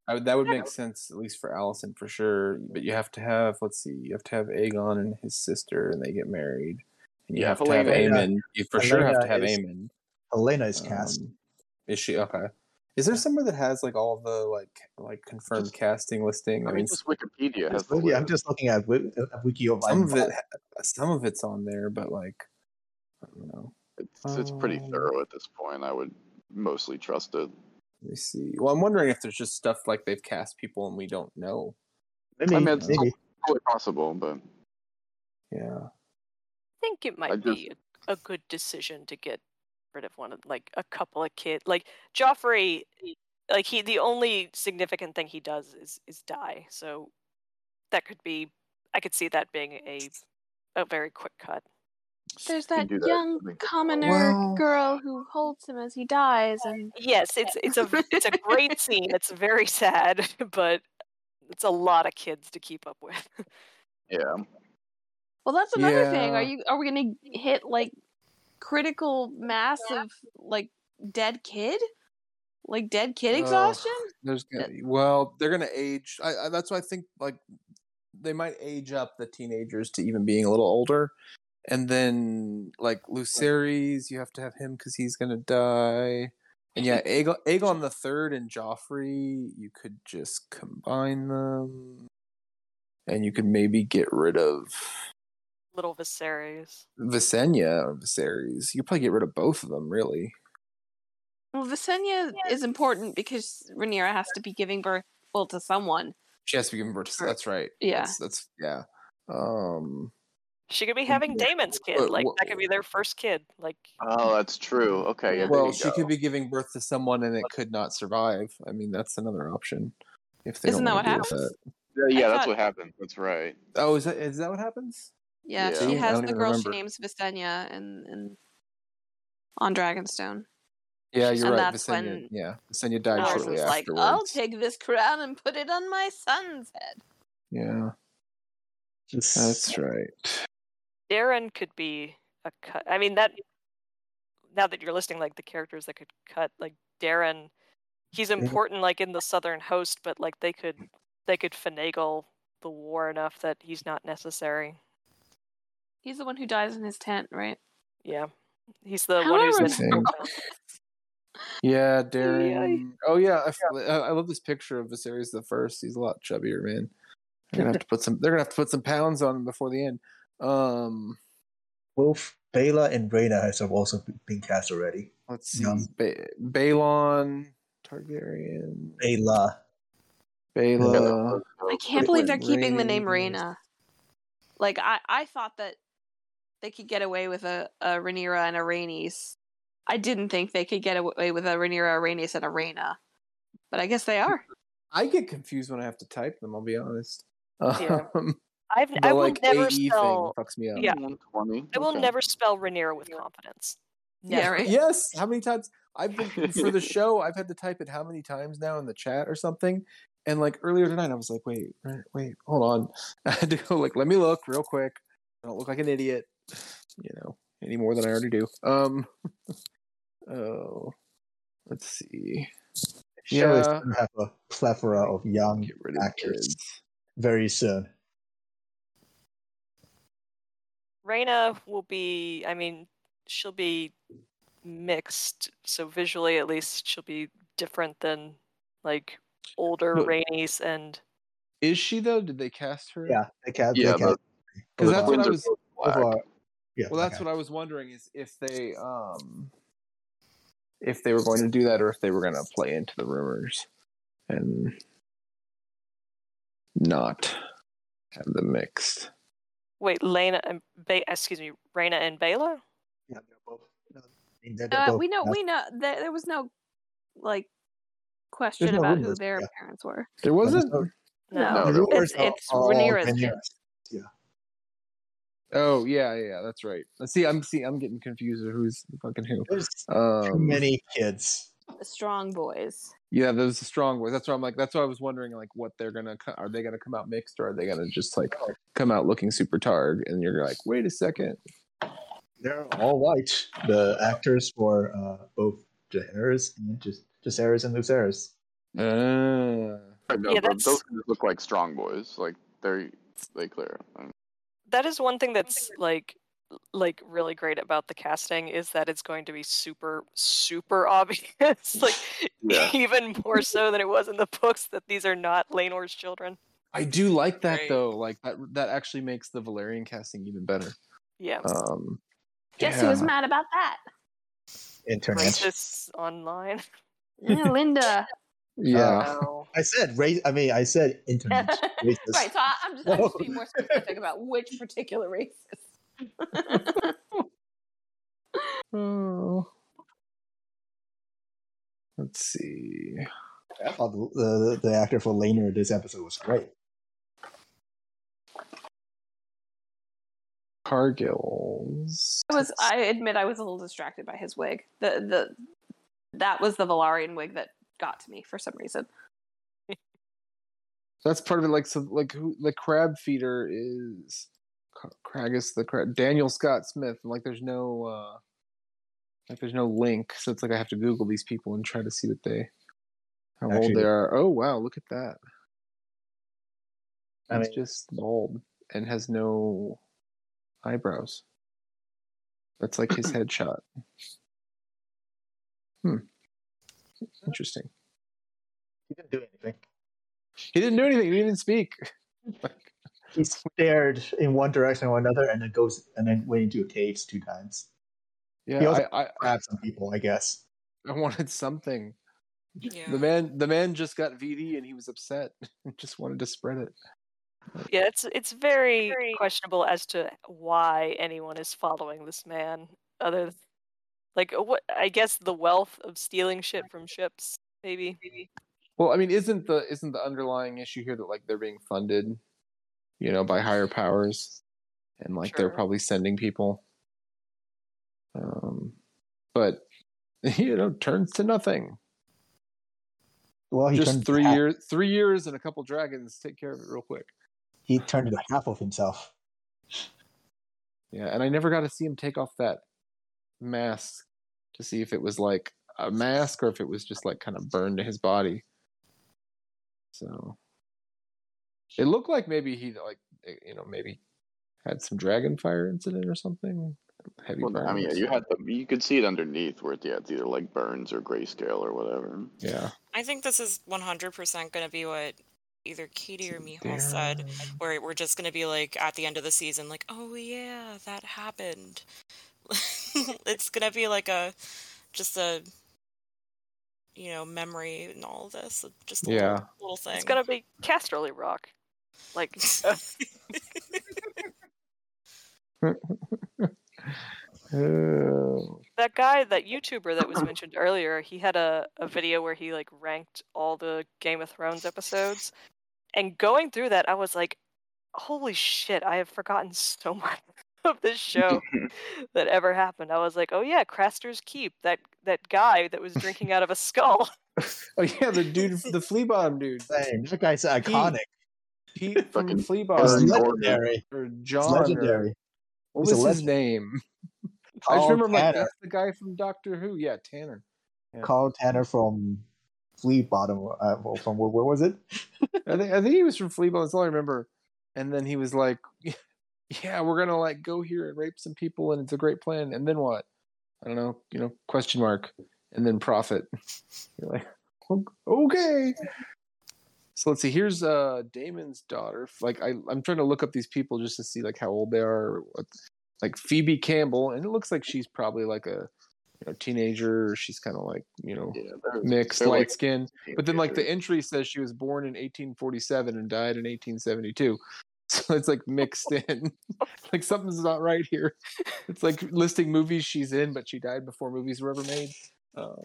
C: I would, that would make sense at least for Alicent for sure. But you have to have let's see, you have to have Aegon and his sister, and they get married. And you
F: Yeah,
C: have to have
F: Helaena-
C: Aemond. You for sure have to have
D: Helaena is-
C: Aemond.
D: Helaena is cast.
C: Um, is she okay? Is there somewhere that has like all the like like confirmed
F: Just-
C: casting listing?
F: I mean, just Wikipedia has the
D: yeah, I'm just looking at Wi- uh, Wiki of
C: some of it, some of it's on there, but like I don't know.
F: It's, it's pretty
C: Um,
F: thorough at this point. I would mostly trust it.
C: Let me see. Well, I'm wondering if there's just stuff like they've cast people and we don't know.
D: Maybe,
F: I mean, it's
D: maybe.
F: totally possible, but
C: Yeah.
A: I think it might
F: I just-
A: be a, a good decision to get rid of one of like a couple of kids. Like Joffrey, mm. like he the only significant thing he does is is die. So that could be. I could see that being a a very quick cut.
E: There's that
F: that,
E: young
F: I
E: commoner
C: Well-
E: girl who holds him as he dies, and
A: Yes, it's it's a it's a great scene. It's very sad, but it's a lot of kids to keep up with.
F: yeah.
E: well, that's another thing. Are you are we gonna hit like critical mass of like dead kid, like dead kid exhaustion?
C: There's gonna, well, they're gonna age. I, I, that's why I think like they might age up the teenagers to even being a little older, and then like Lucerys, you have to have him because he's gonna die. And yeah, Aegon, Aegon the Third and Joffrey, you could just combine them, and you could maybe get rid of
A: Little Viserys.
C: Visenya or Viserys. You probably get rid of both of them, really.
E: Well, Visenya is important because Rhaenyra has to be giving birth well to someone.
C: She has to be giving birth. to-
E: Sure.
C: That's right.
E: Yeah.
C: That's, that's yeah. Um.
A: She could be having Daemon's kid. Like that could be their first kid. Like
F: Oh, that's true. Okay. Yeah.
C: Well, she
F: go.
C: could be giving birth to someone and it could not survive. I mean, that's another option. If they
E: Isn't
C: don't
E: that what
C: deal with
E: happens?
F: Yeah,
E: I
F: yeah, that's
E: thought-
F: what happens. That's right.
C: Oh, is that is that what happens?
E: Yeah,
F: Yeah.
E: she has the girl
C: remember.
E: she names Visenya and and on Dragonstone.
C: Yeah, you're
E: And
C: right.
E: that's
C: Visenya.
E: when
C: Yeah, Visenya died
E: Larys
C: shortly
E: was like,
C: afterwards.
E: "I'll take this crown and put it on my son's head."
C: Yeah,
D: Just,
C: that's right.
A: Daeron could be a cut. I mean that. Now that you're listing like the characters that could cut, like Daeron, he's important like in the Southern Host, but like they could they could finagle the war enough that he's not necessary.
E: He's the one who dies in his tent, right?
A: Yeah, he's the
E: How
A: one who's in.
C: remember? Yeah, Daeron. Oh yeah, I, I, love this picture of Viserys the First. He's a lot chubbier, man. They're gonna have to put some. They're gonna have to put some pounds on him before the end. Um,
D: both Baela and Rhaena has also been cast already.
C: let's see.
D: Yeah.
C: Ba- Balon, Targaryen,
D: Baela.
C: Baela.
E: I can't believe they're
C: Rhaenys.
E: keeping the name Rhaena. Like I, I thought that they could get away with a, a Rhaenyra and a Rhaenys. I didn't think they could get away with a Rhaenyra, a Rhaenys, and a Rhaena. But I guess they are.
C: I get confused when I have to type them. I'll be honest.
A: Yeah.
C: Um,
A: I've
C: the
A: I will
C: like
A: never
C: AE
A: spell.
C: thing fucks me up.
A: Yeah. I will
F: okay.
A: never spell Rhaenyra with confidence.
E: Yeah, right.
C: Yes. How many times I've been for the show? I've had to type it how many times now in the chat or something. And like earlier tonight, I was like, wait, wait, wait, hold on. I had to go like, let me look real quick. I don't look like an idiot, you know, any more than I already do. Um. Oh, let's see.
D: Show is
C: Yeah.
D: going to have a plethora of young
C: of
D: actors
C: kids.
D: very soon.
A: Rhaena will be. I mean, she'll be mixed. So visually, at least, she'll be different than like older
C: Look.
A: Rhaenys and
C: Is she though? Did they cast her?
D: Yeah, they cast.
F: Yeah,
C: because that's what I
F: are
C: was.
F: Both
D: both
F: black.
D: are- yeah,
C: Well, that's what I was wondering is if they um if they were going to do that or if they were going to play into the rumors and not have them mixed.
A: wait, Laena and ba- excuse me, Rhaena and Baela.
D: Yeah, they're both. no, they're- they're
E: Uh,
D: both
E: we know.
D: cast.
E: We know. There, there was no like question
D: no
E: about who their
D: yeah.
E: parents were.
C: There wasn't.
D: no-
A: No,
F: No,
D: the rumors
E: it's
D: are
E: it's
D: all
E: Rhaenyra's
D: Rhaenyra's.
E: Kids.
C: Oh yeah, yeah, that's right. Let's see. I'm see. I'm getting confused with who's fucking who.
D: There's too
C: Um,
D: many kids.
E: The strong boys.
C: Yeah, those are strong words. That's why I'm like. That's why I was wondering like what they're gonna. co- Are they gonna come out mixed or are they gonna just like come out looking super targ? And you're like, wait a second.
D: They're all white. The actors for uh, both Daenerys and just Jacaerys and Lucerys.
C: Uh,
F: Right, no,
A: Yeah,
F: but those look like strong boys. Like they're they clear. Um,
A: that is one thing that's like like really great about the casting is that it's going to be super super obvious like
F: Yeah.
A: even more so than it was in the books that these are not Laenor's children
C: I do like that
B: Right.
C: though. Like that that actually makes the Velaryon casting even better.
A: yeah
C: Um,
E: Guess who was mad about that?
D: Internet.
A: racists online
E: Yeah, Linda.
C: Yeah.
A: no.
D: I said race. I mean, I said internet. racist.
E: right, so I, I'm just I'm just being more specific about which particular racist.
C: Oh. Let's see.
D: I thought oh, the, the the actor for Laenor this episode was great.
C: Cargill's.
E: I was I admit I was a little distracted by his wig. The the that was the Velaryon wig that got to me for some reason.
C: That's part of it. Like so, like who? The crab feeder is Ca- Craghas the crab. Daniel Scott Smith. and, Like there's no, uh like there's no link. So it's like I have to Google these people and try to see what they, how old they are. Oh wow, look at that.
D: I
C: It's
D: mean-
C: just bald and has no eyebrows. That's like his headshot. Hmm. Interesting.
D: He didn't do anything.
C: He didn't do anything. He didn't even speak. Like,
D: He stared in one direction or another, and then goes and then went into a cave two times. He
C: yeah,
D: also-
C: I, I,
D: Grabbed some people, I guess.
C: I wanted something.
B: Yeah.
C: The man, the man just got VD and he was upset. and just wanted to spread it.
A: yeah it's it's very questionable as to why anyone is following this man other than, like what I guess the wealth of stealing shit from ships maybe
C: Well, I mean, isn't the isn't the underlying issue here that like they're being funded, you know, by higher powers, and like they're probably sending people. Um, but you know, turns to nothing.
D: Well, he
C: Just three years, three years, and a couple dragons take care of it real quick.
D: He turned into half of himself.
C: Yeah, and I never got to see him take off that mask to see if it was like a mask or if it was just like kind of burned to his body. So it looked like maybe he like eh, you know maybe had some dragon fire incident or something. Heavy
F: well, I mean, yeah, you had the you could see it underneath where it, yeah, it's either like burns or grayscale or whatever.
C: yeah.
B: I think this is 100% going to be what either Katie or Mihal said, where we're just going to be like at the end of the season, like, oh yeah, that happened. it's going to be like a, just a, you know, memory and all of this. Just a
C: Yeah.
B: little, little thing.
A: it's gonna be Casterly Rock like that guy that YouTuber that was mentioned earlier he had a, a video where he like ranked all the Game of Thrones episodes and going through that I was like holy shit I have forgotten so much of this show that ever happened I was like oh yeah Craster's Keep that that guy that was drinking out of a skull
C: oh yeah, the dude, the flea bottom dude,
D: Dang, that guy's iconic.
C: Pete from
F: Fucking-
C: Flea
D: It's
C: Bottom,
F: Burn
D: legendary.
C: or
D: It's
C: John. or-
D: legendary.
C: what
D: He's
C: was
D: a
C: his
D: legend.
C: name? I just remember I'm like that's the guy from Doctor Who. Yeah, Tanner. Yeah.
D: Karl Tanner from Flea Bottom. Uh, well, from where, where was it?
C: I think I think he was from Flea Bottom. That's all I remember. And then he was like, "Yeah, we're gonna like go here and rape some people, and it's a great plan." And then what? I don't know. You know, question mark. And then profit. You're like, okay. So let's see. Here's uh Daemon's daughter. Like I, I'm trying to look up these people just to see like how old they are. Like Phoebe Campbell, and it looks like she's probably like a you know teenager. She's kind of like you know
F: Yeah,
C: mixed, light
F: like
C: skin. But then, like the entry says she was born in 1847 and died in 1872. So it's like mixed in. like something's not right here. It's like listing movies she's in, but she died before movies were ever made. Um,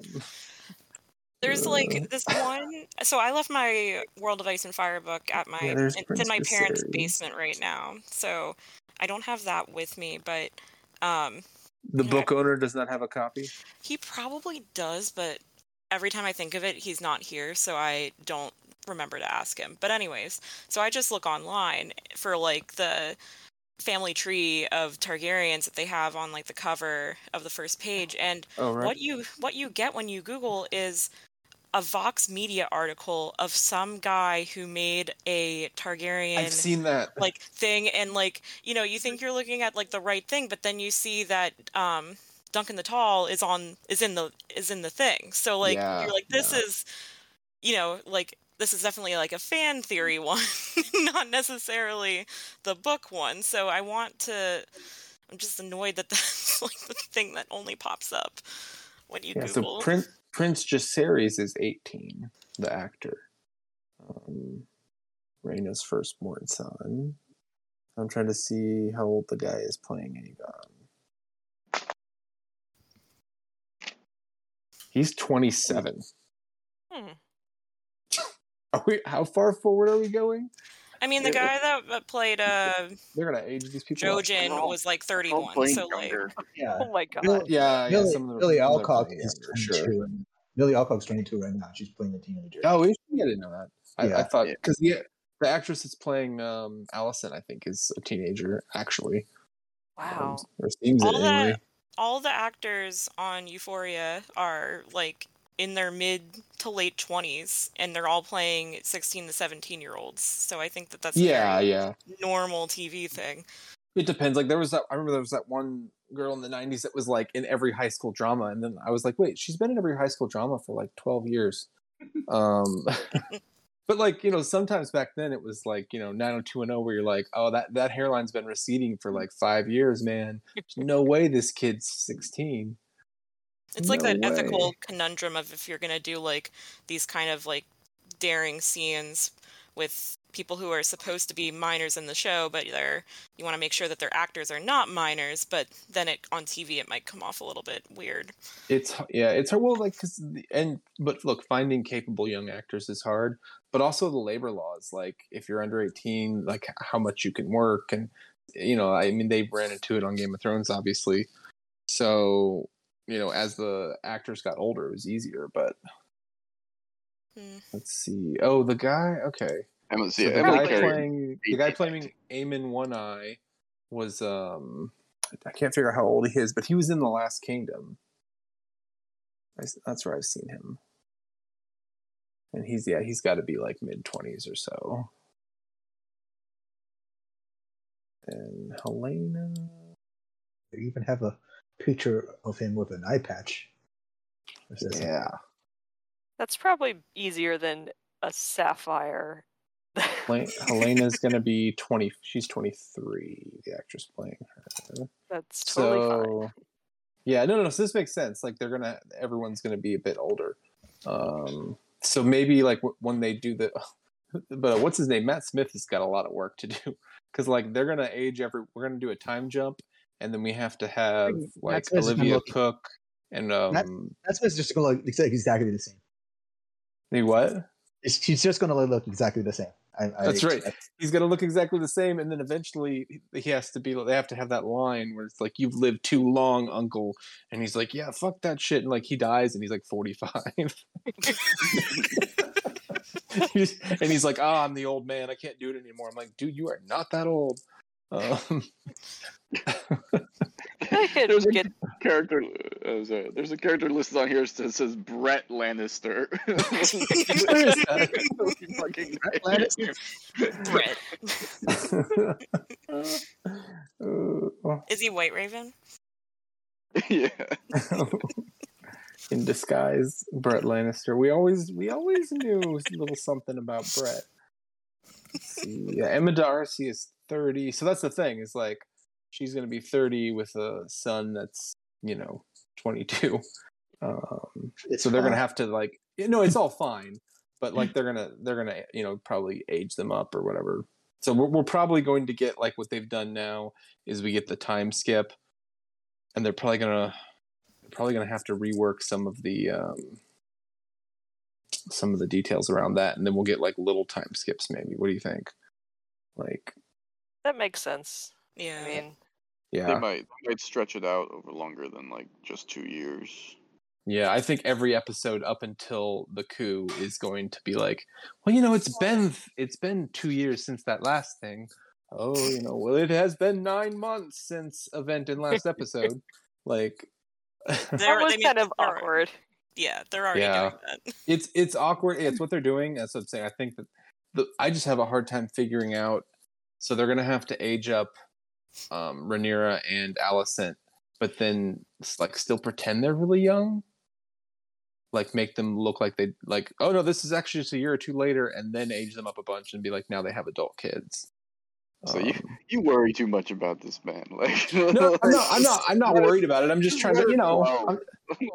B: There's
C: Uh.
B: like this one. So I left my World of Ice and Fire book at my.
C: Yeah,
B: it's in my parents' basement right now, so I don't have that with me. But um,
C: the book owner does not have a copy.
B: he probably does. But every time I think of it, he's not here, so I don't remember to ask him. But anyways, so I just look online for like the family tree of Targaryens that they have on like the cover of the first page and
C: Oh right.
B: what you what you get when you google is a vox media article of some guy who made a targaryen
C: I've seen that.
B: like thing and like you know you think you're looking at like the right thing but then you see that um duncan the tall is on is in the is in the thing so like
C: Yeah,
B: you're like this
C: yeah.
B: is you know like this is definitely like a fan theory one not necessarily the book one so i want to i'm just annoyed that that's like the thing that only pops up when you
C: yeah,
B: google
C: so Prince Prince Jacaerys is 18, the actor. Um, Rhaena's firstborn son. I'm trying to see how old the guy is playing Aegon. He's 27.
A: Hmm.
C: Are we, how far forward are we going?
B: i mean the guy that that played uh
C: They're gonna age these people. up.
B: jojen
F: all-
B: was like 31
F: playing
B: so like.
D: Yeah.
A: Oh my god.
D: Bill-
C: Yeah, yeah.
D: Billy,
C: some of them,
D: Billy
C: some of them are
D: Alcock is
C: younger,
D: 22. and Milly Alcock's 22 right now. She's playing a teenager.
C: Oh, is she? I didn't know that. I, I
D: Yeah.
C: thought
F: Yeah.
C: because the the actress that's playing um, Alicent, I think, is a teenager actually.
A: Wow.
C: Um, or seems
B: All
C: it
B: that-
C: anyway.
B: All the actors on Euphoria are like in their mid to late 20s and they're all playing 16 to 17 year olds. So I think that that's
C: Yeah, yeah.
B: normal TV thing.
C: It depends. Like there was that. I remember there was that one girl in the '90s that was like in every high school drama, and then I was like, wait, she's been in every high school drama for like 12 years. Um, but like you know, sometimes back then it was like you know 90210, where you're like, oh, that that hairline's been receding for like five years, man. There's no way this kid's 16.
B: It's like
C: No
B: that ethical conundrum of if you're going to do like these kind of like daring scenes with people who are supposed to be minors in the show, but they're you want to make sure that their actors are not minors, but then it on TV it might come off a little bit weird.
C: It's yeah, it's hard. Well, like because and but look, finding capable young actors is hard. But also the labor laws, like if you're under 18, like how much you can work, and you know, I mean, they ran into it on Game of Thrones, obviously. So you know, as the actors got older, it was easier. But
B: Hmm.
C: let's see. Oh, the guy. Okay,
F: Emma,
C: so
F: yeah,
C: the guy
F: Carey.
C: playing the guy playing Aemond One Eye was um I can't figure out how old he is, but he was in the Last Kingdom. I s- That's where I've seen him, and he's yeah he's got to be like mid twenties or so. And Helaena,
D: They even have a picture of him with an eye patch. Or says something.
C: yeah,
A: That's probably easier than a sapphire.
C: Hel- Helaena's gonna be twenty. She's twenty three. The actress playing her.
A: That's totally fine.
C: yeah no, no no so this makes sense like they're gonna everyone's gonna be a bit older um so maybe like when they do the but what's his name matt smith has got a lot of work to do because like they're gonna age every we're gonna do a time jump and then we have to have like olivia cooke and um
D: Matt- That's what's just going to look exactly the same.
C: the what
D: It's- He's just going to look exactly the same. I, I
C: That's right.
D: expect-
C: he's gonna look exactly the same and then eventually he has to be they have to have that line where it's like you've lived too long uncle and he's like yeah fuck that shit and like he dies and he's like 45 and he's like, "Ah, I'm the old man. I can't do it anymore." I'm like, "Dude, you are not that old." Um,
A: I
F: There's a
A: get
F: character. Uh, sorry, there's a character listed on here that says Brett Lannister.
C: Where is that?
F: Fucking
D: Brett Lannister?
B: Brett. Is he White Raven?
F: yeah.
C: in disguise, Brett Lannister. We always we always knew a little something about Brett. Yeah, Emma Darcy is 30. So that's the thing. Is like she's going to be 30 with a son that's you know 22. Um,
D: It's
C: so they're going to have to like you know it's all fine, but like they're gonna they're gonna you know probably age them up or whatever. So we're, we're probably going to get like what they've done now is we get the time skip, and they're probably gonna they're probably gonna have to rework some of the um, some of the details around that, and then we'll get like little time skips maybe. What do you think? Like,
A: that makes sense.
B: Yeah.
A: I mean,
F: They
C: yeah,
F: might they might stretch it out over longer than like just two years.
C: yeah. I think every episode up until the coup is going to be like, well, you know, it's been it's been two years since that last thing. oh, you know, well, it has been nine months since event in last episode. like,
A: That was
B: I mean,
A: kind of awkward.
B: Yeah, they're already
C: Yeah.
B: doing that.
C: it's it's awkward. It's what they're doing. That's what I'm saying. I think that the I just have a hard time figuring out. So they're gonna have to age up um, Rhaenyra and Alicent, but then like still pretend they're really young. Like make them look like they like. Oh no, this is actually just a year or two later, and then age them up a bunch and be like, now they have adult kids.
F: So you-
C: Um,
F: You worry too much about this man. Like
C: no, I'm not. I'm not. I'm not worried about it. I'm just trying to, you know, I'm,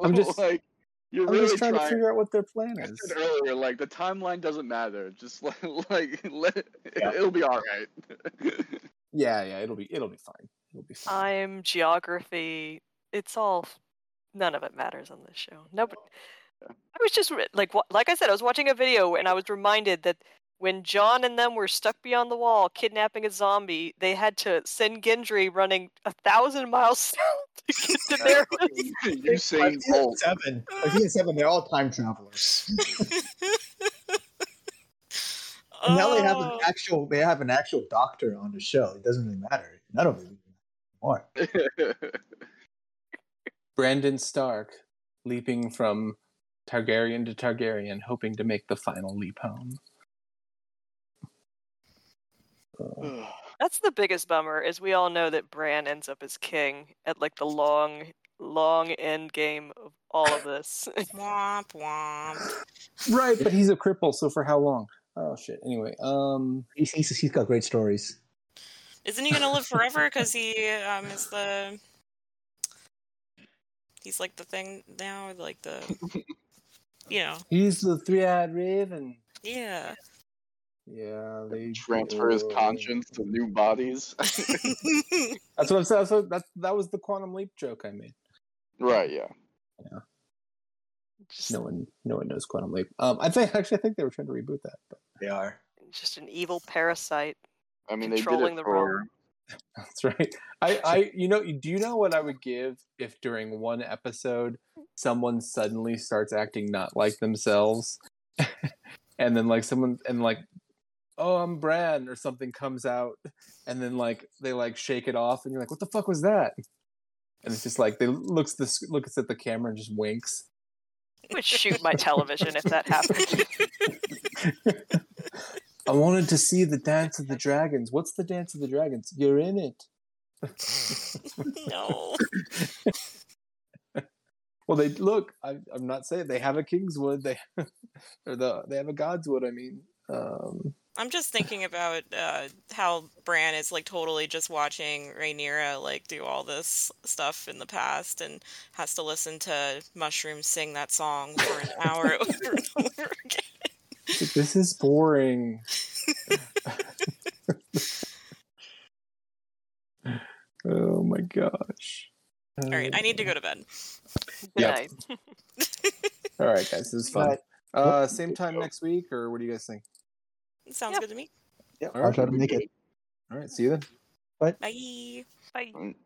C: I'm just-
F: like you're
C: I'm
F: really
C: just trying,
F: trying.
C: to figure out what their plan
F: I
C: is.
F: said earlier, like the timeline doesn't matter. Just like, like let
D: Yeah.
F: it'll be all right.
C: Yeah, yeah, it'll be it'll be fine. It'll be fine.
A: Time, geography, it's all none of it matters on this show. No, but I was just like like I said, I was watching a video and I was reminded that when Jon and them were stuck beyond the wall kidnapping a zombie, they had to send Gendry running a thousand miles south to get to their
F: Usain Bolt.
D: seven. Like he and seven, they're all time travelers. And now they have an
B: Oh.
D: actual they have an actual doctor on the show. It doesn't really matter. None of it anymore.
C: Brandon Stark leaping from Targaryen to Targaryen, hoping to make the final leap home. Uh,
A: That's the biggest bummer is we all know that Bran ends up as king at like the long long end game of all of this.
B: Womp womp.
C: right, but he's a cripple, so for how long? Oh shit. Anyway, um,
D: He's, he's, he's got great stories.
B: Isn't he gonna live forever? Because he um is the. He's like the thing now, like the. You know,
C: he's the three-eyed raven.
B: yeah.
C: Yeah, they
F: Transfer his conscience to new bodies.
C: That's what I'm saying. That's what, that that was the quantum leap joke I made.
F: right. Yeah. Yeah.
A: Just,
C: No one, no one knows quantum leap. Um, I think actually, I think they were trying to reboot that. But
D: They are.
A: just an evil parasite.
F: I mean, they did
A: Controlling
F: it
A: the
F: for.
A: realm.
C: That's right. I, I, you know, do you know what I would give if during one episode someone suddenly starts acting not like themselves, and then like someone and like, oh, I'm Bran or something comes out, and then like they like shake it off, and you're like, what the fuck was that? And it's just like they looks this looks at the camera and just winks.
A: I would shoot my television if that happened.
C: I wanted to see the dance of the dragons. What's the dance of the dragons? You're in it.
B: no.
C: Well, they look. I, I'm not saying they have a Kingswood. They or the they have a Godswood. I mean, um,
B: I'm just thinking about uh, how Bran is like totally just watching Rhaenyra like do all this stuff in the past and has to listen to Mushroom sing that song for an hour over and over again.
C: this is boring. oh my gosh!
B: All right, I need to go to bed.
A: Good
C: Yep. All right, guys, this is fun. Uh, same time next week, or what do you guys think?
B: Sounds
A: Yep.
B: good to me.
D: Yeah,
C: All
D: I'll
C: right.
D: try to make it.
C: All right, see you then.
B: Bye.
A: Bye.
F: Right.